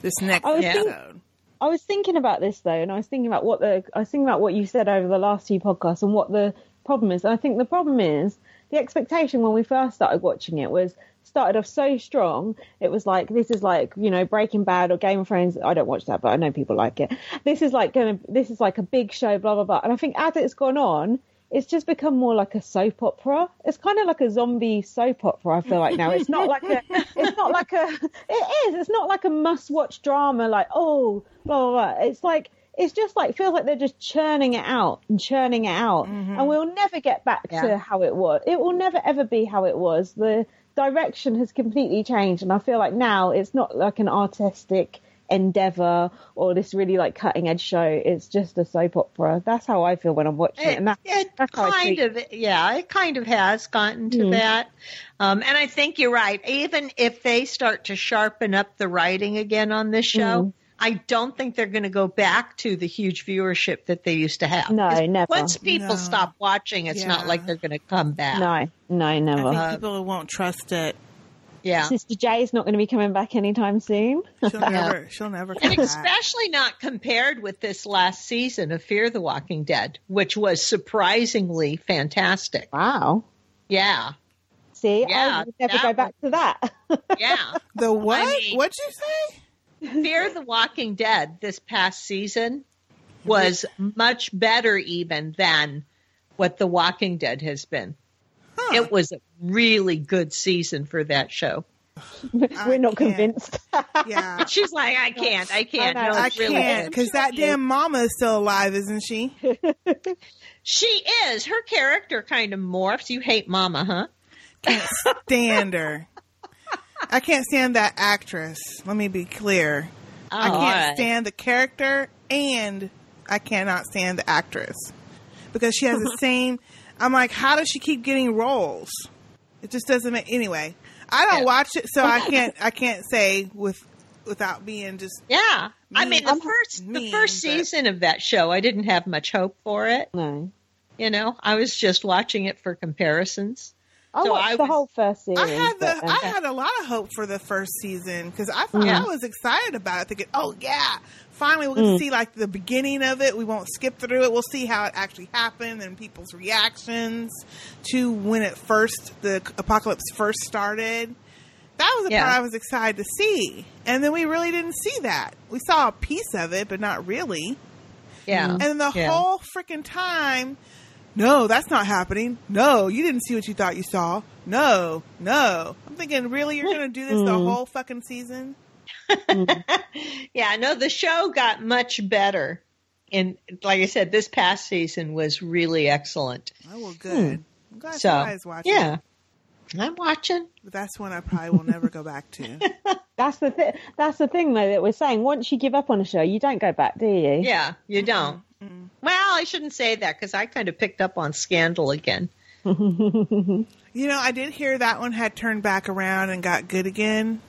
Speaker 27: this next
Speaker 28: I was think-
Speaker 27: episode.
Speaker 28: I was thinking about this though, and I was thinking about what the I was thinking about what you said over the last few podcasts and what the problem is. And I think the problem is the expectation when we first started watching it was started off so strong. It was like this is like you know Breaking Bad or Game of Thrones. I don't watch that, but I know people like it. This is like gonna this is like a big show, blah blah blah. And I think as it's gone on. It's just become more like a soap opera. It's kind of like a zombie soap opera. I feel like now it's not like a. It's not like a. It is. It's not like a must-watch drama. Like oh, blah blah blah. It's like it's just like feels like they're just churning it out and churning it out, mm-hmm. and we'll never get back
Speaker 29: Yeah.
Speaker 28: to how it was. It will never ever be how it was. The direction has completely changed, and I feel like now it's not like an artistic endeavor or this really like cutting edge show. It's just a soap opera. That's how I feel when I'm watching it,
Speaker 29: It,
Speaker 28: and that,
Speaker 29: it
Speaker 28: that's
Speaker 29: kind of, yeah, it kind of has gotten to
Speaker 28: Mhm.
Speaker 29: that. Um, and I think you're right. Even if they start to sharpen up the writing again on this show,
Speaker 28: Mhm.
Speaker 29: I don't think they're going to go back to the huge viewership that they used to have.
Speaker 28: No,
Speaker 29: 'Cause
Speaker 28: never.
Speaker 29: Once people
Speaker 27: No.
Speaker 29: stop watching, it's not like they're going to come back.
Speaker 28: No, no,
Speaker 27: I
Speaker 28: never.
Speaker 27: think
Speaker 29: Uh,
Speaker 27: people won't trust it.
Speaker 29: Yeah.
Speaker 28: Sistah J is not going to be coming back anytime soon.
Speaker 27: She'll never. She'll never come
Speaker 29: And
Speaker 27: back.
Speaker 29: especially not compared with this last season of Fear the Walking Dead, which was surprisingly fantastic.
Speaker 28: Wow.
Speaker 29: Yeah.
Speaker 28: See,
Speaker 29: Yeah,
Speaker 28: I would never go back to that.
Speaker 29: Yeah.
Speaker 27: The what?
Speaker 29: mean-
Speaker 27: What'd you say?
Speaker 29: Fear the Walking Dead this past season was much better even than what The Walking Dead has been. It was a really good season for that show.
Speaker 28: We're not convinced.
Speaker 27: Yeah.
Speaker 29: She's like, I can't, I can't.
Speaker 28: I
Speaker 29: No,
Speaker 27: I
Speaker 29: really
Speaker 27: can't because that damn mama is still alive, isn't she?
Speaker 29: She is. Her character kind of morphs. You hate Mama, huh?
Speaker 27: Can't stand her. I can't stand that actress. Let me be clear. I
Speaker 29: Oh,
Speaker 27: can't
Speaker 29: all right.
Speaker 27: stand the character, and I cannot stand the actress because she has the same. I'm like, how does she keep getting roles? It just doesn't make anyway. I don't
Speaker 29: Yeah.
Speaker 27: watch it, so I can't. I can't say with without being just
Speaker 29: Yeah. I mean, the
Speaker 27: mean-
Speaker 29: first the first
Speaker 27: but-
Speaker 29: season of that show, I didn't have much hope for it.
Speaker 28: No.
Speaker 29: You know, I was just watching it for comparisons.
Speaker 28: I
Speaker 29: So
Speaker 28: watched
Speaker 29: I
Speaker 28: the whole first series.
Speaker 27: I had the
Speaker 28: but, um,
Speaker 27: I had a lot of hope for the first season because I thought
Speaker 28: Yeah.
Speaker 27: I was excited about it, thinking, "Oh yeah, finally we're gonna
Speaker 28: Mm.
Speaker 27: see like the beginning of it. We won't skip through it. We'll see how it actually happened and people's reactions to when it first the apocalypse first started." That was the
Speaker 29: Yeah.
Speaker 27: part I was excited to see, and then we really didn't see that. We saw a piece of it, but not really.
Speaker 29: Yeah.
Speaker 27: And the
Speaker 29: Yeah.
Speaker 27: whole freaking time, no, that's not happening. No, you didn't see what you thought you saw. No, no. I'm thinking, really, you're going to do this the
Speaker 29: Mm.
Speaker 27: whole fucking season?
Speaker 29: Yeah, no, the show got much better. And like I said, this past season was really excellent.
Speaker 27: Oh, well, good. I'm glad
Speaker 29: So,
Speaker 27: somebody's watching.
Speaker 29: yeah. I'm watching.
Speaker 27: That's one I probably will never go back to.
Speaker 28: That's the th- that's the thing though that we're saying. Once you give up on a show, you don't go back, do you?
Speaker 29: Yeah, you don't. Well, I shouldn't say that because I kind of picked up on Scandal again.
Speaker 27: You know, I did hear that one had turned back around and got good again.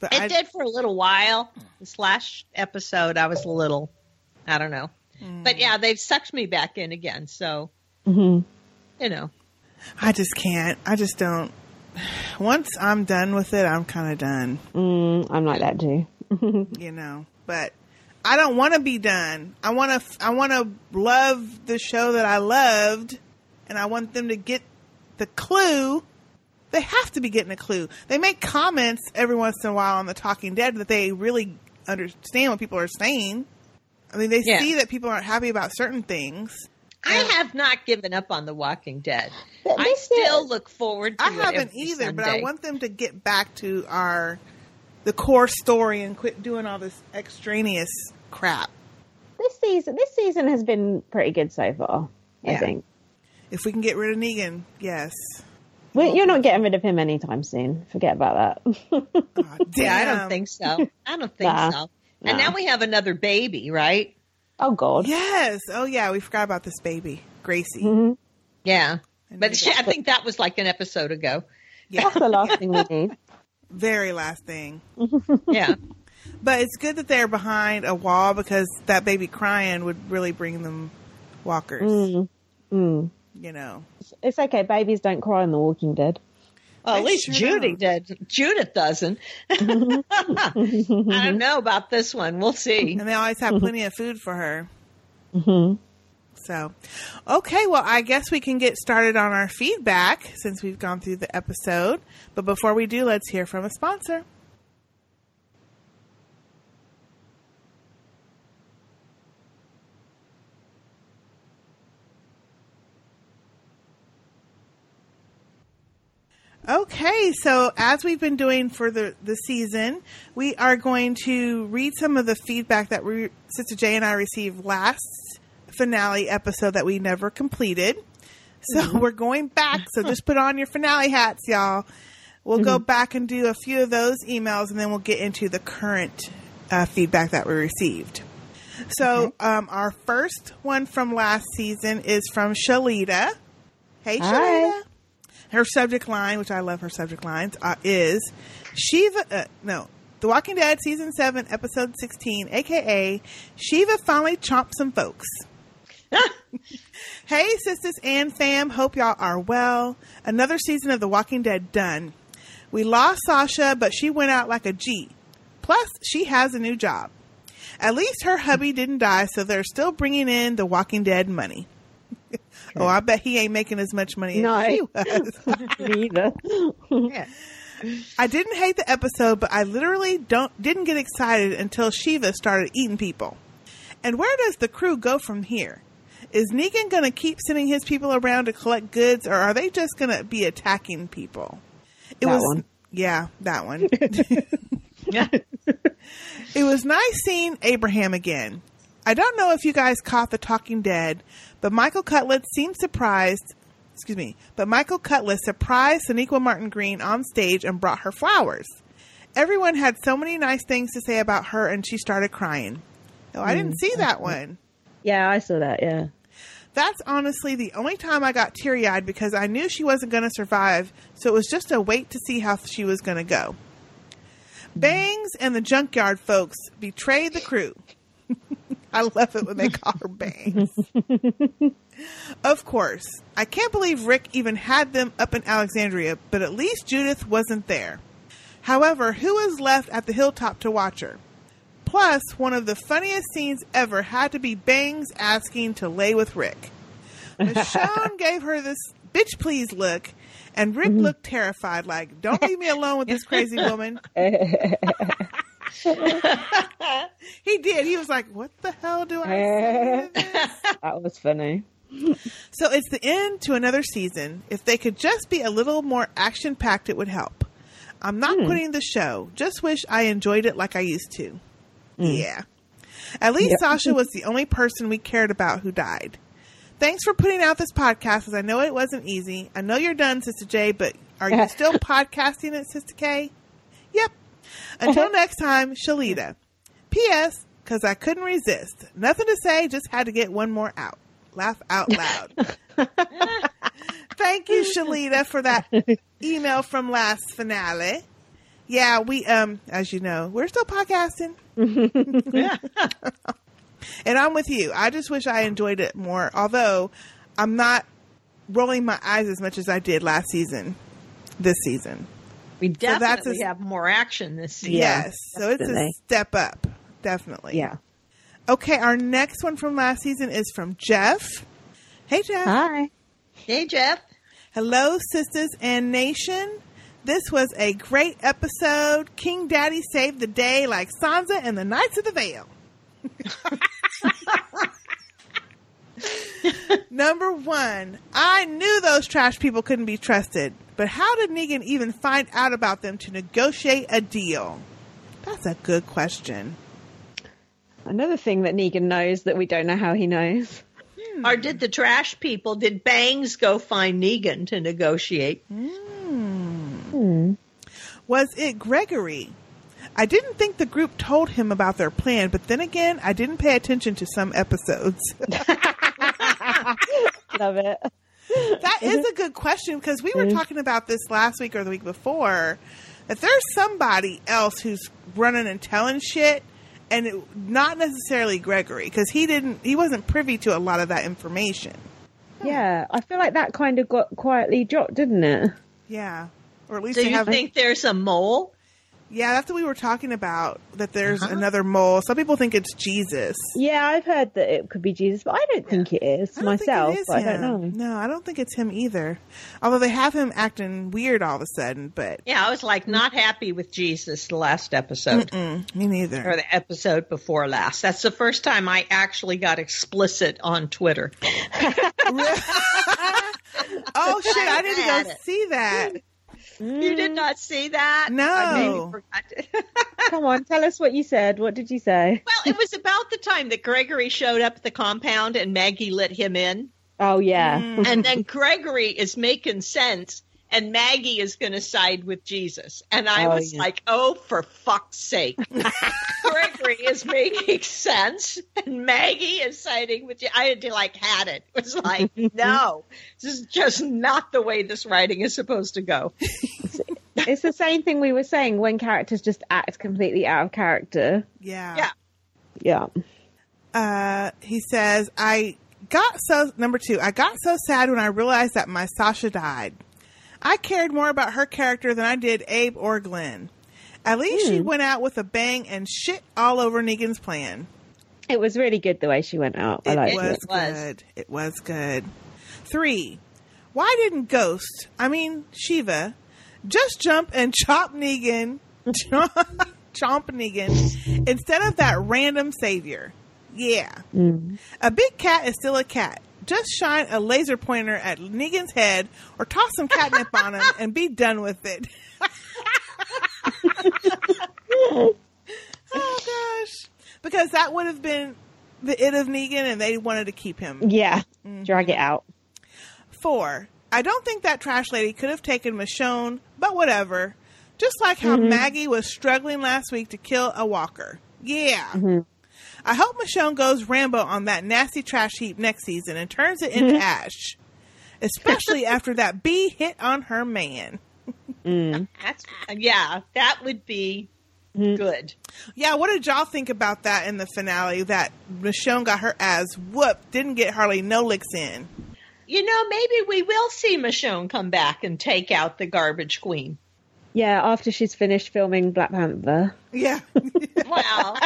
Speaker 27: But
Speaker 29: It
Speaker 27: I,
Speaker 29: did for a little while. This last episode, I was a little, I don't know. But yeah, they've sucked me back in again. So,
Speaker 28: hmm
Speaker 29: you know.
Speaker 27: I just can't. I just don't. Once I'm done with it, I'm kind of done.
Speaker 28: Mm, I'm like that too.
Speaker 27: you know. But I don't want to be done. I want to. I want to love the show that I loved, and I want them to get the clue. They have to be getting a clue. They make comments every once in a while on the Talking Dead that they really understand what people are saying. I mean, they
Speaker 29: Yeah.
Speaker 27: see that people aren't happy about certain things.
Speaker 29: I have not given up on The Walking Dead. I still look forward to
Speaker 27: I
Speaker 29: it
Speaker 27: haven't
Speaker 29: every
Speaker 27: either, but I want them to get back to our the core story and quit doing all this extraneous crap.
Speaker 28: This season, this season has been pretty good so far. I
Speaker 27: Yeah.
Speaker 28: think.
Speaker 27: If we can get rid of Negan, yes.
Speaker 28: Well, you're not getting rid of him anytime soon. Forget about that.
Speaker 29: Yeah, I don't think so. I don't think
Speaker 28: Nah.
Speaker 29: so. And
Speaker 27: Nah.
Speaker 29: now we have another baby, right?
Speaker 28: Oh God.
Speaker 27: Yes. Oh yeah, we forgot about this baby, Gracie.
Speaker 28: Mm-hmm.
Speaker 29: Yeah, but she, I think that was like an episode ago.
Speaker 27: Yeah.
Speaker 28: That's the last thing we need.
Speaker 27: Very last thing.
Speaker 29: Yeah.
Speaker 27: But it's good that they're behind a wall because that baby crying would really bring them walkers.
Speaker 28: Mm. Mm.
Speaker 27: You know.
Speaker 28: It's, it's okay. Babies don't cry in The Walking Dead.
Speaker 29: Well, at
Speaker 27: They
Speaker 29: least
Speaker 27: sure
Speaker 29: Judy did. Judith doesn't. I don't know about this one. We'll see.
Speaker 27: And they always have plenty of food for her.
Speaker 28: hmm
Speaker 27: So, okay, well, I guess we can get started on our feedback since we've gone through the episode. But before we do, let's hear from a sponsor. Okay, so as we've been doing for the, the season, we are going to read some of the feedback that we, Sistah J and I received last finale episode that we never completed. So we're going back. So just put on your finale hats, y'all. We'll go back and do a few of those emails, and then we'll get into the current uh, feedback that we received. So um, our first one from last season is from Shalita. Hey,
Speaker 28: Hi.
Speaker 27: Shalita. Her subject line, which I love her subject lines, uh, is Shiva. Uh, no, The Walking Dead season seven, episode sixteen, aka Shiva finally chomped some folks. hey, sisters and fam, hope y'all are well. Another season of The Walking Dead done. We lost Sasha, but she went out like a G. Plus, she has a new job. At least her hubby didn't die, so they're still bringing in The Walking Dead money. Oh, I bet he ain't making as much money
Speaker 28: No.
Speaker 27: as she was.
Speaker 28: Me either.
Speaker 27: I didn't hate the episode, but I literally don't didn't get excited until Shiva started eating people. And where does the crew go from here? Is Negan going to keep sending his people around to collect goods, or are they just going to be attacking people? It
Speaker 28: That
Speaker 27: was,
Speaker 28: one.
Speaker 27: yeah, that one. it was nice seeing Abraham again. I don't know if you guys caught the Talking Dead, but Michael Cudlitz seemed surprised. Excuse me, but Michael Cudlitz surprised Sonequa Martin Green on stage and brought her flowers. Everyone had so many nice things to say about her, and she started crying. Oh, I didn't
Speaker 28: Mm,
Speaker 27: see that one.
Speaker 28: Yeah, I saw that. Yeah.
Speaker 27: That's honestly the only time I got teary eyed because I knew she wasn't going to survive, so it was just a wait to see how she was going to go. Bangs and the junkyard folks betrayed the crew. I love it when they call her Bangs. of course, I can't believe Rick even had them up in Alexandria, but at least Judith wasn't there. However, who was left at the hilltop to watch her? Plus, one of the funniest scenes ever had to be Bangs asking to lay with Rick. Michonne gave her this bitch please look, and Rick mm-hmm. looked terrified, like, don't leave me alone with this crazy woman. he did. He was like, what the hell do I say? this?"
Speaker 28: that was funny.
Speaker 27: So it's the end to another season. If they could just be a little more action packed, it would help. I'm not
Speaker 28: Hmm.
Speaker 27: quitting the show. Just wish I enjoyed it like I used to.
Speaker 28: Mm.
Speaker 27: Yeah. At least
Speaker 28: Yep.
Speaker 27: Sasha was the only person we cared about who died. Thanks for putting out this podcast because I know it wasn't easy. I know you're done, Sistah J, but are you still podcasting it, Sistah K? Yep. Until next time, Shalita. P.S. Because I couldn't resist. Nothing to say, just had to get one more out. Laugh out loud. Thank you, Shalita, for that email from last finale. Yeah, we um, as you know, we're still podcasting. yeah. and I'm with you. I just wish I enjoyed it more. Although I'm not rolling my eyes as much as I did last season. This season.
Speaker 29: We
Speaker 27: that's
Speaker 29: definitely
Speaker 27: a-
Speaker 29: have more action this season.
Speaker 27: yes, so it's a step up, definitely.
Speaker 28: Yeah.
Speaker 27: Okay, our next one from last season is from Jeff. Hey, Jeff.
Speaker 28: Hi.
Speaker 29: Hey, Jeff.
Speaker 27: Hello, sisters and nation. This was a great episode. King Daddy saved the day like Sansa and the Knights of the Vale. Number one, I knew those trash people couldn't be trusted, but how did Negan even find out about them to negotiate a deal? That's a good question.
Speaker 28: Another thing that Negan knows that we don't know how he knows.
Speaker 29: Or did the trash people, did Bangs go find Negan to negotiate?
Speaker 28: Hmm.
Speaker 27: Was it Gregory? I didn't think the group told him about their plan, but then again, I didn't pay attention to some episodes.
Speaker 28: Love it.
Speaker 27: that is a good question because we were talking about this last week or the week before that there's somebody else who's running and telling shit and it, not necessarily Gregory because he didn't he wasn't privy to a lot of that information.
Speaker 28: Yeah, I feel like that kind of got quietly dropped, didn't it?
Speaker 27: Yeah. Or at least
Speaker 29: Do you
Speaker 27: have
Speaker 29: think there's a mole?
Speaker 27: Yeah, that's what we were talking about that there's uh-huh. another mole. Some people think it's Jesus.
Speaker 28: Yeah, I've heard that it could be Jesus, but I don't think it is
Speaker 27: I don't think it
Speaker 28: myself.
Speaker 27: is
Speaker 28: but I don't know.
Speaker 27: No, I don't think it's him either. Although they have him acting weird all of a sudden, but
Speaker 29: Yeah, I was like not happy with Jesus the last episode.
Speaker 27: Mm-mm, me neither.
Speaker 29: Or the episode before last. That's the first time I actually got explicit on Twitter.
Speaker 27: oh shit, I didn't
Speaker 29: had
Speaker 27: go
Speaker 29: it.
Speaker 27: see that.
Speaker 29: You did mm. not see that?
Speaker 27: No.
Speaker 29: I maybe forgot to-
Speaker 28: Come on, tell us what you said. What did you say?
Speaker 29: Well, it was about the time that Gregory showed up at the compound and Maggie let him in.
Speaker 28: Oh yeah.
Speaker 29: and then Gregory is making sense and Maggie is going to side with Jesus. And I
Speaker 28: Oh,
Speaker 29: was
Speaker 28: yeah.
Speaker 29: like, oh, for fuck's sake. Gregory is making sense and Maggie is siding with you. I had to like had it. It was like, no, this is just not the way this writing is supposed to go.
Speaker 28: it's the same thing we were saying when characters just act completely out of character.
Speaker 27: Yeah.
Speaker 29: Yeah.
Speaker 28: Yeah.
Speaker 27: Uh, he says, I got so, number two, I got so sad when I realized that my Sasha died. I cared more about her character than I did Abe or Glenn. At least she went out with a bang and shit all over Negan's plan.
Speaker 28: It was really good the way she went out. I
Speaker 27: It
Speaker 28: liked
Speaker 27: was
Speaker 28: it.
Speaker 27: good. It was good. Three. Why didn't Ghost, I mean Shiva, just jump and chop Negan, chomp, chomp Negan, instead of that random savior? Yeah.
Speaker 28: Mm.
Speaker 27: A big cat is still a cat. Just shine a laser pointer at Negan's head or toss some catnip on him and be done with it. oh gosh. Because that would have been the it of Negan and they wanted to keep him.
Speaker 28: Yeah.
Speaker 27: Mm-hmm.
Speaker 28: Drag it out.
Speaker 27: Four. I don't think that trash lady could have taken Michonne, but whatever. Just like how
Speaker 28: Mhm.
Speaker 27: Maggie was struggling last week to kill a walker. Yeah.
Speaker 28: Mhm.
Speaker 27: I hope Michonne goes Rambo on that nasty trash heap next season and turns it into ash, especially after that bee hit on her man. Mm.
Speaker 29: That's yeah, that would be mm-hmm. good.
Speaker 27: Yeah, what did y'all think about that in the finale? That Michonne got her ass whooped, didn't get hardly no licks in.
Speaker 29: You know, maybe we will see Michonne come back and take out the garbage queen.
Speaker 28: Yeah, after she's finished filming Black Panther.
Speaker 27: Yeah.
Speaker 29: Well,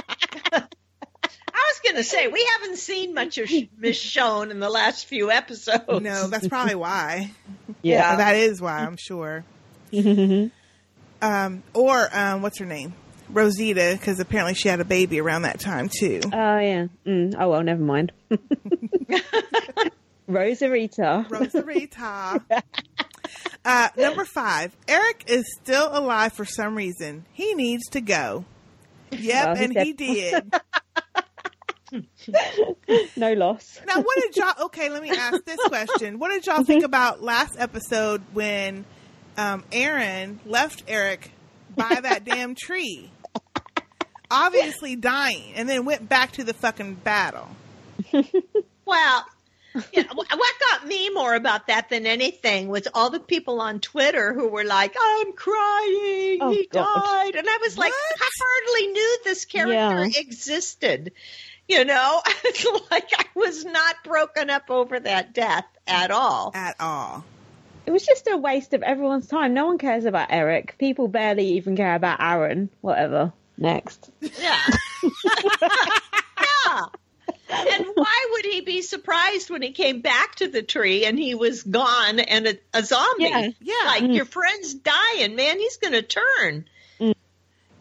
Speaker 29: I was going to say we haven't seen much of Michonne in the last few episodes.
Speaker 27: No, that's probably why.
Speaker 29: Yeah.
Speaker 27: that is why I'm sure. Um, or um, what's her name, Rosita, because apparently she had a baby around that time too.
Speaker 28: Oh yeah. Mm. Oh well, never mind. Rosarita.
Speaker 27: Rosarita. Uh, number five, Eric is still alive for some reason. He needs to go. Yep,
Speaker 28: Well, he
Speaker 27: and
Speaker 28: said-
Speaker 27: he did.
Speaker 28: No loss.
Speaker 27: Now, what did y'all? Okay, let me ask this question: What did y'all think about last episode when um, Aaron left Eric by that damn tree, obviously dying, and then went back to the fucking battle?
Speaker 29: Well, yeah, wh- what got me more about that than anything was all the people on Twitter who were like, "I'm crying,
Speaker 28: Oh,
Speaker 29: he
Speaker 28: God.
Speaker 29: died," and I was like, I hardly knew this character
Speaker 28: Yeah.
Speaker 29: existed. You know, it's like I was not broken up over that death at all.
Speaker 27: At all.
Speaker 28: It was just a waste of everyone's time. No one cares about Eric. People barely even care about Aaron. Whatever. Next.
Speaker 29: Yeah. yeah. And why would he be surprised when he came back to the tree and he was gone and a, a zombie?
Speaker 28: Yeah.
Speaker 27: Yeah.
Speaker 29: Like mm. your friend's dying, man. He's going to turn.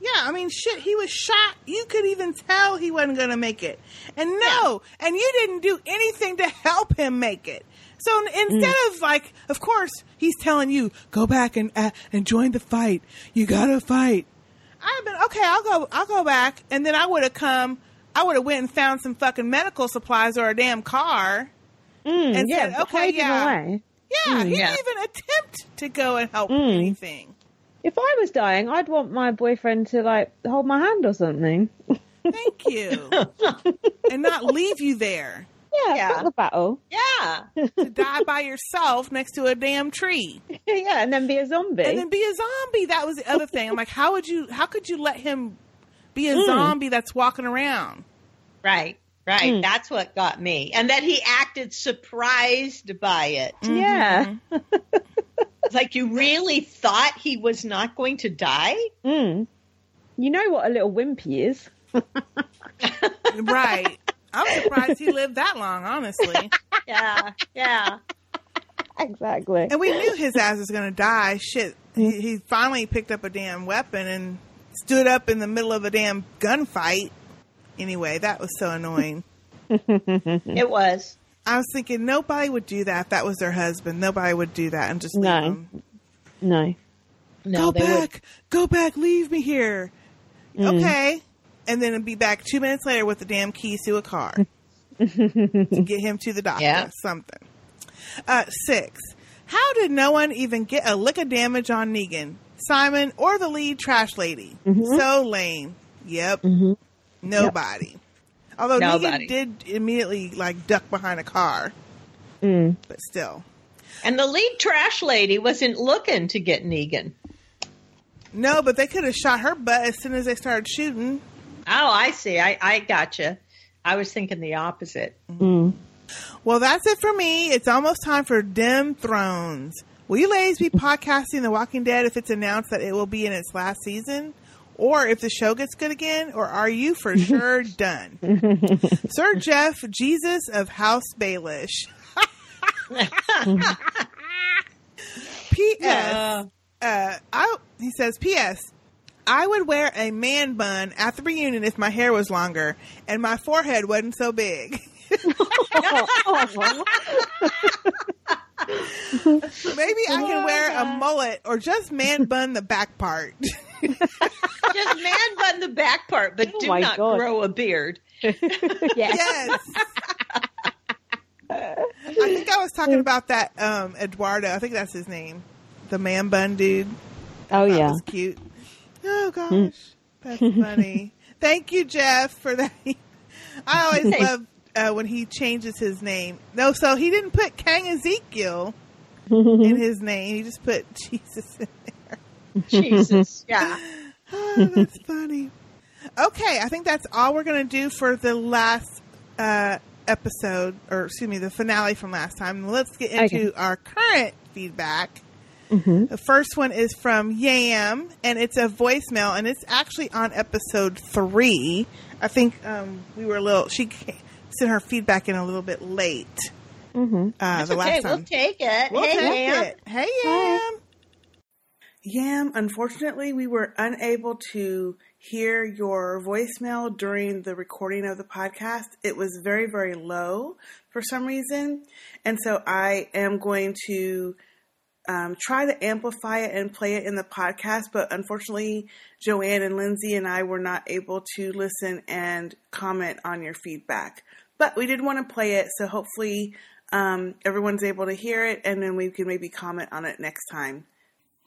Speaker 27: Yeah, I mean, shit, he was shot. You could even tell he wasn't going to make it. And no, and you didn't do anything to help him make it. So instead of like, of course, he's telling you, go back and uh, and join the fight. You gotta fight. I've been okay. I'll go. I'll go back, and then I would have come. I would have went and found some fucking medical supplies or a damn car,
Speaker 28: Mm,
Speaker 27: and
Speaker 28: yeah,
Speaker 27: said, okay, yeah,
Speaker 28: away.
Speaker 27: yeah.
Speaker 28: Mm,
Speaker 27: he
Speaker 28: yeah.
Speaker 27: didn't even attempt to go and help
Speaker 28: Mm.
Speaker 27: anything.
Speaker 28: If I was dying, I'd want my boyfriend to like hold my hand or something.
Speaker 27: Thank you, and not leave you there.
Speaker 28: Yeah,
Speaker 29: Yeah.
Speaker 28: the battle.
Speaker 29: Yeah.
Speaker 27: to die by yourself next to a damn tree
Speaker 28: yeah, and then be a zombie.
Speaker 27: and then be a zombie. That was the other thing. I'm like, how would you? How could you let him be a
Speaker 28: Mm.
Speaker 27: zombie that's walking around?
Speaker 29: Right. Right.
Speaker 28: Mm.
Speaker 29: That's what got me. And that he acted surprised by it.
Speaker 28: yeah.
Speaker 29: It's like you really thought he was not going to die?
Speaker 28: Mm. You know what a little wimpy is.
Speaker 27: Right. I'm surprised he lived that long, honestly.
Speaker 29: Yeah. Yeah.
Speaker 28: Exactly.
Speaker 27: And we knew his ass was gonna die. Shit. He, he finally picked up a damn weapon and stood up in the middle of a damn gunfight. Anyway, that was so annoying.
Speaker 29: It was.
Speaker 27: I was thinking nobody would do that if that was their husband. Nobody would do that and just leave
Speaker 28: No.
Speaker 27: him.
Speaker 28: No.
Speaker 29: No,
Speaker 27: go
Speaker 29: they would.
Speaker 27: back, go back, leave me here.
Speaker 28: Mm.
Speaker 27: Okay. And then be back two minutes later with the damn keys to a car to get him to the doctor.
Speaker 29: Yeah.
Speaker 27: Something. Uh, six. How did no one even get a lick of damage on Negan, Simon, or the lead trash lady?
Speaker 28: Mm-hmm.
Speaker 27: So lame. Yep. Nobody. Although
Speaker 29: Nobody.
Speaker 27: Negan did immediately like duck behind a car,
Speaker 28: Mm.
Speaker 27: but still.
Speaker 29: And the lead trash lady wasn't looking to get Negan.
Speaker 27: No, but they could have shot her butt as soon as they started shooting.
Speaker 29: Oh, I see. I, I gotcha. I was thinking the opposite.
Speaker 28: Mm.
Speaker 27: Well, that's it for me. It's almost time for Dim Thrones. Will you ladies be podcasting The Walking Dead if it's announced that it will be in its last season? Or if the show gets good again? Or are you for sure done? Sir Jeff Jesus of House Baelish. P.S. Uh, I, he says, P.S. I would wear a man bun at the reunion if my hair was longer and my forehead wasn't so big. Maybe I can wear a mullet or just man bun the back part.
Speaker 29: Just man bun the back part, but
Speaker 28: Oh
Speaker 29: do not
Speaker 28: God.
Speaker 29: grow a beard.
Speaker 27: yes. I think I was talking about that um, Eduardo. I think that's his name. The man bun dude.
Speaker 28: Oh
Speaker 27: That
Speaker 28: yeah.
Speaker 27: was cute. Oh gosh, that's funny. Thank you, Jeff, for that. I always love uh, when he changes his name. No, so he didn't put King Ezekiel in his name. He just put Jesus in there.
Speaker 29: Jesus, yeah.
Speaker 27: oh, that's funny. Okay, I think that's all we're going to do for the last uh, episode, or excuse me, the finale from last time. Let's get into
Speaker 28: Okay.
Speaker 27: our current feedback.
Speaker 28: Mm-hmm.
Speaker 27: The first one is from Yam, and it's a voicemail, and it's actually on episode three. I think um, we were a little. She sent her feedback in a little bit late.
Speaker 28: Mm-hmm.
Speaker 27: Uh, the
Speaker 29: okay,
Speaker 27: last
Speaker 29: we'll take it.
Speaker 27: We'll
Speaker 29: hey,
Speaker 27: take
Speaker 29: Yam.
Speaker 27: it. Hey, Yam. Yam, unfortunately, we were unable to hear your voicemail during the recording of the podcast. It was very, very low for some reason. And so I am going to um, try to amplify it and play it in the podcast. But unfortunately, Joann and Lynsey and I were not able to listen and comment on your feedback. But we did want to play it, so hopefully um, everyone's able to hear it, and then we can maybe comment on it next time.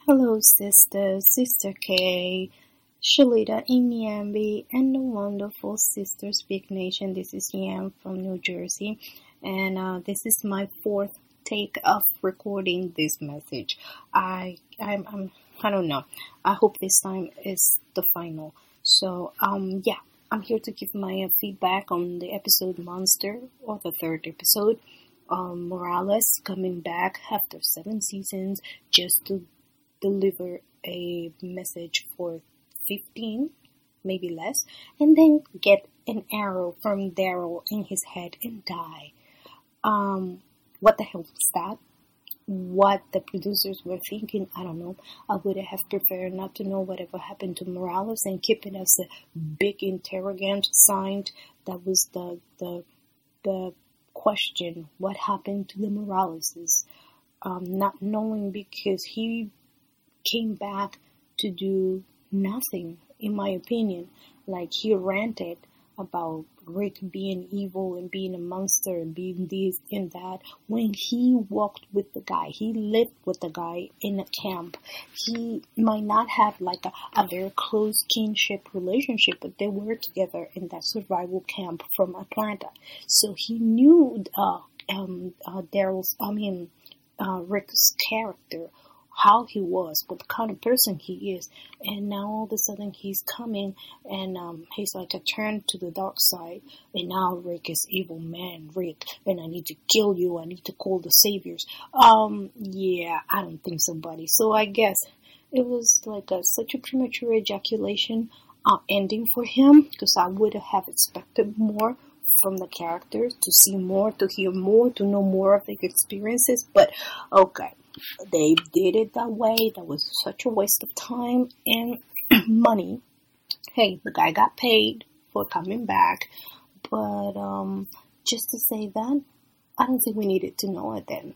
Speaker 30: Hello, sister, Sistah K, Shalita, Inyambi, and the wonderful Sistah Speak Nation. This is Yam from New Jersey, and uh, this is my fourth take of recording this message. I, I'm, I'm, I don't know. I hope this time is the final. So, um, yeah, I'm here to give my uh, feedback on the episode Monster or the third episode. Um, Morales coming back after seven seasons just to deliver a message for 15, maybe less, and then get an arrow from Daryl in his head and die. Um, what the hell was that? What the producers were thinking, I don't know. I would have preferred not to know whatever happened to Morales and keep it as a big interrogant sign. That was the the the question: What happened to the Moraleses? Um, not knowing because he came back to do nothing, in my opinion. Like he ranted about Rick being evil and being a monster and being this and that. When he walked with the guy, he lived with the guy in a camp. He might not have like a, a very close kinship relationship, but they were together in that survival camp from Atlanta. So he knew uh, um, uh, Daryl's, I mean, uh, Rick's character, how he was, what kind of person he is, and now all of a sudden he's coming and um, he's like a turn to the dark side, and now Rick is evil man Rick, and I need to kill you, I need to call the saviors. Um, yeah, I don't think so, buddy. So I guess it was like a, such a premature ejaculation uh, ending for him because I would have expected more from the characters to see more, to hear more, to know more of their experiences. But okay, they did it that way. That was such a waste of time and money. Hey, the guy got paid for coming back, but um, just to say that, I don't think we needed to know it then.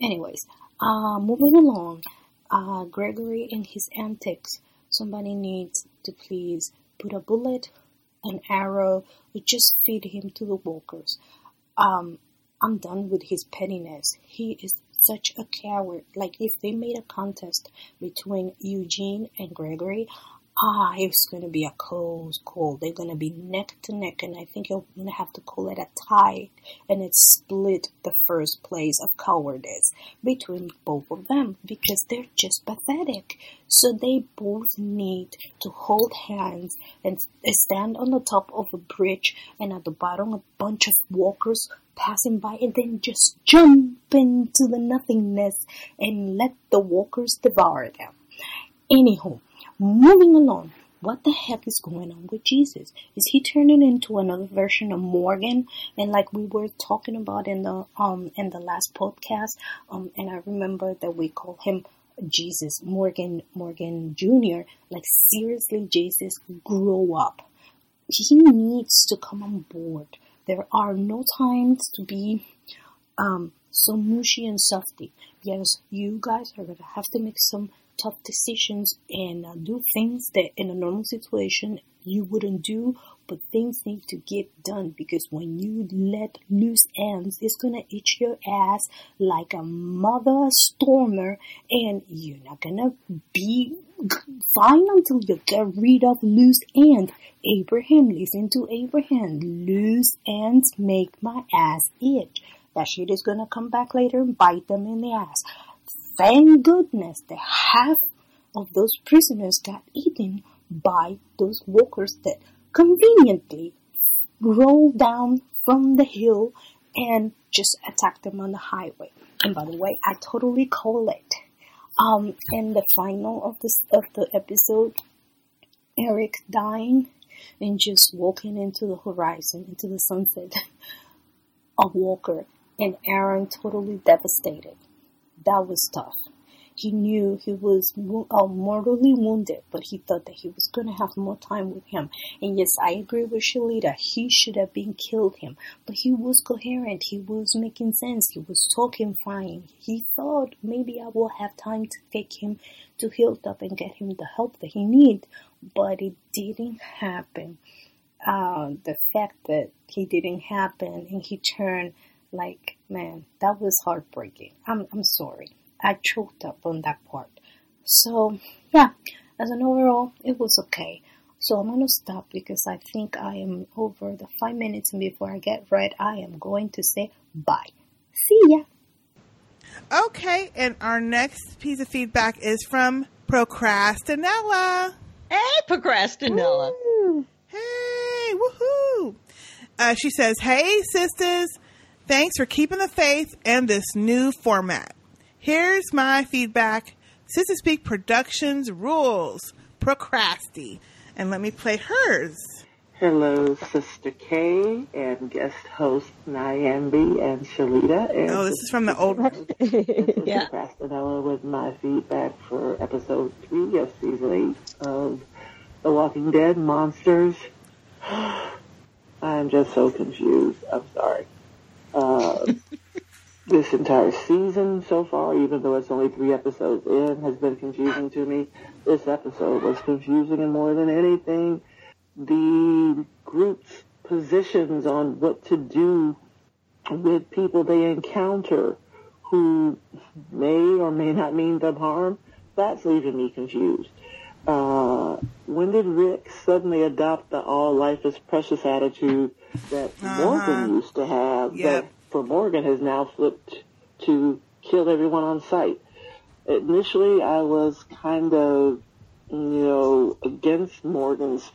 Speaker 30: Anyways, uh, moving along, uh, Gregory and his antics. Somebody needs to please put a bullet, an arrow, or just feed him to the walkers. Um, I'm done with his pettiness. He is such a coward. Like if they made a contest between Eugene and Gregory, ah, it's gonna be a close call. They're gonna be neck to neck, and I think you're gonna have to call it a tie, and it split the first place of cowardice between both of them because they're just pathetic. So they both need to hold hands and stand on the top of a bridge, and at the bottom a bunch of walkers passing by, and then just jump into the nothingness and let the walkers devour them. Anyhow, moving along. What the heck is going on with Jesus? Is he turning into another version of Morgan? And like we were talking about in the um in the last podcast, um, and I remember that we call him Jesus Morgan Morgan Jr. Like seriously, Jesus, grow up. He needs to come on board. There are no times to be um so mushy and softy yes, you guys are gonna have to make some tough decisions and uh, do things that in a normal situation you wouldn't do, but things need to get done because when you let loose ends, it's gonna itch your ass like a mother stormer, and you're not gonna be fine until you get rid of loose ends. Abraham, listen to Abraham. Loose ends make my ass itch. That shit is gonna come back later and bite them in the ass. Thank goodness that half of those prisoners got eaten by those walkers that conveniently rolled down from the hill and just attacked them on the highway. And by the way, I totally call it. Um, in the final of this of the episode, Eric dying and just walking into the horizon, into the sunset. A walker and Aaron totally devastated. That was tough. He knew he was uh, mortally wounded, but he thought that he was going to have more time with him. And yes, I agree with Shalita. He should have been killed him, but he was coherent. He was making sense. He was talking fine. He thought maybe I will have time to take him to Hilltop and get him the help that he needs, but it didn't happen. Uh, the fact that he didn't happen and he turned like, man, that was heartbreaking. I'm, I'm sorry. I choked up on that part. So, yeah, as an overall, it was okay. So I'm gonna stop because I think I am over the five minutes, and before I get right, I am going to say bye. See ya.
Speaker 27: Okay, and our next piece of feedback is from Procrastinella.
Speaker 29: Hey, Procrastinella.
Speaker 27: Woo. Hey, woohoo! Uh, she says, "Hey, sisters, thanks for keeping the faith and this new format. Here's my feedback. Sistah Speak Productions rules. Procrasti. And let me play hers.
Speaker 31: Hello, Sistah K and guest host Nyambi and Shalita. And
Speaker 27: oh, this is from the old.
Speaker 31: yeah. Procrastinella with my feedback for episode three of season eight of The Walking Dead Monsters. I'm just so confused. I'm sorry. Uh, this entire season so far, even though it's only three episodes in, has been confusing to me. This episode was confusing and more than anything, the group's positions on what to do with people they encounter who may or may not mean them harm, that's leaving me confused. Uh, when did Rick suddenly adopt the all life is precious attitude that uh-huh. Morgan used to have yep. that for Morgan has now flipped to kill everyone on sight. Initially, I was kind of, you know, against Morgan's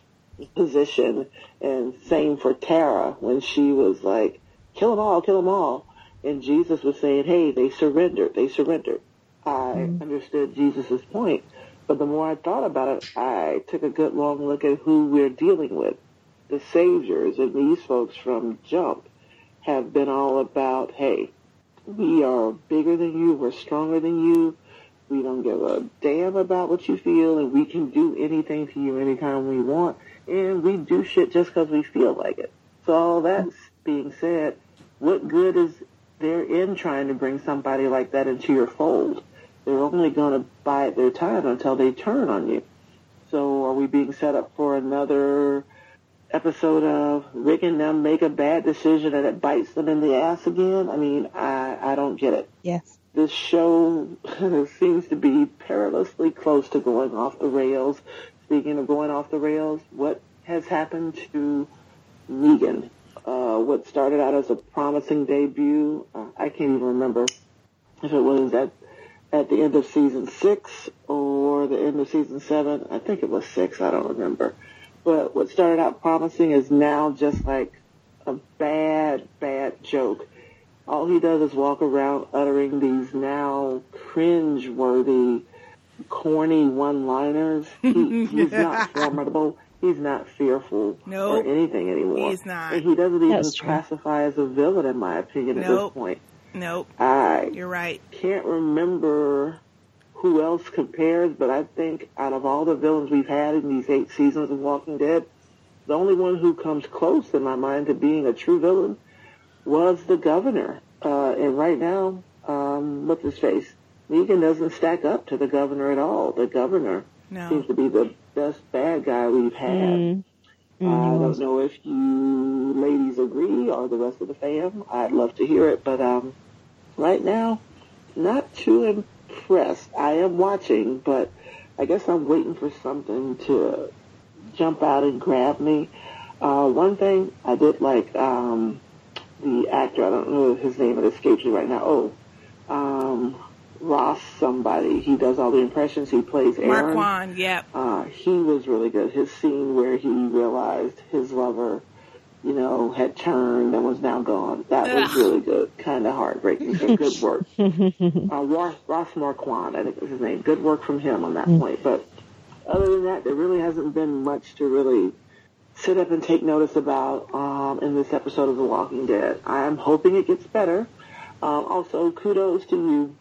Speaker 31: position, and same for Tara when she was like, kill them all, kill them all. And Jesus was saying, hey, they surrendered, they surrendered. I mm. understood Jesus' point, but the more I thought about it, I took a good long look at who we're dealing with. The saviors and these folks from Jump have been all about, hey, we are bigger than you, we're stronger than you, we don't give a damn about what you feel, and we can do anything to you anytime we want, and we do shit just because we feel like it. So all that being said, what good is there in trying to bring somebody like that into your fold? They're only going to bide their time until they turn on you. So are we being set up for another episode of Rick and them make a bad decision and it bites them in the ass again. I mean, I, I don't get it.
Speaker 28: Yes.
Speaker 31: This show seems to be perilously close to going off the rails. Speaking of going off the rails, what has happened to Negan? Uh, what started out as a promising debut, uh, I can't even remember if it was at at the end of season six or the end of season seven. I think it was six. I don't remember. But what started out promising is now just like a bad, bad joke. All he does is walk around uttering these now cringe-worthy, corny one-liners. He, he's not formidable. He's not fearful nope. or anything anymore.
Speaker 27: He's not.
Speaker 31: And he doesn't even classify as a villain, in my opinion, nope. at this point.
Speaker 27: Nope.
Speaker 31: I
Speaker 27: You're right.
Speaker 31: Can't remember who else compares, but I think out of all the villains we've had in these eight seasons of Walking Dead, the only one who comes close in my mind to being a true villain was the governor. Uh, and right now, um, what's his face? Negan doesn't stack up to the governor at all. The governor
Speaker 27: No.
Speaker 31: seems to be the best bad guy we've had.
Speaker 28: Mm.
Speaker 31: I don't know if you ladies agree or the rest of the fam. I'd love to hear it, but um, right now, not too impressed. I am watching, but I guess I'm waiting for something to jump out and grab me. Uh, one thing I did like um, the actor. I don't know his name. It escapes me right now. Oh, um, Ross somebody. He does all the impressions. He plays Aaron.
Speaker 27: Marquand, yep.
Speaker 31: Uh, he was really good. His scene where he realized his lover, you know, had turned and was now gone. That was really good. Kind of heartbreaking. So good work. uh, Ross, Ross Marquand, I think was his name. Good work from him on that point. But other than that, there really hasn't been much to really sit up and take notice about um, in this episode of The Walking Dead. I'm hoping it gets better. Um, also, kudos to you,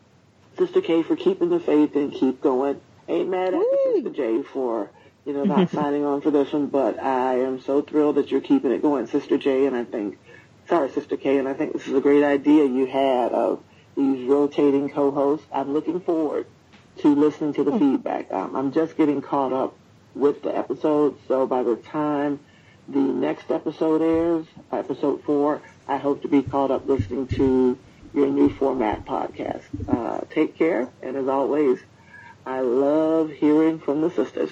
Speaker 31: Sistah K, for keeping the faith and keep going. Ain't mad at Sistah J, for you know not signing on for this one, but I am so thrilled that you're keeping it going, Sistah J. And I think, sorry, Sistah K, and I think this is a great idea you had of these rotating co-hosts. I'm looking forward to listening to the feedback. Um, I'm just getting caught up with the episode, so by the time the next episode airs, episode four, I hope to be caught up listening to your new format podcast. Uh, take care, and as always, I love hearing from the sisters.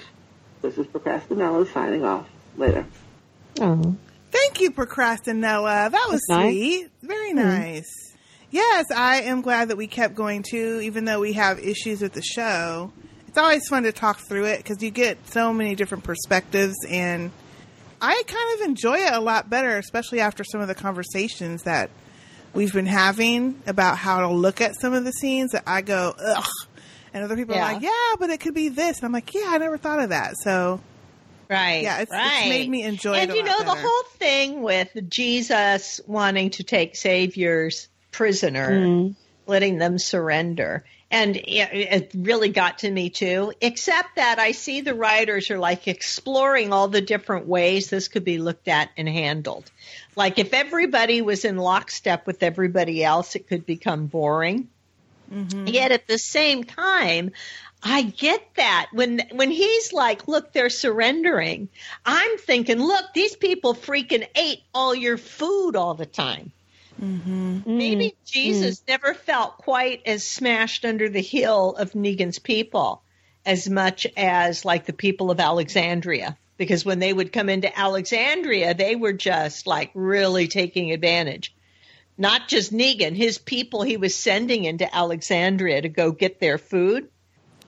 Speaker 31: This is Procrastinella signing off. Later.
Speaker 28: Oh.
Speaker 27: Thank you, Procrastinella. That was
Speaker 28: That's nice.
Speaker 27: sweet. Very
Speaker 28: Mhm.
Speaker 27: nice. Yes, I am glad that we kept going too, even though we have issues with the show. It's always fun to talk through it because you get so many different perspectives, and I kind of enjoy it a lot better, especially after some of the conversations that we've been having about how to look at some of the scenes that I go, ugh. And other people
Speaker 29: Yeah.
Speaker 27: are like, yeah, but it could be this. And I'm like, yeah, I never thought of that. So,
Speaker 29: Right.
Speaker 27: Yeah, it's- it's made me enjoy it
Speaker 29: And
Speaker 27: a
Speaker 29: you
Speaker 27: lot
Speaker 29: know, the whole thing with Jesus wanting to take Savior's prisoner,
Speaker 28: Mm.
Speaker 29: letting them surrender. And it, it really got to me too, except that I see the writers are like exploring all the different ways this could be looked at and handled. Like if everybody was in lockstep with everybody else, it could become boring. Mm-hmm. Yet at the same time, I get that when when he's like, "Look, they're surrendering." I'm thinking, "Look, these people freaking ate all your food all the time."
Speaker 27: Mm-hmm.
Speaker 29: Maybe Jesus never felt quite as smashed under the heel of Negan's people as much as like the people of Alexandria. Because when they would come into Alexandria, they were just like really taking advantage. Not just Negan, his people he was sending into Alexandria to go get their food.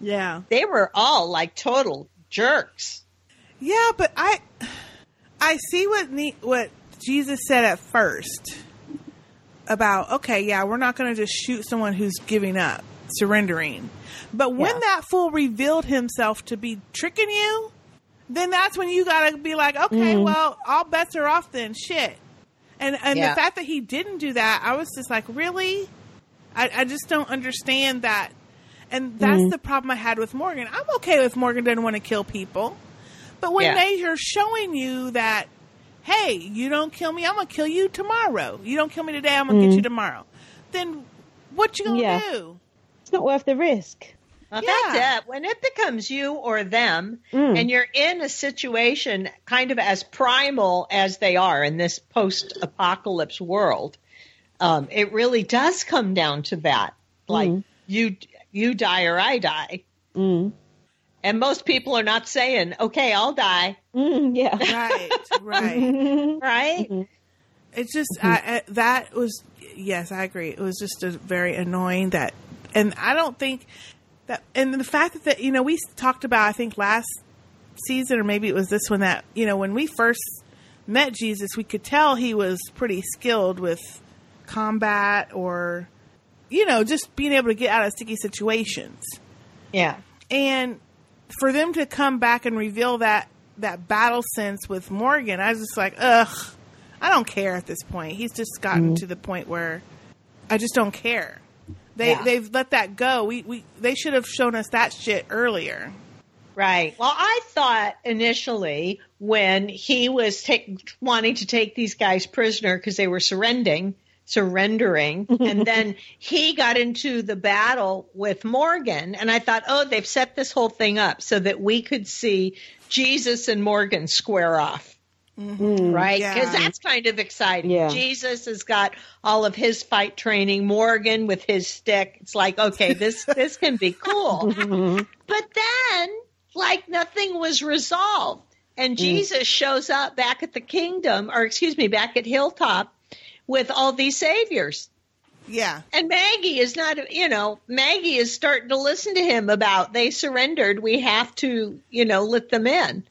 Speaker 27: yeah.
Speaker 29: They were all like total jerks.
Speaker 27: Yeah, but I I see what ne- what Jesus said at first about okay, yeah, we're not going to just shoot someone who's giving up, surrendering. But when
Speaker 28: Yeah.
Speaker 27: that fool revealed himself to be tricking you, then that's when you got to be like, okay,
Speaker 28: Mhm.
Speaker 27: well, all bets are off then. Shit. And and
Speaker 28: Yeah.
Speaker 27: the fact that he didn't do that, I was just like, really? I, I just don't understand that. And that's
Speaker 28: Mhm.
Speaker 27: the problem I had with Morgan. I'm okay with Morgan doesn't want to kill people. But when
Speaker 28: Yeah.
Speaker 27: they are showing you that, hey, you don't kill me, I'm gonna kill you tomorrow. You don't kill me today, I'm gonna get
Speaker 28: Mm.
Speaker 27: you tomorrow. Then what you gonna
Speaker 28: Yeah.
Speaker 27: do?
Speaker 28: It's not worth the risk.
Speaker 29: Well,
Speaker 27: Yeah.
Speaker 29: that's it. When it becomes you or them,
Speaker 28: Mm.
Speaker 29: and you're in a situation kind of as primal as they are in this post-apocalypse world, um, it really does come down to that. Like
Speaker 28: Mm.
Speaker 29: you, you die or I die.
Speaker 28: Mm.
Speaker 29: And most people are not saying, "Okay, I'll die."
Speaker 28: Mm, yeah.
Speaker 27: Right, right. Mm-hmm.
Speaker 29: right? Mm-hmm.
Speaker 27: It's just I, I, that was yes, I agree. It was just a very annoying that, and I don't think that, and the fact that, that you know we talked about I think last season or maybe it was this one that you know when we first met Jesus, we could tell he was pretty skilled with combat or you know just being able to get out of sticky situations.
Speaker 29: Yeah.
Speaker 27: And for them to come back and reveal that that battle sense with Morgan, I was just like, ugh, I don't care at this point. He's just gotten
Speaker 28: Mhm.
Speaker 27: to the point where I just don't care. They
Speaker 29: Yeah.
Speaker 27: they've let that go. We we they should have shown us that shit earlier.
Speaker 29: Right. Well, I thought initially when he was wanting to take these guys prisoner because they were surrendering, surrendering. and then he got into the battle with Morgan. And I thought, oh, they've set this whole thing up so that we could see Jesus and Morgan square off.
Speaker 28: Mm,
Speaker 29: Right?
Speaker 28: yeah.
Speaker 29: Because that's kind of exciting.
Speaker 28: Yeah.
Speaker 29: Jesus has got all of his fight training, Morgan with his stick. It's like, okay, this, this can be cool. But then, like, nothing was resolved. And
Speaker 28: Mm.
Speaker 29: Jesus shows up back at the kingdom, or excuse me, back at Hilltop with all these saviors.
Speaker 27: Yeah.
Speaker 29: And Maggie is not, you know, Maggie is starting to listen to him about they surrendered. We have to, you know, let them in.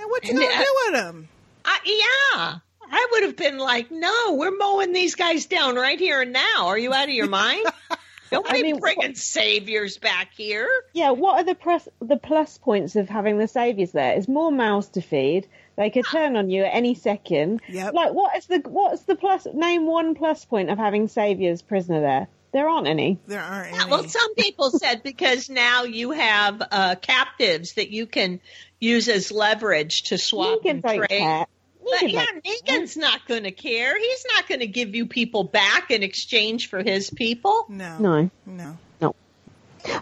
Speaker 27: And what you
Speaker 29: And,
Speaker 27: gonna
Speaker 29: uh,
Speaker 27: do with him?
Speaker 29: I, yeah. I would have been like, no, we're mowing these guys down right here and now. Are you out of your mind? Nobody
Speaker 28: I mean,
Speaker 29: bringing saviors back here.
Speaker 28: Yeah, what are the plus the plus points of having the saviors there? It's more mouths to feed. They could turn on you at any second.
Speaker 27: Yep.
Speaker 28: Like, what is the what's the plus? Name one plus point of having saviors prisoner there. There aren't any.
Speaker 27: There aren't
Speaker 29: Yeah, well, some people said because now you have uh, captives that you can use as leverage to swap
Speaker 28: Negan
Speaker 29: and trade.
Speaker 28: care.
Speaker 29: But yeah,
Speaker 28: don't
Speaker 29: Negan's not going to care. He's not going to give you people back in exchange for his people.
Speaker 27: No.
Speaker 28: No.
Speaker 27: No.
Speaker 28: No.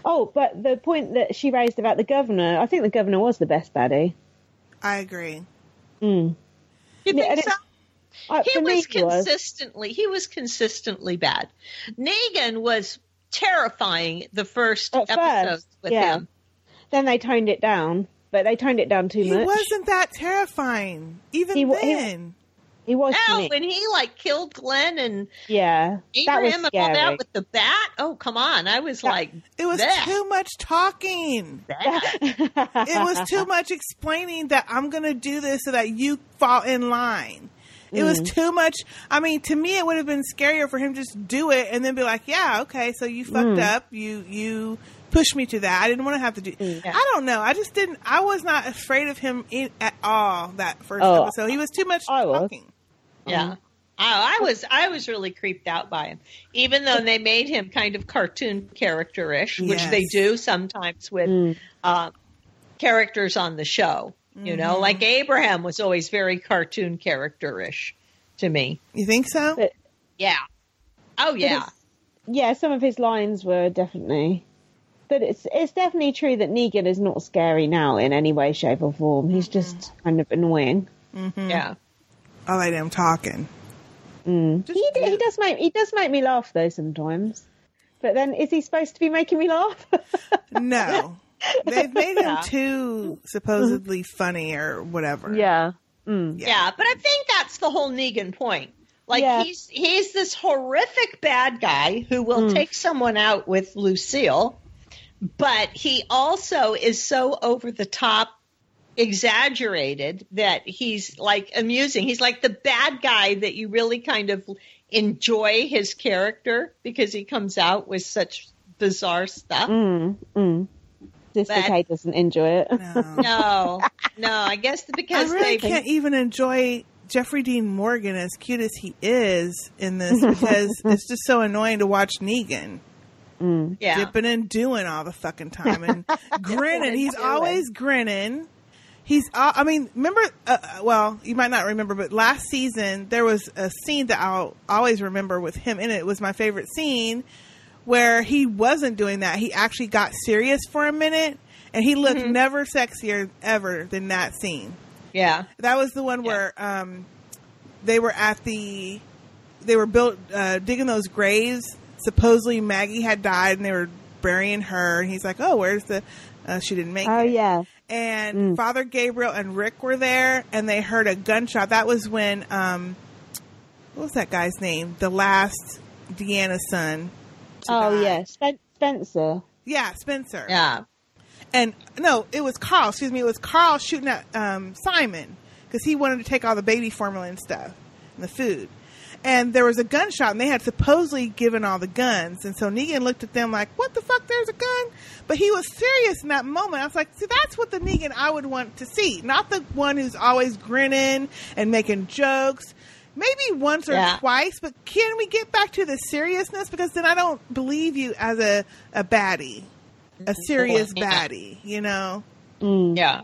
Speaker 28: Oh, but the point that she raised about the governor, I think the governor was the best baddie.
Speaker 27: I agree.
Speaker 28: Mm.
Speaker 29: You
Speaker 28: Yeah,
Speaker 29: think
Speaker 28: and
Speaker 29: so?
Speaker 28: Uh,
Speaker 29: he
Speaker 28: for me,
Speaker 29: was
Speaker 28: he was.
Speaker 29: consistently he was consistently bad. Negan was terrifying the first
Speaker 28: At
Speaker 29: episodes
Speaker 28: first,
Speaker 29: with
Speaker 28: yeah.
Speaker 29: him.
Speaker 28: Then they toned it down, but they toned it down too
Speaker 27: He
Speaker 28: much.
Speaker 27: He wasn't that terrifying. Even
Speaker 28: He wa- he-
Speaker 27: then.
Speaker 28: He was. to
Speaker 29: No, when he like killed Glenn and
Speaker 28: yeah, that was
Speaker 29: Abraham and all
Speaker 28: scary.
Speaker 29: that with the bat. Oh, come on! I was like,
Speaker 27: It was
Speaker 29: "Bleh."
Speaker 27: too much talking. it was too much explaining that I'm going to do this so that you fall in line. It was
Speaker 28: Mm.
Speaker 27: too much. I mean, to me, it would have been scarier for him to just do it and then be like, "Yeah, okay, so you fucked
Speaker 28: Mm.
Speaker 27: up. You you pushed me to that. I didn't want to have to do." I don't know. I just didn't. I was not afraid of him in, at all that first
Speaker 28: Oh,
Speaker 27: episode. He was too much
Speaker 28: I was.
Speaker 27: talking.
Speaker 29: Yeah. I, I was I was really creeped out by him, even though they made him kind of cartoon character-ish, which
Speaker 27: Yes.
Speaker 29: they do sometimes with uh, characters on the show. You know,
Speaker 27: Mhm.
Speaker 29: like Abraham was always very cartoon character-ish to me.
Speaker 27: You think so?
Speaker 28: But-
Speaker 29: Yeah. Oh yeah.
Speaker 28: yeah, some of his lines were definitely. But it's it's definitely true that Negan is not scary now in any way, shape, or form. He's just kind of annoying.
Speaker 27: Mm-hmm.
Speaker 29: Yeah.
Speaker 27: I like him talking.
Speaker 28: Mm. He d- he does make he does make me laugh though sometimes. But then, is he supposed to be making me laugh?
Speaker 27: No. They've made him
Speaker 29: Yeah.
Speaker 27: too supposedly funny or whatever.
Speaker 28: yeah. Mm.
Speaker 29: Yeah, but I think that's the whole Negan point. Like
Speaker 28: Yeah.
Speaker 29: he's he's this horrific bad guy who will
Speaker 28: Mm.
Speaker 29: take someone out with Lucille, but he also is so over the top exaggerated that he's like amusing. He's like the bad guy that you really kind of enjoy his character because he comes out with such bizarre stuff.
Speaker 28: Mm. Mm. Sistah
Speaker 29: But-
Speaker 28: K doesn't enjoy it.
Speaker 29: No, no, I guess because I
Speaker 27: really
Speaker 29: they
Speaker 27: can't even enjoy Jeffrey Dean Morgan as cute as he is in this because it's just so annoying to watch Negan.
Speaker 28: Mm.
Speaker 29: Yeah.
Speaker 27: Dipping and doing all the fucking time and grinning. He's always grinning. He's, uh, I mean, remember, uh, uh, well, you might not remember, but last season there was a scene that I'll always remember with him in it. It was my favorite scene where he wasn't doing that. He actually got serious for a minute and he looked
Speaker 29: Mm-hmm.
Speaker 27: never sexier ever than that scene.
Speaker 29: Yeah.
Speaker 27: That was the one where um, they were at the they were built uh, digging those graves. Supposedly Maggie had died, and they were burying her. And he's like, "Oh, where's the?" Uh, she didn't make
Speaker 28: Oh
Speaker 27: it.
Speaker 28: yeah.
Speaker 27: And Father Gabriel and Rick were there, and they heard a gunshot. That was when um, what was that guy's name? The last Deanna's son.
Speaker 28: Oh
Speaker 27: die.
Speaker 28: yeah. Spen- Spencer.
Speaker 27: Yeah, Spencer.
Speaker 29: Yeah.
Speaker 27: And no, it was Carl. Excuse me, it was Carl shooting at um, Simon because he wanted to take all the baby formula and stuff and the food. And there was a gunshot, and they had supposedly given all the guns. And so Negan looked at them like, "What the fuck? There's a gun!" But he was serious in that moment. I was like, "See, that's what the Negan I would want to see, not the one who's always grinning and making jokes." Maybe once or
Speaker 29: Yeah.
Speaker 27: twice, but can we get back to the seriousness? Because then I don't believe you as a, a baddie, a serious
Speaker 29: Yeah.
Speaker 27: baddie, you know?
Speaker 28: Mm.
Speaker 29: Yeah.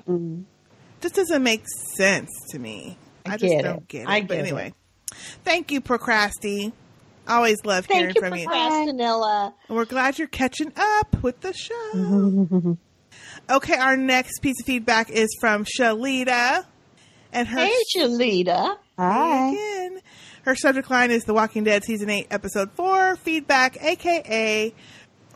Speaker 27: This doesn't make sense to me. I,
Speaker 29: I
Speaker 27: just
Speaker 29: get
Speaker 27: don't
Speaker 29: it.
Speaker 27: get it.
Speaker 29: I
Speaker 27: but
Speaker 29: get
Speaker 27: anyway, thank you, Procrasti. Always love
Speaker 29: Thank
Speaker 27: hearing
Speaker 29: you,
Speaker 27: from you.
Speaker 29: Procrastinilla.
Speaker 27: And we're glad you're catching up with the show. okay, our next piece of feedback is from Shalita. And her
Speaker 29: Hey, Shalita.
Speaker 27: Hi. Again. Her subject line is The Walking Dead Season 8, Episode 4. Feedback, aka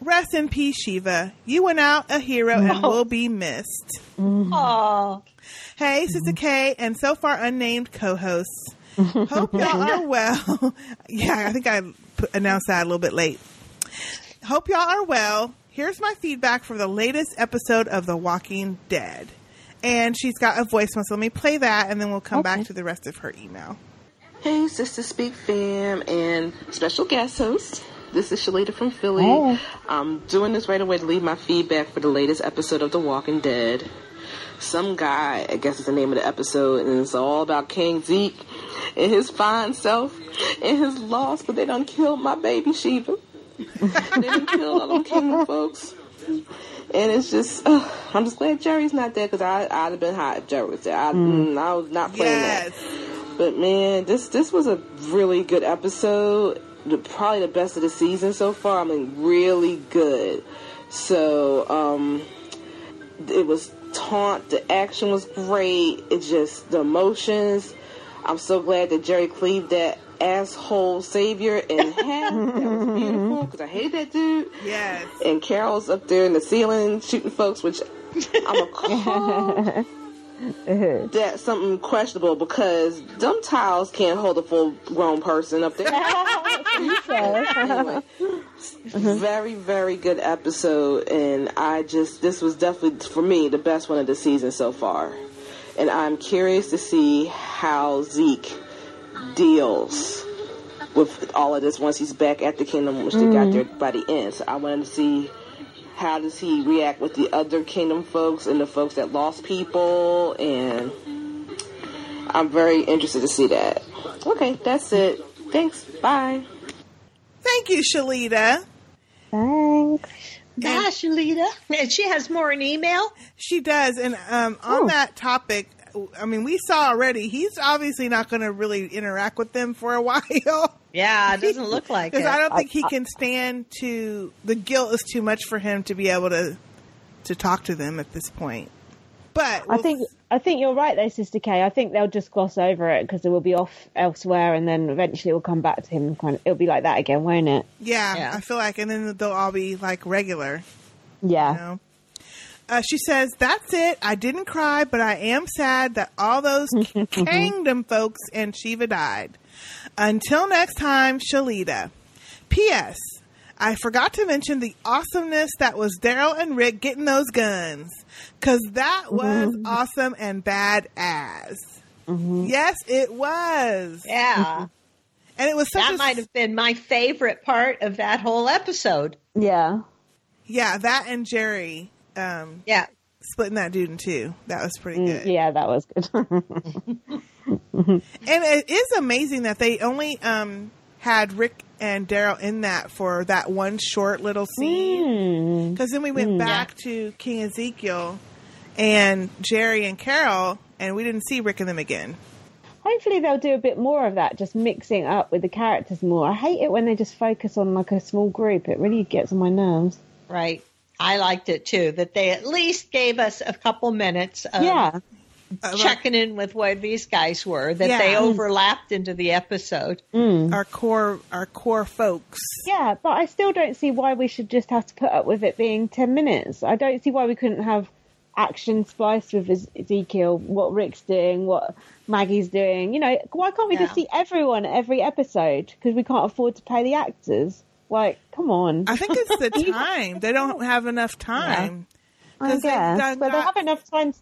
Speaker 27: Rest in Peace, Shiva. You went out a hero and oh. will be missed.
Speaker 29: Aw.
Speaker 27: Hey, Sistah K, and so far unnamed co-hosts. Hope y'all are well. yeah, I think I announced that a little bit late. Hope y'all are well. Here's my feedback for the latest episode of The Walking Dead. And she's got a voicemail, so let me play that, and then we'll come back to the rest of her email.
Speaker 32: Hey, Sistah Speak fam and special guest host. This is Shalita from Philly.
Speaker 28: Hey.
Speaker 32: I'm doing this right away to leave my feedback for the latest episode of The Walking Dead. Some guy, I guess is the name of the episode, and it's all about King Zeke and his fine self and his loss, but they done killed my baby Shiva. they done killed all them kingdom folks. And it's just, uh, I'm just glad Jerry's not there because I'd have been hot if Jerry was there. I, mm, I was not playing that. But man, this this was a really good episode. The, probably the best of the season so far. I mean, really good. So, um, it was taunt. The action was great. It just the emotions. I'm so glad that Jerry cleaved that asshole savior in half. that was beautiful because I hate that dude.
Speaker 27: Yes.
Speaker 32: And Carol's up there in the ceiling shooting folks, which I'm a call that's something questionable because dumb tiles can't hold a full grown person up there. Anyway, very, very good episode, and I just this was definitely for me the best one of the season so far. And I'm curious to see how Zeke deals with all of this once he's back at the kingdom, which they got there by the end. So I wanted to see how does he react with the other kingdom folks and the folks that lost people, and I'm very interested to see that. Okay, that's it. Thanks. Bye.
Speaker 27: Thank you, Shalita.
Speaker 28: Thanks.
Speaker 29: Gosh, Shalita. And she has more in email?
Speaker 27: She does. And um, on that topic, I mean, we saw already, he's obviously not going to really interact with them for a while.
Speaker 29: Yeah, it doesn't look like it.
Speaker 27: Because I don't think he can stand to, the guilt is too much for him to be able to to talk to them at this point. But
Speaker 28: I think I think you're right though, Sistah K. I think they'll just gloss over it because it will be off elsewhere, and then eventually it will come back to him. Kind of, it'll be like that again, won't it?
Speaker 27: Yeah, I feel like, and then they'll all be like regular.
Speaker 28: Yeah.
Speaker 27: You know? Uh, she says, "That's it. I didn't cry, but I am sad that all those kingdom folks and Shiva died. Until next time, Shalita. P.S. I forgot to mention the awesomeness that was Daryl and Rick getting those guns, because that was awesome and badass. Yes, it was.
Speaker 29: Yeah.
Speaker 27: And it was such
Speaker 29: that
Speaker 27: a-
Speaker 29: might have been my favorite part of that whole episode.
Speaker 28: Yeah.
Speaker 27: Yeah, that and Jerry. Um,
Speaker 29: yeah,
Speaker 27: splitting that dude in two. That was pretty
Speaker 28: Mm,
Speaker 27: good.
Speaker 28: yeah, that was good.
Speaker 27: And it is amazing that they only um, had Rick and Daryl in that for that one short little scene. Because then we went
Speaker 28: Mm.
Speaker 27: back to King Ezekiel and Jerry and Carol, and we didn't see Rick and them again.
Speaker 28: Hopefully they'll do a bit more of that, just mixing up with the characters more. I hate it when they just focus on like a small group. It really gets on my nerves.
Speaker 29: right. I liked it too, that they at least gave us a couple minutes of
Speaker 28: Yeah.
Speaker 29: Checking in with where these guys were, that
Speaker 27: Yeah.
Speaker 29: they overlapped into the episode. Mm.
Speaker 27: Our core, our core folks.
Speaker 28: Yeah, but I still don't see why we should just have to put up with it being 10 minutes. I don't see why we couldn't have action spliced with Ezekiel, what Rick's doing, what Maggie's doing. You know, why can't we just see everyone every episode? Because we can't afford to pay the actors. Like, come on.
Speaker 27: I think it's the time. they don't have enough time.
Speaker 28: I
Speaker 27: 'Cause they've
Speaker 28: guess,
Speaker 27: done
Speaker 28: but they have enough time.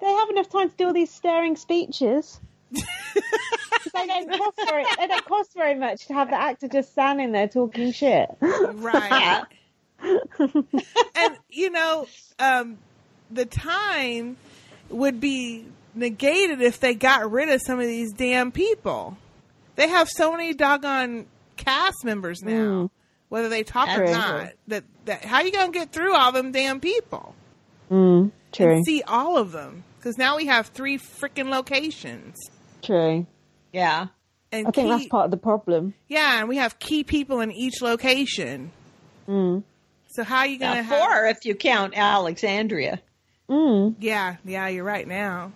Speaker 28: They have enough time to do all these staring speeches. they don't cost very. They don't cost very much to have the actor just standing there talking shit.
Speaker 27: Right. and you know, um, the time would be negated if they got rid of some of these damn people. They have so many doggone cast members now,
Speaker 28: Mm.
Speaker 27: whether they talk or
Speaker 28: True.
Speaker 27: not. That that how you gonna get through all them damn people
Speaker 28: Mm, true.
Speaker 27: and see all of them? Because now we have three freaking locations.
Speaker 28: True.
Speaker 29: Yeah.
Speaker 27: And
Speaker 28: I think that's part of the problem.
Speaker 27: Yeah, and we have key people in each location.
Speaker 28: Mm.
Speaker 27: So how are you going to have?
Speaker 29: four if you count Alexandria.
Speaker 28: Mm.
Speaker 27: Yeah, yeah, you're right now.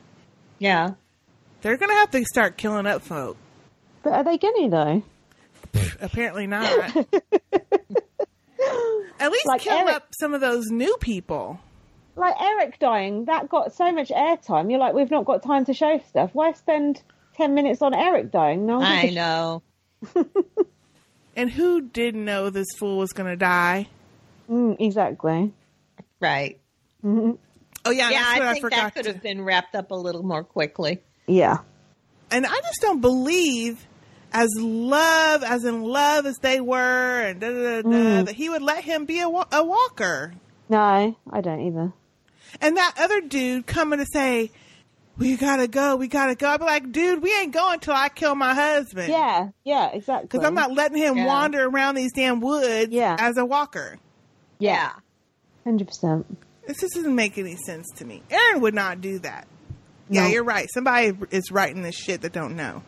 Speaker 29: Yeah.
Speaker 27: They're going to have to start killing up folk.
Speaker 28: But are they going to though?
Speaker 27: Apparently not. At least
Speaker 28: Like
Speaker 27: kill
Speaker 28: Eric-
Speaker 27: up some of those new people.
Speaker 28: Like Eric dying, that got so much airtime. You're like, we've not got time to show stuff. Why spend ten minutes on Eric dying? No, one
Speaker 29: I know.
Speaker 27: And who didn't know this fool was going to die?
Speaker 28: Mm, exactly.
Speaker 29: Right.
Speaker 28: Mhm.
Speaker 27: Oh yeah,
Speaker 29: yeah,
Speaker 27: that's what
Speaker 29: I
Speaker 27: I
Speaker 29: think
Speaker 27: forgot
Speaker 29: that could have been wrapped up a little more quickly.
Speaker 28: Yeah.
Speaker 27: And I just don't believe, as love, as in love as they were, and da da da, da
Speaker 28: Mm.
Speaker 27: that he would let him be a, wa- a walker.
Speaker 28: No, I don't either.
Speaker 27: And that other dude coming to say, "We gotta go, we gotta go." I'd be like, "Dude, we ain't going till I kill my husband."
Speaker 28: Yeah, yeah, exactly.
Speaker 27: because I'm not letting him
Speaker 28: Yeah.
Speaker 27: wander around these damn woods
Speaker 28: Yeah.
Speaker 27: as a walker.
Speaker 29: Yeah.
Speaker 28: Hundred percent.
Speaker 27: This just doesn't make any sense to me. Aaron would not do that. Yeah, you're right. Somebody is writing this shit that don't know.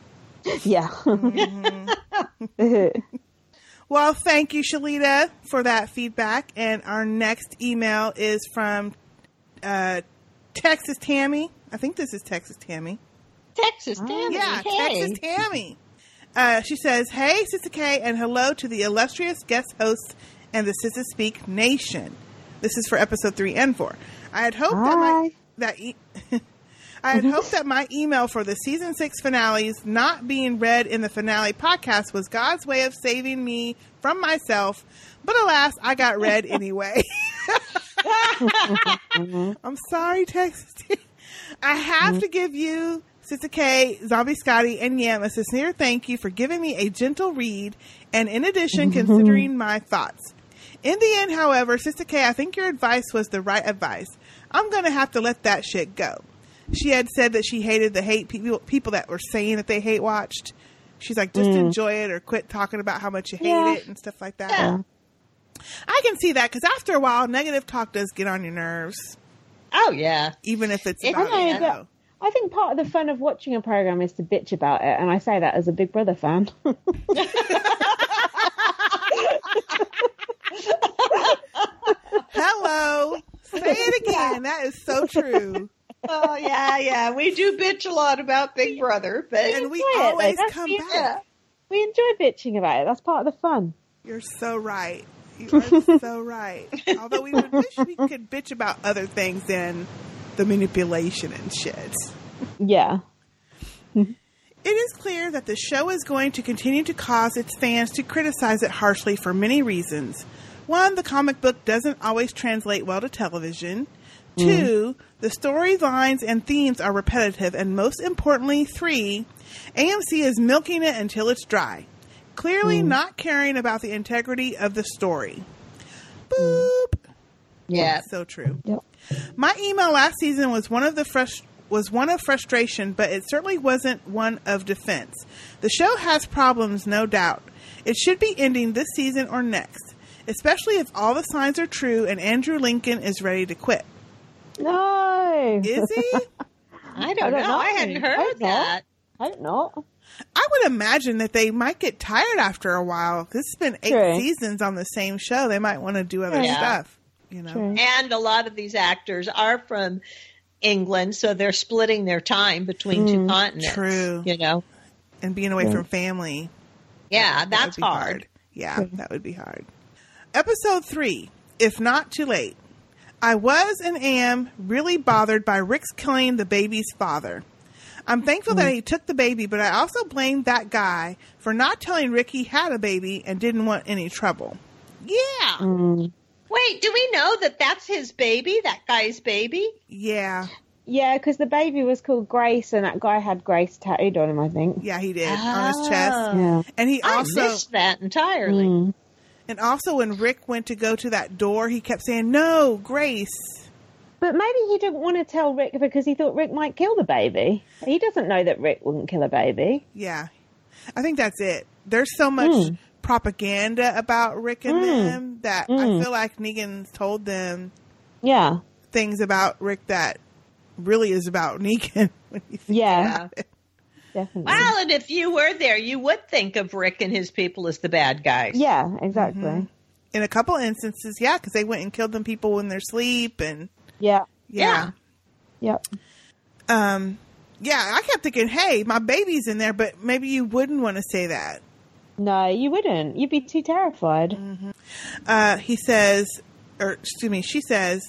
Speaker 28: Yeah. Mm-hmm.
Speaker 27: Well, thank you, Shalita, for that feedback. And our next email is from uh, Texas Tammy. I think this is Texas Tammy.
Speaker 29: Texas Tammy.
Speaker 27: Yeah,
Speaker 29: hey.
Speaker 27: Texas Tammy. Uh, she says, "Hey, Sistah K, and hello to the illustrious guest hosts and the Sistah Speak Nation. This is for episode three and four. I had hoped that my that e- I had hoped that my email for the season six finales not being read in the finale podcast was God's way of saving me from myself, but alas, I got read anyway. I'm sorry, Texas. I have to give you, Sistah K, Zombie Scotty, and Yam a sincere thank you for giving me a gentle read and, in addition, considering my thoughts. In the end, however, Sistah K, I think your advice was the right advice. I'm going to have to let that shit go. She had said that she hated the hate people people that were saying that they hate watched. She's like, just
Speaker 28: Mm.
Speaker 27: enjoy it or quit talking about how much you hate
Speaker 28: Yeah.
Speaker 27: it and stuff like that. I can see that because after a while, negative talk does get on your nerves.
Speaker 29: Oh yeah,
Speaker 27: even if it's
Speaker 28: I
Speaker 27: about
Speaker 28: know,
Speaker 27: you.
Speaker 28: but I think part of the fun of watching a program is to bitch about it, and I say that as a Big Brother fan.
Speaker 27: Hello, say it again. That is so true.
Speaker 29: Oh yeah, yeah. We do bitch a lot about Big Brother, but
Speaker 27: And we
Speaker 28: enjoy it,
Speaker 27: always come
Speaker 28: the-
Speaker 27: back.
Speaker 28: We enjoy bitching about it. That's part of the fun.
Speaker 27: You're so right. You are so right. Although we would wish we could bitch about other things than the manipulation and shit.
Speaker 28: Yeah.
Speaker 27: It is clear that the show is going to continue to cause its fans to criticize it harshly for many reasons. One, the comic book doesn't always translate well to television. Mm. Two, the storylines and themes are repetitive. And most importantly, three, AMC is milking it until it's dry, clearly hmm. not caring about the integrity of the story. Hmm. Boop.
Speaker 29: Yeah.
Speaker 27: So true. My email last season was one of the frust- was one of frustration, but it certainly wasn't one of defense. The show has problems, no doubt. It should be ending this season or next, especially if all the signs are true and Andrew Lincoln is ready to quit.
Speaker 28: No.
Speaker 27: Is he?
Speaker 29: I don't, know. I hadn't heard
Speaker 28: hope not.
Speaker 29: that.
Speaker 28: I don't know.
Speaker 27: I would imagine that they might get tired after a while. This has been eight
Speaker 29: True.
Speaker 27: seasons on the same show. They might want to do other
Speaker 29: Yeah.
Speaker 27: stuff. You know.
Speaker 29: And a lot of these actors are from England, so they're splitting their time between two
Speaker 27: Mm,
Speaker 29: continents.
Speaker 27: true.
Speaker 29: You know.
Speaker 27: And being away
Speaker 29: Yeah.
Speaker 27: from family.
Speaker 29: Yeah,
Speaker 27: That
Speaker 29: that's
Speaker 27: would be
Speaker 29: hard.
Speaker 27: Yeah, that would be hard. Episode three, if not too late. I was and am really bothered by Rick's killing the baby's father. I'm thankful that he took the baby, but I also blame that guy for not telling Rick he had a baby and didn't want any trouble. Yeah.
Speaker 28: Mm.
Speaker 29: Wait, do we know that that's his baby? That guy's baby?
Speaker 27: Yeah.
Speaker 28: Yeah, because the baby was called Grace, and that guy had Grace tattooed on him. I think.
Speaker 27: Yeah, he did on his chest.
Speaker 28: Yeah.
Speaker 27: And he
Speaker 29: I
Speaker 27: also
Speaker 29: missed that entirely.
Speaker 28: Mm.
Speaker 27: and also when Rick went to go to that door, he kept saying, "No, Grace."
Speaker 28: But maybe he didn't want to tell Rick because he thought Rick might kill the baby. He doesn't know that Rick wouldn't kill a baby.
Speaker 27: Yeah. I think that's it. There's so much
Speaker 28: Mm.
Speaker 27: propaganda about Rick and
Speaker 28: Mm.
Speaker 27: them that I
Speaker 28: Mm.
Speaker 27: feel like Negan's told them
Speaker 28: Yeah.
Speaker 27: things about Rick that really is about Negan. when you think
Speaker 28: Yeah.
Speaker 27: about.
Speaker 28: Definitely.
Speaker 29: Well, and if you were there, you would think of Rick and his people as the bad guys.
Speaker 28: Yeah, exactly.
Speaker 27: Mm-hmm. In a couple instances, yeah, because they went and killed them people in their sleep, and
Speaker 28: Yeah.
Speaker 27: yeah.
Speaker 28: Yep.
Speaker 27: Um, yeah, I kept thinking, hey, my baby's in there, but maybe you wouldn't want to say that.
Speaker 28: No, you wouldn't. You'd be too terrified.
Speaker 27: Uh, he says, or excuse me, she says,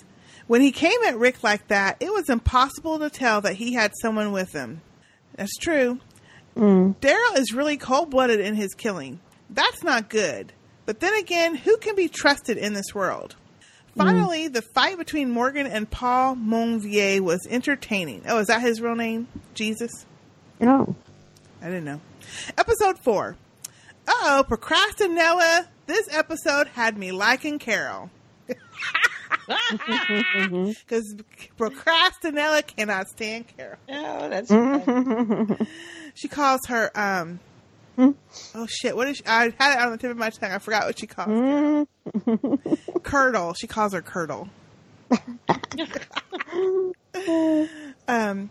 Speaker 27: when he came at Rick like that, it was impossible to tell that he had someone with him. That's true.
Speaker 28: Mm.
Speaker 27: Daryl is really cold blooded in his killing. That's not good. But then again, who can be trusted in this world? Finally, the fight between Morgan and Paul Rovia was entertaining. Oh, is that his real name? Jesus?
Speaker 28: No.
Speaker 27: I didn't know. Episode four. Uh oh, Procrastinella. This episode had me liking Carol. Because Procrastinella cannot stand Carol.
Speaker 29: Oh, that's
Speaker 27: She calls her, um, oh shit, what is she? I had it on the tip of my tongue. I forgot what she calls Carol. Curdle. She calls her Curdle. um,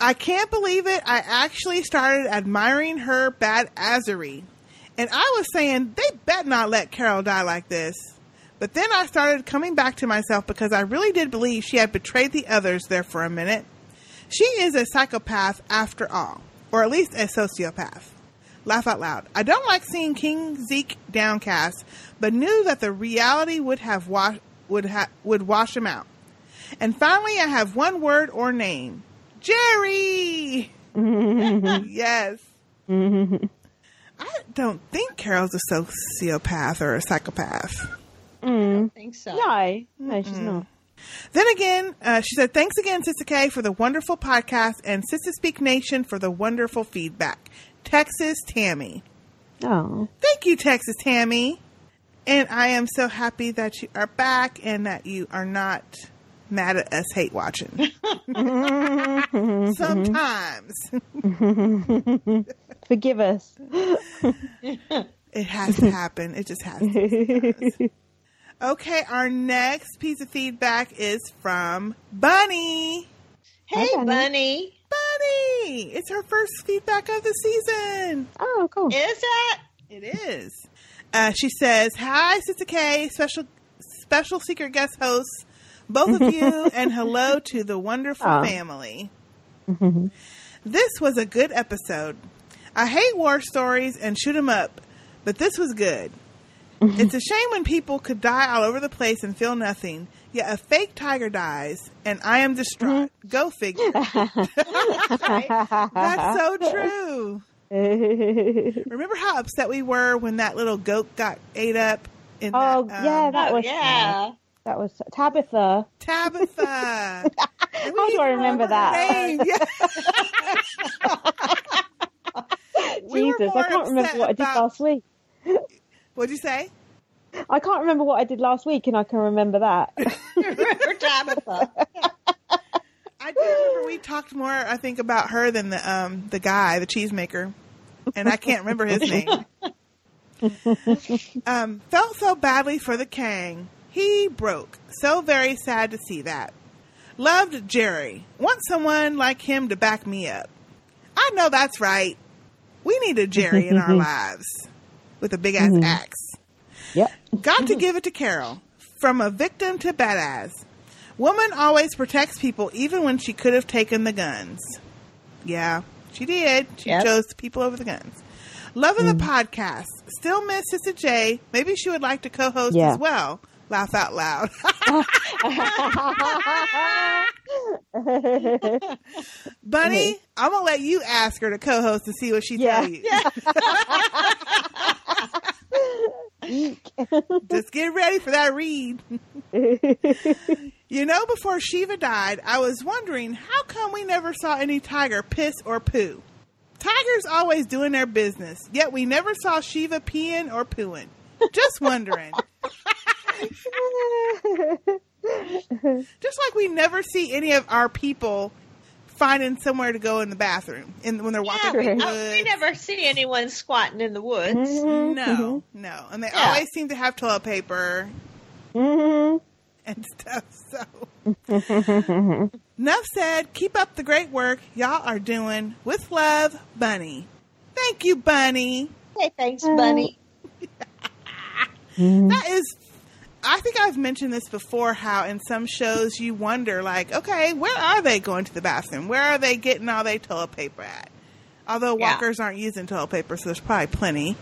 Speaker 27: I can't believe it. I actually started admiring her bad assery. And I was saying, they bet not let Carol die like this. But then I started coming back to myself because I really did believe she had betrayed the others there for a minute. She is a psychopath after all, or at least a sociopath. Laugh out loud. I don't like seeing King Zeke downcast, but knew that the reality would have wash would ha- would wash him out. And finally, I have one word or name: Jerry. yes. I don't think Carol's a sociopath or a psychopath.
Speaker 28: Mm.
Speaker 29: think so.
Speaker 28: No, no, she's not.
Speaker 27: Then again, uh, she said, Thanks again, Sistah K, for the wonderful podcast and Sistah Speak Nation for the wonderful feedback. Texas Tammy.
Speaker 28: Oh.
Speaker 27: Thank you, Texas Tammy. And I am so happy that you are back and that you are not mad at us hate watching. Sometimes.
Speaker 28: Forgive us.
Speaker 27: It has to happen. It just has to. Okay, our next piece of feedback is from Bunny.
Speaker 29: Hey,
Speaker 28: Hi, Bunny.
Speaker 29: Bunny.
Speaker 27: Bunny! It's her first feedback of the season.
Speaker 28: Oh, cool.
Speaker 29: Is it?
Speaker 27: It is. Uh, she says, "Hi, Sistah K, special special secret guest hosts, both of you, and hello to the wonderful
Speaker 28: Aw.
Speaker 27: family. Mm-hmm. This was a good episode. I hate war stories and shoot 'em up, but this was good. Mm-hmm. it's a shame when people could die all over the place and feel nothing. Yet a fake tiger dies, and I am distraught. Go figure. That's so true. Remember how upset we were when that little goat got ate up? In
Speaker 28: Oh,
Speaker 27: that, um,
Speaker 28: yeah, that was
Speaker 29: yeah.
Speaker 28: That was Tabitha.
Speaker 27: Tabitha.
Speaker 28: How do I remember that?
Speaker 27: name. Yeah. We
Speaker 28: Jesus, I can't remember what I did
Speaker 27: about-
Speaker 28: last week.
Speaker 27: What'd you say?
Speaker 28: I can't remember what I did last week, and I can remember that.
Speaker 29: Remember Tabitha?
Speaker 27: I do remember we talked more, I think, about her than the um the guy, the cheesemaker, and I can't remember his name. um, felt so badly for the Kang. He broke. So very sad to see that. Loved Jerry. Want someone like him to back me up. I know that's right. We need a Jerry in our lives with a big ass
Speaker 28: Mhm.
Speaker 27: axe.
Speaker 28: Yep.
Speaker 27: Got to give it to Carol. From a victim to badass. Woman always protects people even when she could have taken the guns. Yeah, she did. She
Speaker 29: Yep.
Speaker 27: chose people over the guns. Loving the mm. podcast. Still miss Sistah J. Maybe she would like to co host
Speaker 28: Yeah.
Speaker 27: as well. Laugh out loud. Bunny, I'm going to let you ask her to co host and see what she
Speaker 28: Yeah.
Speaker 27: tell you. Just get ready for that read. you know, before Shiva died, I was wondering how come we never saw any tiger piss or poo? Tigers always doing their business, yet we never saw Shiva peeing or pooing. Just wondering. Just like we never see any of our people finding somewhere to go in the bathroom in, when they're walking
Speaker 29: Yeah, we,
Speaker 27: through the
Speaker 29: uh,
Speaker 27: woods.
Speaker 29: we never see anyone squatting in the woods.
Speaker 28: Mm-hmm.
Speaker 27: No, no. And they
Speaker 29: Yeah.
Speaker 27: always seem to have toilet paper.
Speaker 28: Mhm.
Speaker 27: and stuff. So, enough said. Keep up the great work y'all are doing. With love, Bunny. Thank you, Bunny.
Speaker 29: Hey, thanks, Bunny.
Speaker 27: That is, I think I've mentioned this before. How in some shows you wonder, like, okay, where are they going to the bathroom? Where are they getting all their toilet paper at? Although
Speaker 29: Yeah.
Speaker 27: walkers aren't using toilet paper, so there's probably plenty.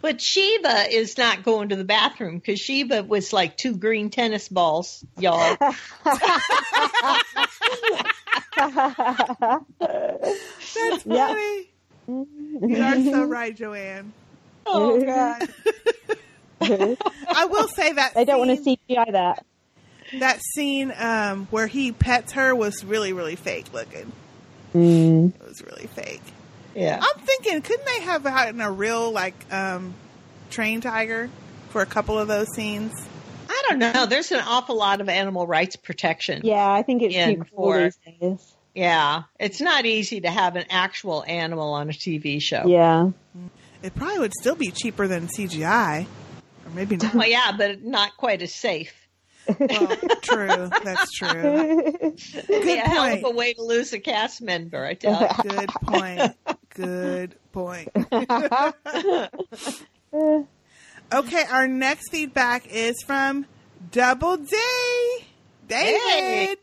Speaker 29: But Shiva is not going to the bathroom because Shiva was like two green tennis balls, y'all.
Speaker 27: That's
Speaker 28: Yeah.
Speaker 27: funny. You are so right, Joann.
Speaker 28: Oh, God.
Speaker 27: I will say that
Speaker 28: They don't want to CGI that.
Speaker 27: that scene um, where he pets her was really, really fake looking.
Speaker 28: Mm.
Speaker 27: It was really fake.
Speaker 29: Yeah.
Speaker 27: I'm thinking, couldn't they have gotten a real like um, trained tiger for a couple of those scenes?
Speaker 29: I don't know. There's an awful lot of animal rights protection.
Speaker 28: Yeah, I think it's
Speaker 29: in
Speaker 28: too cool
Speaker 29: for
Speaker 28: these days.
Speaker 29: yeah. It's not easy to have an actual animal on a TV show.
Speaker 28: Yeah.
Speaker 27: It probably would still be cheaper than CGI, or maybe not.
Speaker 29: Well, yeah, but not quite as safe.
Speaker 27: Well, true. That's true.
Speaker 29: It'd be a hell of a way to lose a cast member, I tell you.
Speaker 27: Good point. Good point. okay, our next feedback is from Double D. David.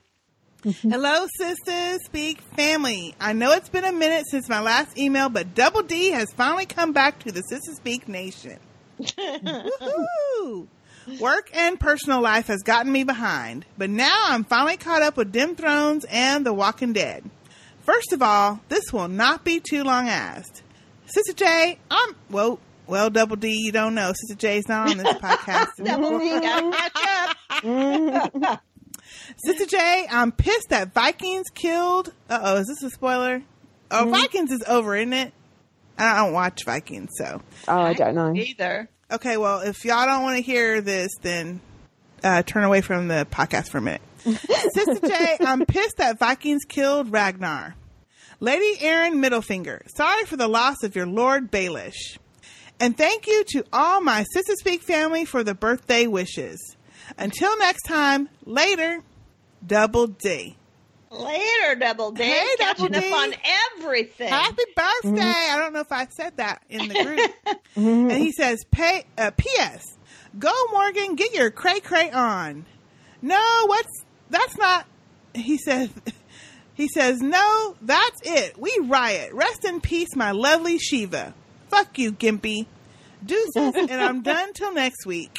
Speaker 27: Hello, sisters, speak family. I know it's been a minute since my last email, but Double D has finally come back to the Sistah Speak Nation. Woohoo! Work and personal life has gotten me behind, but now I'm finally caught up with Dim Thrones and The Walking Dead. First of all, this will not be too long asked. Sistah J, I'm well, well, Double D, you don't know. Sistah J's not on this podcast.
Speaker 29: Double D, catch up.
Speaker 27: Sistah J, I'm pissed that Vikings killed. Uh oh, is this a spoiler? Oh, Vikings is over, isn't it? I don't watch Vikings, so.
Speaker 28: Oh, I don't know.
Speaker 29: Either.
Speaker 27: Okay, well, if y'all don't want to hear this, then uh, turn away from the podcast for a minute. Sistah J, I'm pissed that Vikings killed Ragnar. Lady Aaron Middlefinger, sorry for the loss of your Lord Baelish. And thank you to all my Sistah Speak family for the birthday wishes. Until next time, later, Double D.
Speaker 29: Later, Double D.
Speaker 27: Hey,
Speaker 29: Catching
Speaker 27: Double D.
Speaker 29: up on everything.
Speaker 27: Happy birthday! I don't know if I said that in the group. and he says, "Pay uh, P.S. Go Morgan, get your cray cray on." No, what's that's not. He says. He says, "No, that's it. We riot. Rest in peace, my lovely Shiva. Fuck you, Gimpy. Deuces, and I'm done till next week."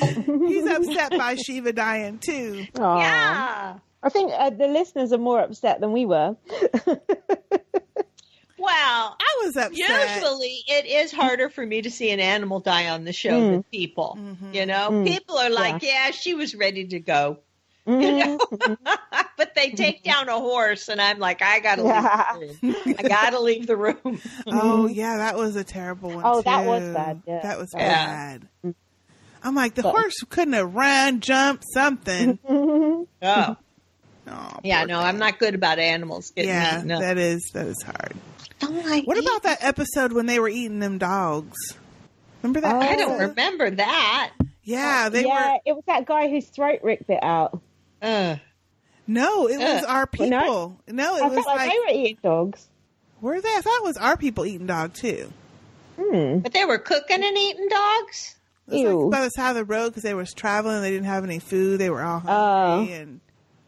Speaker 27: He's upset by Shiva dying too.
Speaker 28: Aw.
Speaker 29: Yeah.
Speaker 28: I think uh, the listeners are more upset than we were.
Speaker 29: Well,
Speaker 27: I was upset.
Speaker 29: Usually, it is harder for me to see an animal die on the show than mm. people. Mm-hmm. You know,
Speaker 28: Mm.
Speaker 29: people are like, "Yeah, she was ready to go," you mm-hmm. know, but they take mm-hmm. down a horse, and I'm like, "I gotta leave. The room. I gotta leave the room."
Speaker 27: Oh yeah, that was a terrible one.
Speaker 28: Oh, that was bad, yeah.
Speaker 27: That was
Speaker 29: Yeah.
Speaker 27: bad. Mm. I'm like the
Speaker 28: But-
Speaker 27: horse couldn't have run, jumped, something.
Speaker 29: Oh,
Speaker 27: Oh,
Speaker 29: yeah, no,
Speaker 27: thing.
Speaker 29: I'm not good about animals getting
Speaker 27: Yeah,
Speaker 29: eaten up.
Speaker 27: that is that is hard.
Speaker 29: Don't like
Speaker 27: What about that episode when they were eating them dogs? Remember that?
Speaker 29: I don't remember that.
Speaker 27: Yeah, they
Speaker 28: yeah,
Speaker 27: were.
Speaker 28: it was that guy whose throat ripped bit out.
Speaker 29: Ugh.
Speaker 27: No, it was our people.
Speaker 28: No?
Speaker 27: No, it
Speaker 28: I
Speaker 27: was
Speaker 28: felt like,
Speaker 27: like
Speaker 28: they were eating dogs.
Speaker 27: were they? I thought it was our people eating dog too.
Speaker 28: Hmm.
Speaker 29: But they were cooking and eating dogs.
Speaker 27: It was
Speaker 28: Ew.
Speaker 27: like by the side of the road because they was traveling. They didn't have any food. They were all
Speaker 28: Oh.
Speaker 27: hungry and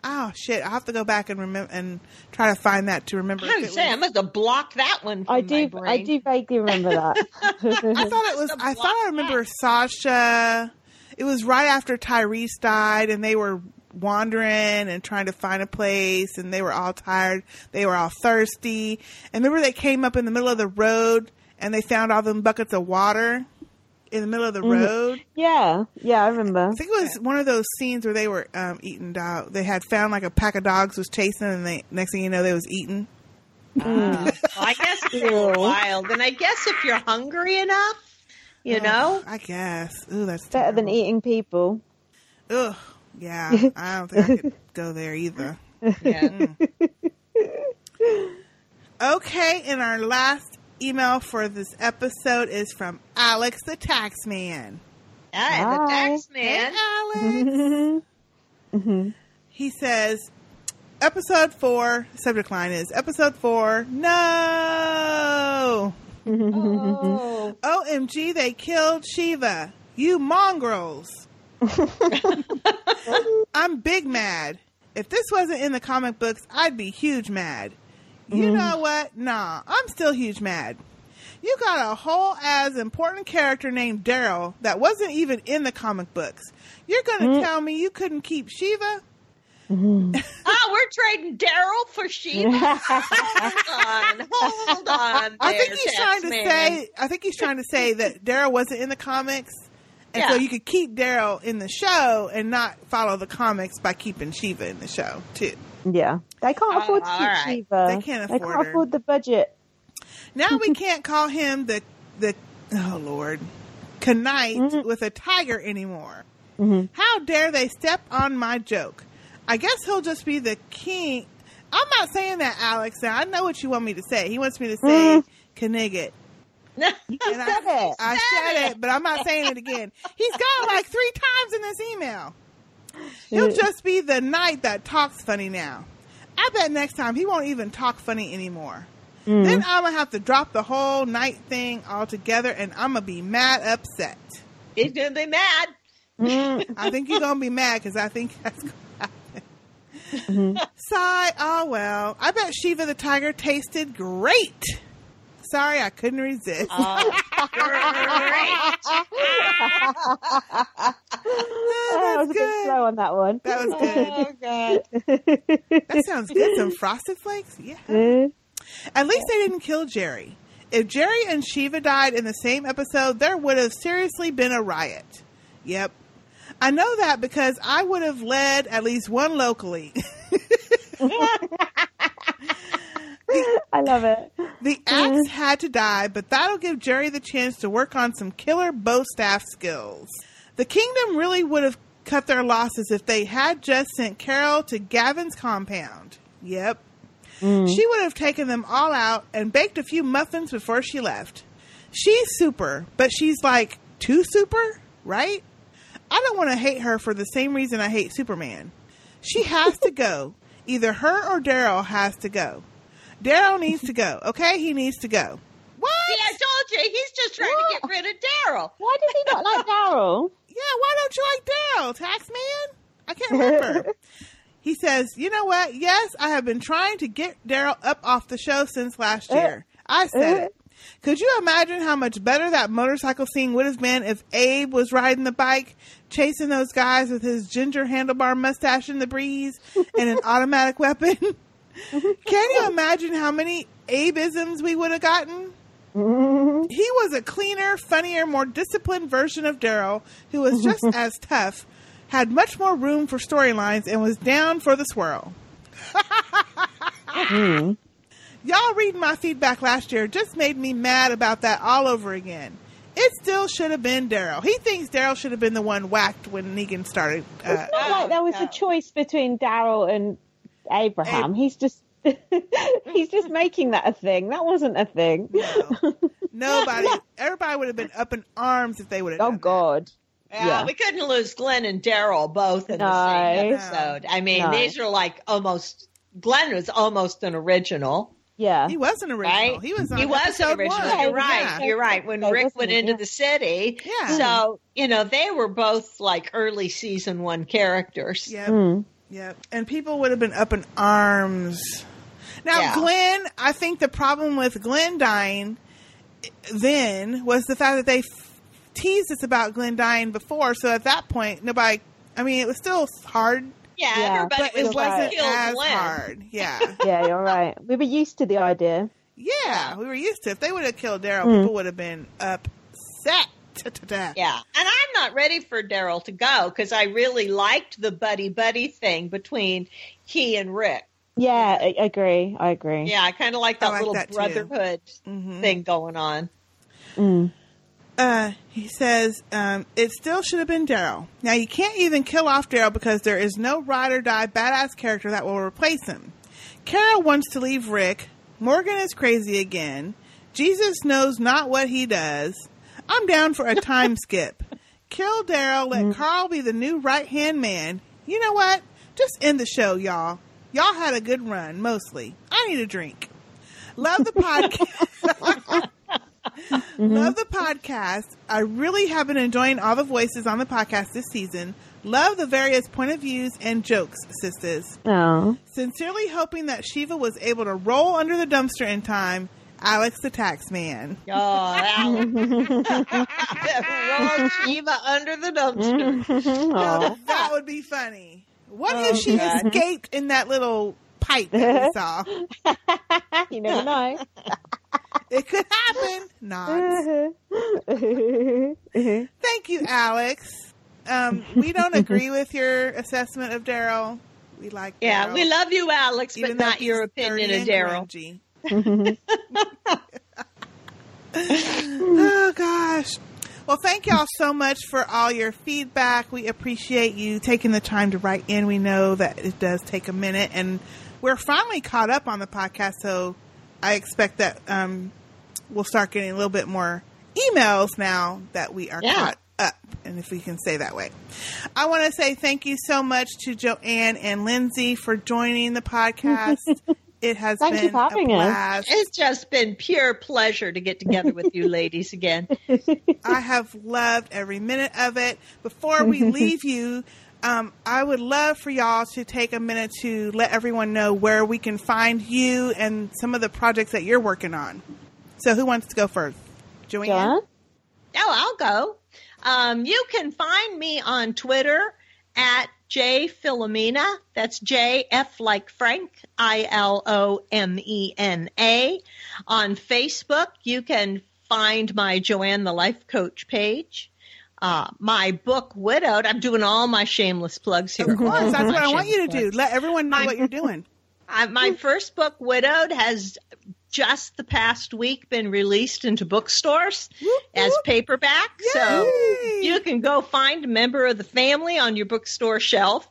Speaker 27: oh shit! I have to go back and remember and try to find that to remember.
Speaker 29: I'm
Speaker 27: it
Speaker 29: saying I
Speaker 27: was-
Speaker 29: must have blocked that one. From
Speaker 28: I
Speaker 29: my
Speaker 28: do.
Speaker 29: brain.
Speaker 28: I do vaguely remember that.
Speaker 27: I thought it was. I thought I remember Sasha. It was right after Tyreese died, and they were wandering and trying to find a place, and they were all tired. They were all thirsty, and remember they came up in the middle of the road, and they found all them buckets of water in the middle of the
Speaker 28: Mhm.
Speaker 27: road.
Speaker 28: yeah, yeah, I remember.
Speaker 27: I think it was one of those scenes where they were um, eating dog. They had found like a pack of dogs was chasing, and they next thing you know, they was eating.
Speaker 29: Uh, well, I guess it's wild. And I guess if you're hungry enough, you
Speaker 27: Ugh,
Speaker 29: know,
Speaker 27: I guess. Ooh, that's
Speaker 28: Better than eating people.
Speaker 27: Ugh. Yeah, I don't think I could go there either.
Speaker 29: yeah.
Speaker 27: Okay, and our last email for this episode is from Alex the Taxman.
Speaker 29: Hi, the tax man.
Speaker 27: Alex.
Speaker 28: Mhm.
Speaker 27: He says, episode four, subject line is episode four, no!
Speaker 29: Oh.
Speaker 27: OMG, they killed Shiva. You mongrels. I'm big mad. If this wasn't in the comic books, I'd be huge mad. You
Speaker 28: Mhm.
Speaker 27: know what? Nah, I'm still huge mad. You got a whole as important character named Daryl that wasn't even in the comic books. You're gonna
Speaker 28: Mm.
Speaker 27: tell me you couldn't keep Shiva?
Speaker 29: oh, we're trading Daryl for Shiva. hold on, hold on.
Speaker 27: I think he's trying to
Speaker 29: Taxman.
Speaker 27: say. I think he's trying to say that Daryl wasn't in the comics, and so you could keep Daryl in the show and not follow the comics by keeping Shiva in the show too.
Speaker 28: Yeah. They can't
Speaker 29: Oh,
Speaker 28: afford to
Speaker 29: all
Speaker 28: keep
Speaker 29: right.
Speaker 28: Shiva.
Speaker 27: They can't
Speaker 28: They
Speaker 27: afford
Speaker 28: can't
Speaker 27: her.
Speaker 28: afford the budget.
Speaker 27: Now we can't call him the the oh lord, Knight
Speaker 28: Mm-hmm.
Speaker 27: with a tiger anymore.
Speaker 28: Mhm.
Speaker 27: How dare they step on my joke? I guess he'll just be the king. I'm not saying that, Alex. Now, I know what you want me to say. He wants me to say
Speaker 28: Mm.
Speaker 27: Knigget.
Speaker 28: You
Speaker 27: And I,
Speaker 28: said it.
Speaker 27: I said it, but I'm not saying it again. He's got it like three times in this email. He'll just be the knight that talks funny now. I bet next time he won't even talk funny anymore.
Speaker 28: Mm.
Speaker 27: Then I'm gonna have to drop the whole night thing altogether, and I'm gonna be mad upset.
Speaker 29: He's gonna be mad.
Speaker 28: Mm.
Speaker 27: I think you're gonna be mad because I think that's gonna happen.
Speaker 28: Mm-hmm.
Speaker 27: Sigh. Oh well. I bet Shiva the tiger tasted great. Sorry, I couldn't resist.
Speaker 29: Oh,
Speaker 28: that was a bit slow on that one.
Speaker 27: That was good.
Speaker 29: Oh, God.
Speaker 27: That sounds good. Some frosted flakes? Yeah.
Speaker 28: Mm.
Speaker 27: At least they didn't kill Jerry. If Jerry and Shiva died in the same episode, there would have seriously been a riot. Yep. I know that because I would have led at least one locally.
Speaker 28: I love it.
Speaker 27: The axe had to die, but that'll give Jerry the chance to work on some killer bow staff skills. The kingdom really would have cut their losses if they had just sent Carol to Gavin's compound. Yep. Mm. She would have taken them all out and baked a few muffins before she left. She's super, but she's like too super, right? I don't want to hate her for the same reason I hate Superman. She has to go. Either her or Daryl has to go. Daryl needs to go. Okay, he needs to go. What?
Speaker 29: See, I told you he's just trying to get rid of Daryl.
Speaker 28: Why does he not like Daryl?
Speaker 27: Yeah, why don't you like Daryl, tax man? I can't remember. he says, "You know what? Yes, I have been trying to get Daryl up off the show since last uh, year. I said uh-huh. it. Could you imagine how much better that motorcycle scene would have been if Abe was riding the bike, chasing those guys with his ginger handlebar mustache in the breeze and an automatic weapon? Can you imagine how many Abeisms we would have gotten? He was a cleaner, funnier, more disciplined version of Daryl who was just as tough, had much more room for storylines, and was down for the swirl. Y'all reading my feedback last year just made me mad about that all over again. It still should have been Daryl. He thinks Daryl should have been the one whacked when Negan started. Uh,
Speaker 28: It's not like there was a choice between Daryl and Abraham. He's just he's just making that a thing. That wasn't a thing.
Speaker 27: nobody, everybody would have been up in arms if they would have.
Speaker 28: Oh God.
Speaker 29: Yeah,
Speaker 28: Yeah.
Speaker 29: we couldn't lose Glenn and Daryl both in the same episode. I mean,
Speaker 28: No.
Speaker 29: these are like almost. Glenn was almost an original.
Speaker 28: Yeah.
Speaker 27: He was an original.
Speaker 29: Right?
Speaker 27: He was on
Speaker 29: he was an original.
Speaker 27: one.
Speaker 29: You're right.
Speaker 27: Yeah.
Speaker 29: You're right. When
Speaker 28: Okay,
Speaker 29: Rick went into
Speaker 28: Yeah.
Speaker 29: the city,
Speaker 27: Yeah.
Speaker 29: so you know they were both like early season one characters.
Speaker 27: Yep.
Speaker 28: Mm.
Speaker 27: Yep. And people would have been up in arms. Now,
Speaker 29: Yeah.
Speaker 27: Glenn, I think the problem with Glenn dying then was the fact that they f- teased us about Glenn dying before. So at that point, nobody, I mean, it was still hard,
Speaker 29: Yeah,
Speaker 28: Yeah,
Speaker 29: everybody
Speaker 27: but it
Speaker 29: was
Speaker 27: wasn't
Speaker 29: like, kill
Speaker 27: as
Speaker 29: Glenn.
Speaker 27: hard. Yeah.
Speaker 28: Yeah, you're right. We were used to the idea.
Speaker 27: yeah. We were used to If they would have killed Daryl,
Speaker 28: Mm.
Speaker 27: people would have been upset.
Speaker 29: Yeah, and I'm not ready for Daryl to go because I really liked the buddy buddy thing between he and Rick.
Speaker 28: Yeah, I I agree. I agree.
Speaker 29: Yeah, I kind of like that
Speaker 27: like
Speaker 29: little
Speaker 27: that too.
Speaker 29: brotherhood
Speaker 27: Mhm.
Speaker 29: thing going on.
Speaker 28: Mm.
Speaker 27: Uh, he says um, it still should have been Daryl. Now you can't even kill off Daryl because there is no ride or die badass character that will replace him. Carol wants to leave Rick. Morgan is crazy again. Jesus knows not what he does. I'm down for a time skip. Kill Daryl. Let
Speaker 28: Mm.
Speaker 27: Carl be the new right hand man. You know what? Just end the show, y'all. Y'all had a good run, mostly. I need a drink. Love the podcast. Love the podcast. I really have been enjoying all the voices on the podcast this season. Love the various point of views and jokes, sisters.
Speaker 28: Oh.
Speaker 27: Sincerely hoping that Shiva was able to roll under the dumpster in time. Alex the tax man.
Speaker 29: Oh, Alex. Roll Shiva under the dumpster. Mm-hmm.
Speaker 27: Now, that would be funny. What
Speaker 28: Oh,
Speaker 27: if she
Speaker 28: God.
Speaker 27: escaped in that little pipe that we saw?
Speaker 28: you never know.
Speaker 27: It could happen. Not. Mm-hmm. Mm-hmm. Thank you, Alex. Um, we don't agree with your assessment of Daryl. We like
Speaker 29: Yeah,
Speaker 27: Daryl.
Speaker 29: we love you, Alex, but not your opinion of
Speaker 27: and
Speaker 29: Daryl.
Speaker 27: Grungy. oh gosh. Well, thank y'all so much for all your feedback. We appreciate you taking the time to write in. We know that it does take a minute, and we're finally caught up on the podcast, so I expect that um, we'll start getting a little bit more emails now that we are
Speaker 29: Yeah.
Speaker 27: caught up, and if we can say that way. I want to say thank you so much to Joann and Lynsey for joining the podcast. it has
Speaker 28: Thank you
Speaker 27: been
Speaker 28: for having
Speaker 27: a
Speaker 28: us.
Speaker 27: blast.
Speaker 29: It's just been pure pleasure to get together with you ladies again.
Speaker 27: I have loved every minute of it. Before we leave you, um, I would love for y'all to take a minute to let everyone know where we can find you and some of the projects that you're working on. So, who wants to go first? Joann?
Speaker 28: Joann?
Speaker 29: Oh, I'll go. Um, you can find me on Twitter at J Filomena. That's J F like Frank, I L O M E N A. On Facebook, you can find my Joann the Life Coach page. Uh, my book, Widowed. I'm doing all my shameless plugs here.
Speaker 27: Of course, that's what I want you to do. Let everyone know what you're doing.
Speaker 29: uh, my first book, Widowed, has just the past week been released into bookstores as paperback. So you can go find a member of the family on your bookstore shelf.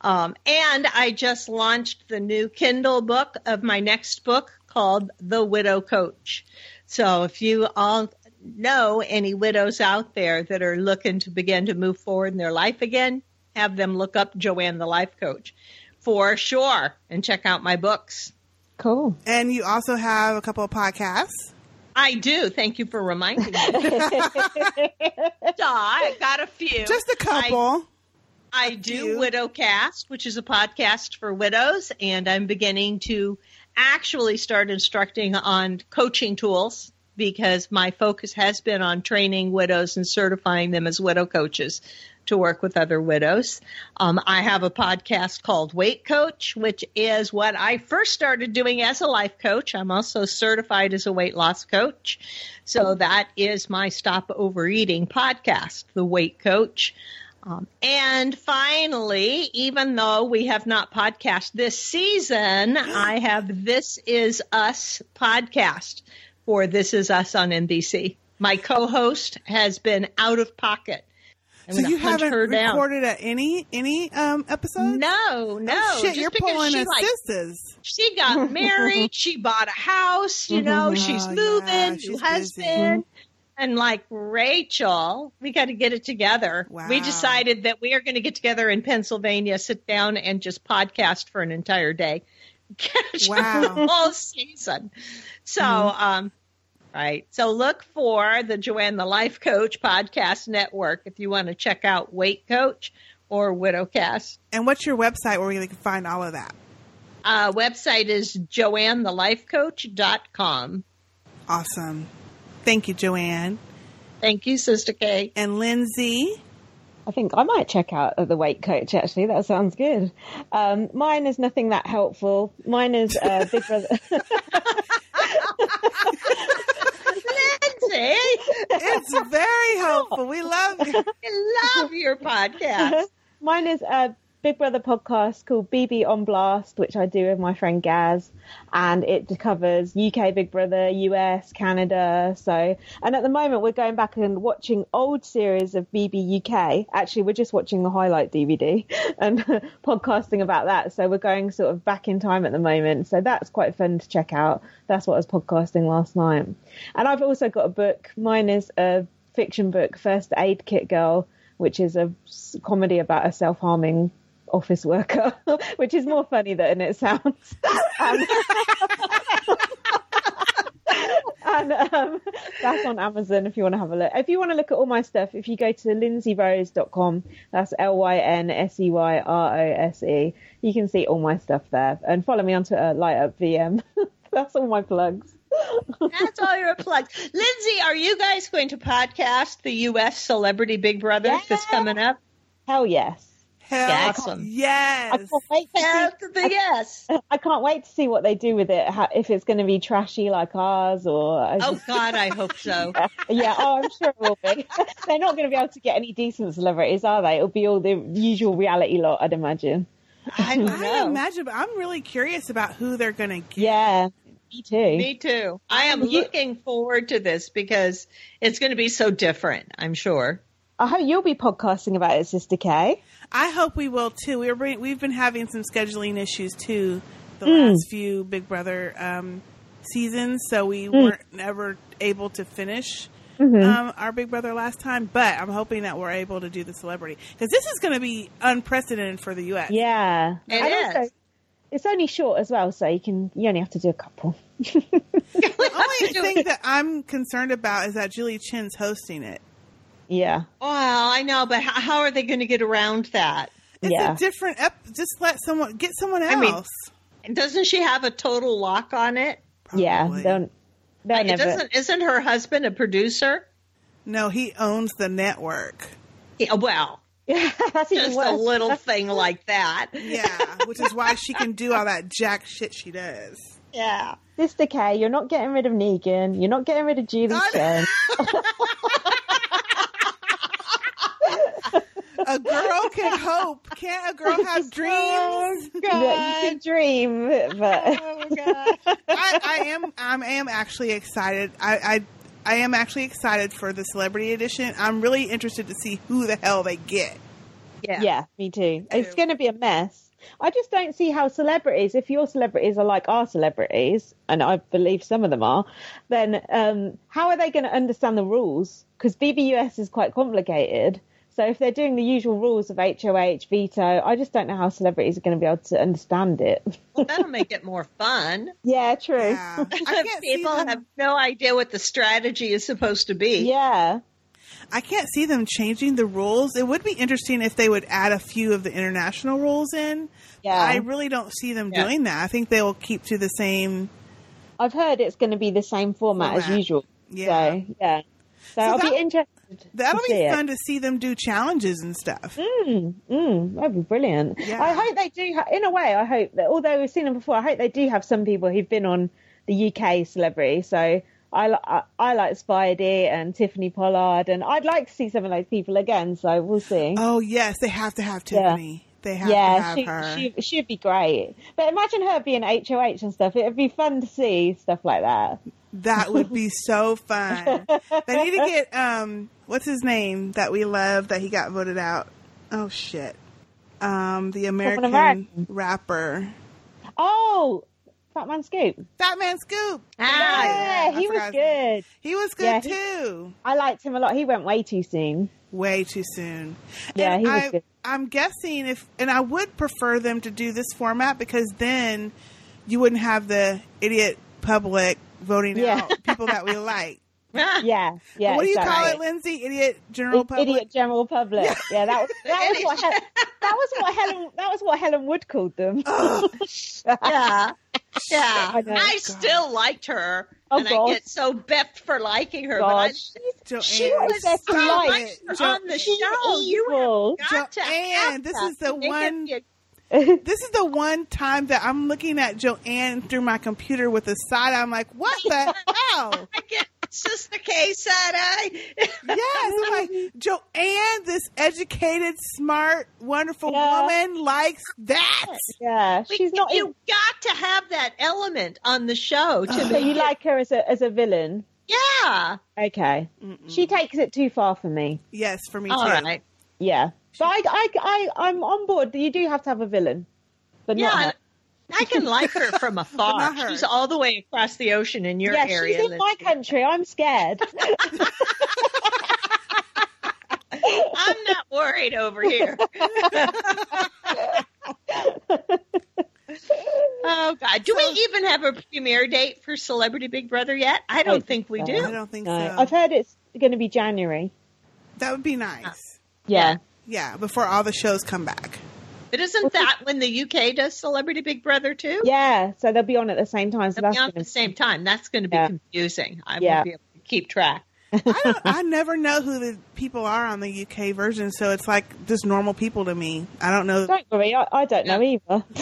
Speaker 29: Um, and I just launched the new Kindle book of my next book called The Widow Coach. So if you all know any widows out there that are looking to begin to move forward in their life again, have them look up Joann the Life Coach for sure and check out my books.
Speaker 28: Cool.
Speaker 27: And you also have a couple of podcasts.
Speaker 29: I do. Thank you for reminding me. I got a few.
Speaker 27: Just a couple.
Speaker 29: I do Widowcast, which is a podcast for widows, and I'm beginning to actually start instructing on coaching tools because my focus has been on training widows and certifying them as widow coaches to work with other widows. Um, I have a podcast called Weight Coach, which is what I first started doing as a life coach. I'm also certified as a weight loss coach. So that is my Stop Overeating podcast, The Weight Coach. Um, and finally, even though we have not podcast this season, I have This Is Us podcast for This Is Us on NBC. My co-host has been out of pocket. I'm
Speaker 27: so you haven't
Speaker 29: her down.
Speaker 27: recorded at any any um episode?
Speaker 29: No, no.
Speaker 27: Oh, shit,
Speaker 29: just
Speaker 27: you're pulling
Speaker 29: she, like,
Speaker 27: sisters.
Speaker 29: She got married. she bought a house. You know, she's
Speaker 27: Oh,
Speaker 29: moving.
Speaker 27: yeah,
Speaker 29: new
Speaker 27: she's
Speaker 29: husband. And like Rachel, we got to get it together. We decided that we are going to get together in Pennsylvania, sit down, and just podcast for an entire day. Catch
Speaker 27: Wow.
Speaker 29: the whole season. So,
Speaker 27: Mhm.
Speaker 29: um, right. So look for the Joann the Life Coach podcast network if you want to check out Weight Coach or Widowcast.
Speaker 27: And what's your website where we can find all of that?
Speaker 29: Uh, website is joannethelifecoach.com.
Speaker 27: Awesome. Thank you, Joann.
Speaker 29: Thank you, Sistah K.
Speaker 27: And Lynsey.
Speaker 28: I think I might check out the weight coach. Actually, that sounds good. Um, mine is nothing that helpful. Mine is uh, Big Brother.
Speaker 29: Lynsey,
Speaker 27: it's very helpful. We love you.
Speaker 29: I love your podcast.
Speaker 28: Mine is a Big Brother podcast called BB on Blast, which I do with my friend Gaz, and it covers UK Big Brother, US, Canada. So, and at the moment we're going back and watching old series of BB UK. Actually, we're just watching the highlight DVD and podcasting about that. So we're going sort of back in time at the moment. So that's quite fun to check out. That's what I was podcasting last night. And I've also got a book. Mine is a fiction book, First Aid Kit Girl which is a comedy about a self-harming office worker, which is more funny than it sounds. Um, and um, that's on Amazon if you want to have a look. If you want to look at all my stuff, if you go to lynseyrose.com, that's L Y N S E Y R O S E, you can see all my stuff there. And follow me on Twitter, light up VM. that's all my plugs.
Speaker 29: That's all your plugs. Lynsey, are you guys going to podcast the U.S. Celebrity Big Brother that's coming up?
Speaker 28: Hell yes.
Speaker 27: Hell
Speaker 29: Awesome.
Speaker 27: yes.
Speaker 28: I can't wait to
Speaker 29: Hell
Speaker 28: see,
Speaker 29: to the yes.
Speaker 28: I can't wait to see what they do with it. how- If it's going to be trashy like ours, or
Speaker 29: Oh God, I hope so.
Speaker 28: yeah, oh, I'm sure it will be. They're not going to be able to get any decent celebrities, are they? It'll be all the usual reality lot, I'd imagine.
Speaker 29: I,
Speaker 27: I imagine, but I'm really curious about who they're going to get.
Speaker 28: Yeah, me too.
Speaker 29: Me too. I am
Speaker 28: You-
Speaker 29: looking forward to this because it's going to be so different. I'm sure.
Speaker 28: I hope you'll be podcasting about it, Sistah K.
Speaker 27: I hope we will too. We're we've been having some scheduling issues too the
Speaker 28: Mm.
Speaker 27: last few Big Brother um, seasons, so we
Speaker 28: Mm.
Speaker 27: weren't ever able to finish
Speaker 28: Mhm.
Speaker 27: um, our Big Brother last time. But I'm hoping that we're able to do the celebrity because this is going to be unprecedented for the U.S.
Speaker 28: Yeah,
Speaker 29: It
Speaker 28: And
Speaker 29: is.
Speaker 28: also, it's only short as well, so you can you only have to do a couple.
Speaker 27: The only thing that I'm concerned about is that Julie Chin's hosting it.
Speaker 28: Yeah,
Speaker 29: Well, I know, but how, how are they going to get around that?
Speaker 27: It's
Speaker 28: Yeah.
Speaker 27: a different. Ep- just let someone get someone else.
Speaker 29: I mean, Doesn't she have a total lock on it?
Speaker 28: yeah.
Speaker 27: Probably.
Speaker 28: Don't don't
Speaker 29: It
Speaker 28: never.
Speaker 29: doesn't. Isn't her husband a producer?
Speaker 27: no, he owns the network.
Speaker 29: Yeah, oh, well,
Speaker 28: Yeah, that's even
Speaker 29: just a little thing like that.
Speaker 27: Yeah, which is why she can do all that jack shit she does.
Speaker 29: Yeah.
Speaker 28: Sistah K, you're not getting rid of Negan. You're not getting rid of Julie Chen.
Speaker 27: A girl can hope. Can't a girl have dreams?
Speaker 28: Yeah, you can dream, but
Speaker 29: Oh,
Speaker 27: I, I am. I am actually excited. I, I I am actually excited for the celebrity edition. I'm really interested to see who the hell they get.
Speaker 29: Yeah.
Speaker 28: yeah, me too. It's going to be a mess. I just don't see how celebrities, if your celebrities are like our celebrities, and I believe some of them are, then um, how are they going to understand the rules? Because BBUS is quite complicated. So if they're doing the usual rules of HOH, veto, I just don't know how celebrities are going to be able to understand it.
Speaker 29: Well, that'll make it more fun.
Speaker 28: yeah, true.
Speaker 27: Yeah. I can't see
Speaker 29: People have no idea what the strategy is supposed to be.
Speaker 28: Yeah.
Speaker 27: I can't see them changing the rules. It would be interesting if they would add a few of the international rules in.
Speaker 28: Yeah.
Speaker 27: I really don't see them
Speaker 29: Yeah.
Speaker 27: doing that. I think they will keep to the same.
Speaker 28: I've heard it's going to be the same format, as usual.
Speaker 27: Yeah.
Speaker 28: So, yeah. So,
Speaker 27: So
Speaker 28: I'll
Speaker 27: that-
Speaker 28: be interested.
Speaker 27: That'll be
Speaker 28: see it.
Speaker 27: fun to see them do challenges and stuff.
Speaker 28: Mm, mm, that'd be brilliant.
Speaker 27: Yeah.
Speaker 28: I hope they do. Ha- in a way, I hope that although we've seen them before, I hope they do have some people who've been on the UK celebrity. So I, li- I, I like Speidi and Tiffany Pollard, and I'd like to see some of those people again. So we'll see.
Speaker 27: Oh yes, they have to have
Speaker 28: Yeah.
Speaker 27: Tiffany. They have to
Speaker 28: yeah,
Speaker 27: have
Speaker 28: she,
Speaker 27: her.
Speaker 28: she she'd be great. But imagine her being HOH and stuff. It'd be fun to see stuff like that.
Speaker 27: That would be so fun. they need to get um what's his name that we love that he got voted out. Oh shit. Um the American,
Speaker 28: American.
Speaker 27: rapper.
Speaker 28: Oh, Fat Man Scoop.
Speaker 27: Fat Man Scoop.
Speaker 29: Ah,
Speaker 28: yeah,
Speaker 27: I
Speaker 28: he was
Speaker 27: forgot his name.
Speaker 28: good.
Speaker 27: He was good
Speaker 28: Yeah, he-
Speaker 27: too.
Speaker 28: I liked him a lot. He went way too soon.
Speaker 27: Way too soon.
Speaker 28: Yeah,
Speaker 27: And
Speaker 28: he was
Speaker 27: I,
Speaker 28: good.
Speaker 27: I'm guessing if and I would prefer them to do this format because then you wouldn't have the idiot public voting
Speaker 28: Yeah.
Speaker 27: out people that we like.
Speaker 28: Yeah, yeah.
Speaker 27: what do you call it, Lynsey? Idiot general public.
Speaker 28: Idiot general public. Yeah, that was that was what Hel- that was what Helen that was what Helen Wood called them.
Speaker 29: yeah. Yeah.
Speaker 28: I.
Speaker 29: I still liked her.
Speaker 28: Oh,
Speaker 29: and
Speaker 28: God.
Speaker 29: I get so biffed for liking her.
Speaker 28: God,
Speaker 29: but I, she was so much
Speaker 27: Jo-
Speaker 29: on the show. You
Speaker 28: evil.
Speaker 29: have got to
Speaker 27: Joann,
Speaker 29: have
Speaker 27: this
Speaker 29: that
Speaker 27: is the
Speaker 29: to make it
Speaker 27: one-
Speaker 29: be a-
Speaker 27: this is the one time that I'm looking at Joann through my computer with a side. eye. I'm like, what the hell?
Speaker 29: I get Sistah K side eye.
Speaker 27: Yes, I'm like Joann, this educated, smart, wonderful
Speaker 28: Yeah.
Speaker 27: woman likes that.
Speaker 28: Oh yeah, she's not.
Speaker 29: You got to have that element on the show to
Speaker 28: so you
Speaker 29: it-
Speaker 28: like her as a as a villain?
Speaker 29: Yeah.
Speaker 28: Okay, she takes it too far for me.
Speaker 27: Yes, for me
Speaker 29: All
Speaker 27: too.
Speaker 29: right.
Speaker 28: Yeah, but I I I I'm on board. You do have to have a villain, but not
Speaker 29: Yeah.
Speaker 28: her.
Speaker 29: I can like her from afar.
Speaker 27: her.
Speaker 29: She's all the way across the ocean in your
Speaker 28: yeah,
Speaker 29: area.
Speaker 28: she's in my country. I'm scared.
Speaker 29: I'm not worried over here. oh God! Do we even have a premiere date for Celebrity Big Brother yet? I don't think we do.
Speaker 27: I don't think
Speaker 28: No.
Speaker 27: so.
Speaker 28: I've heard it's going to be January.
Speaker 27: That would be nice.
Speaker 28: Yeah.
Speaker 27: Yeah, before all the shows come back.
Speaker 29: But isn't that when the UK does Celebrity Big Brother too?
Speaker 28: Yeah, so they'll be on at the same time. So
Speaker 29: They'll
Speaker 28: that's
Speaker 29: be on at
Speaker 28: gonna-
Speaker 29: the same time. That's going to be
Speaker 28: Yeah.
Speaker 29: confusing. I
Speaker 28: Yeah.
Speaker 29: won't be able to keep track.
Speaker 27: I, don't, I never know who the people are on the UK version, so it's like just normal people to me. I don't know.
Speaker 28: Don't worry, I, I don't know either.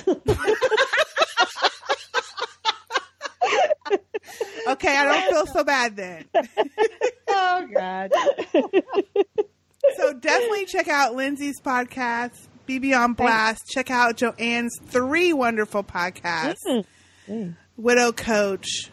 Speaker 27: Okay, I don't feel so bad then.
Speaker 29: oh God.
Speaker 27: So definitely check out Lynsey's podcast, BB on Blast. Check out Joann's three wonderful podcasts, mm, mm. Widow Coach,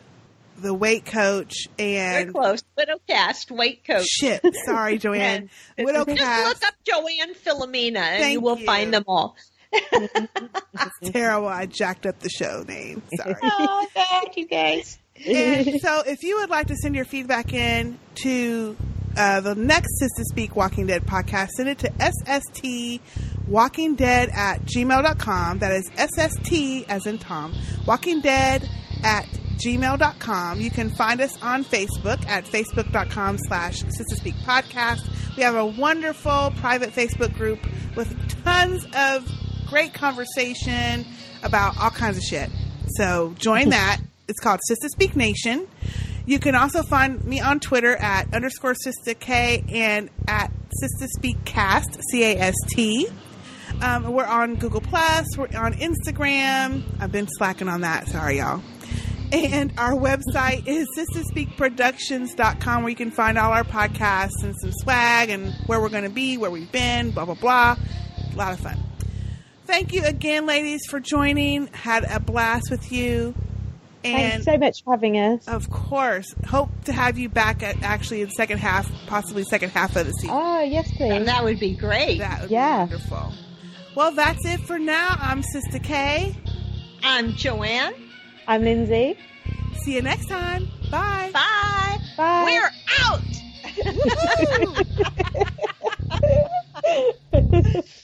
Speaker 27: The Weight Coach, and
Speaker 29: close. Widow Cast, Weight Coach.
Speaker 27: shit. Sorry,
Speaker 29: Joann.
Speaker 27: Widow
Speaker 29: just
Speaker 27: Cast.
Speaker 29: look up Joann Filomena and
Speaker 27: Thank
Speaker 29: you will
Speaker 27: you.
Speaker 29: find them all.
Speaker 27: Terrible. I jacked up the show name. Sorry.
Speaker 29: oh, thank you guys.
Speaker 27: and so if you would like to send your feedback in to uh, the next Sistah Speak Walking Dead podcast, send it to SST Walking Dead at gmail.com. That is SST as in Tom, Walking Dead at gmail.com. You can find us on Facebook at facebook.com slash Sistah Speak Podcast. We have a wonderful private Facebook group with tons of great conversation about all kinds of shit. So join that. It's called Sistah Speak Nation. You can also find me on Twitter at underscore Sistah K and at Sistah Speak Cast, C A S T. Um, we're on Google Plus. We're on Instagram. I've been slacking on that. Sorry, y'all. And our website is sistahspeakproductions.com where you can find all our podcasts and some swag and where we're going to be, where we've been, blah, blah, blah. A lot of fun. Thank you again, ladies, for joining. Had a blast with you. And Thanks
Speaker 28: so much for having us.
Speaker 27: Of course. Hope to have you back at actually in second half, possibly second half of the season.
Speaker 28: Oh, yes, please.
Speaker 29: And that would be great.
Speaker 27: That would
Speaker 28: yeah.
Speaker 27: be wonderful. Well, that's it for now. I'm Sistah K.
Speaker 29: I'm Joann.
Speaker 28: I'm Lynsey.
Speaker 27: See you next time. Bye.
Speaker 29: Bye.
Speaker 28: Bye.
Speaker 29: We're out.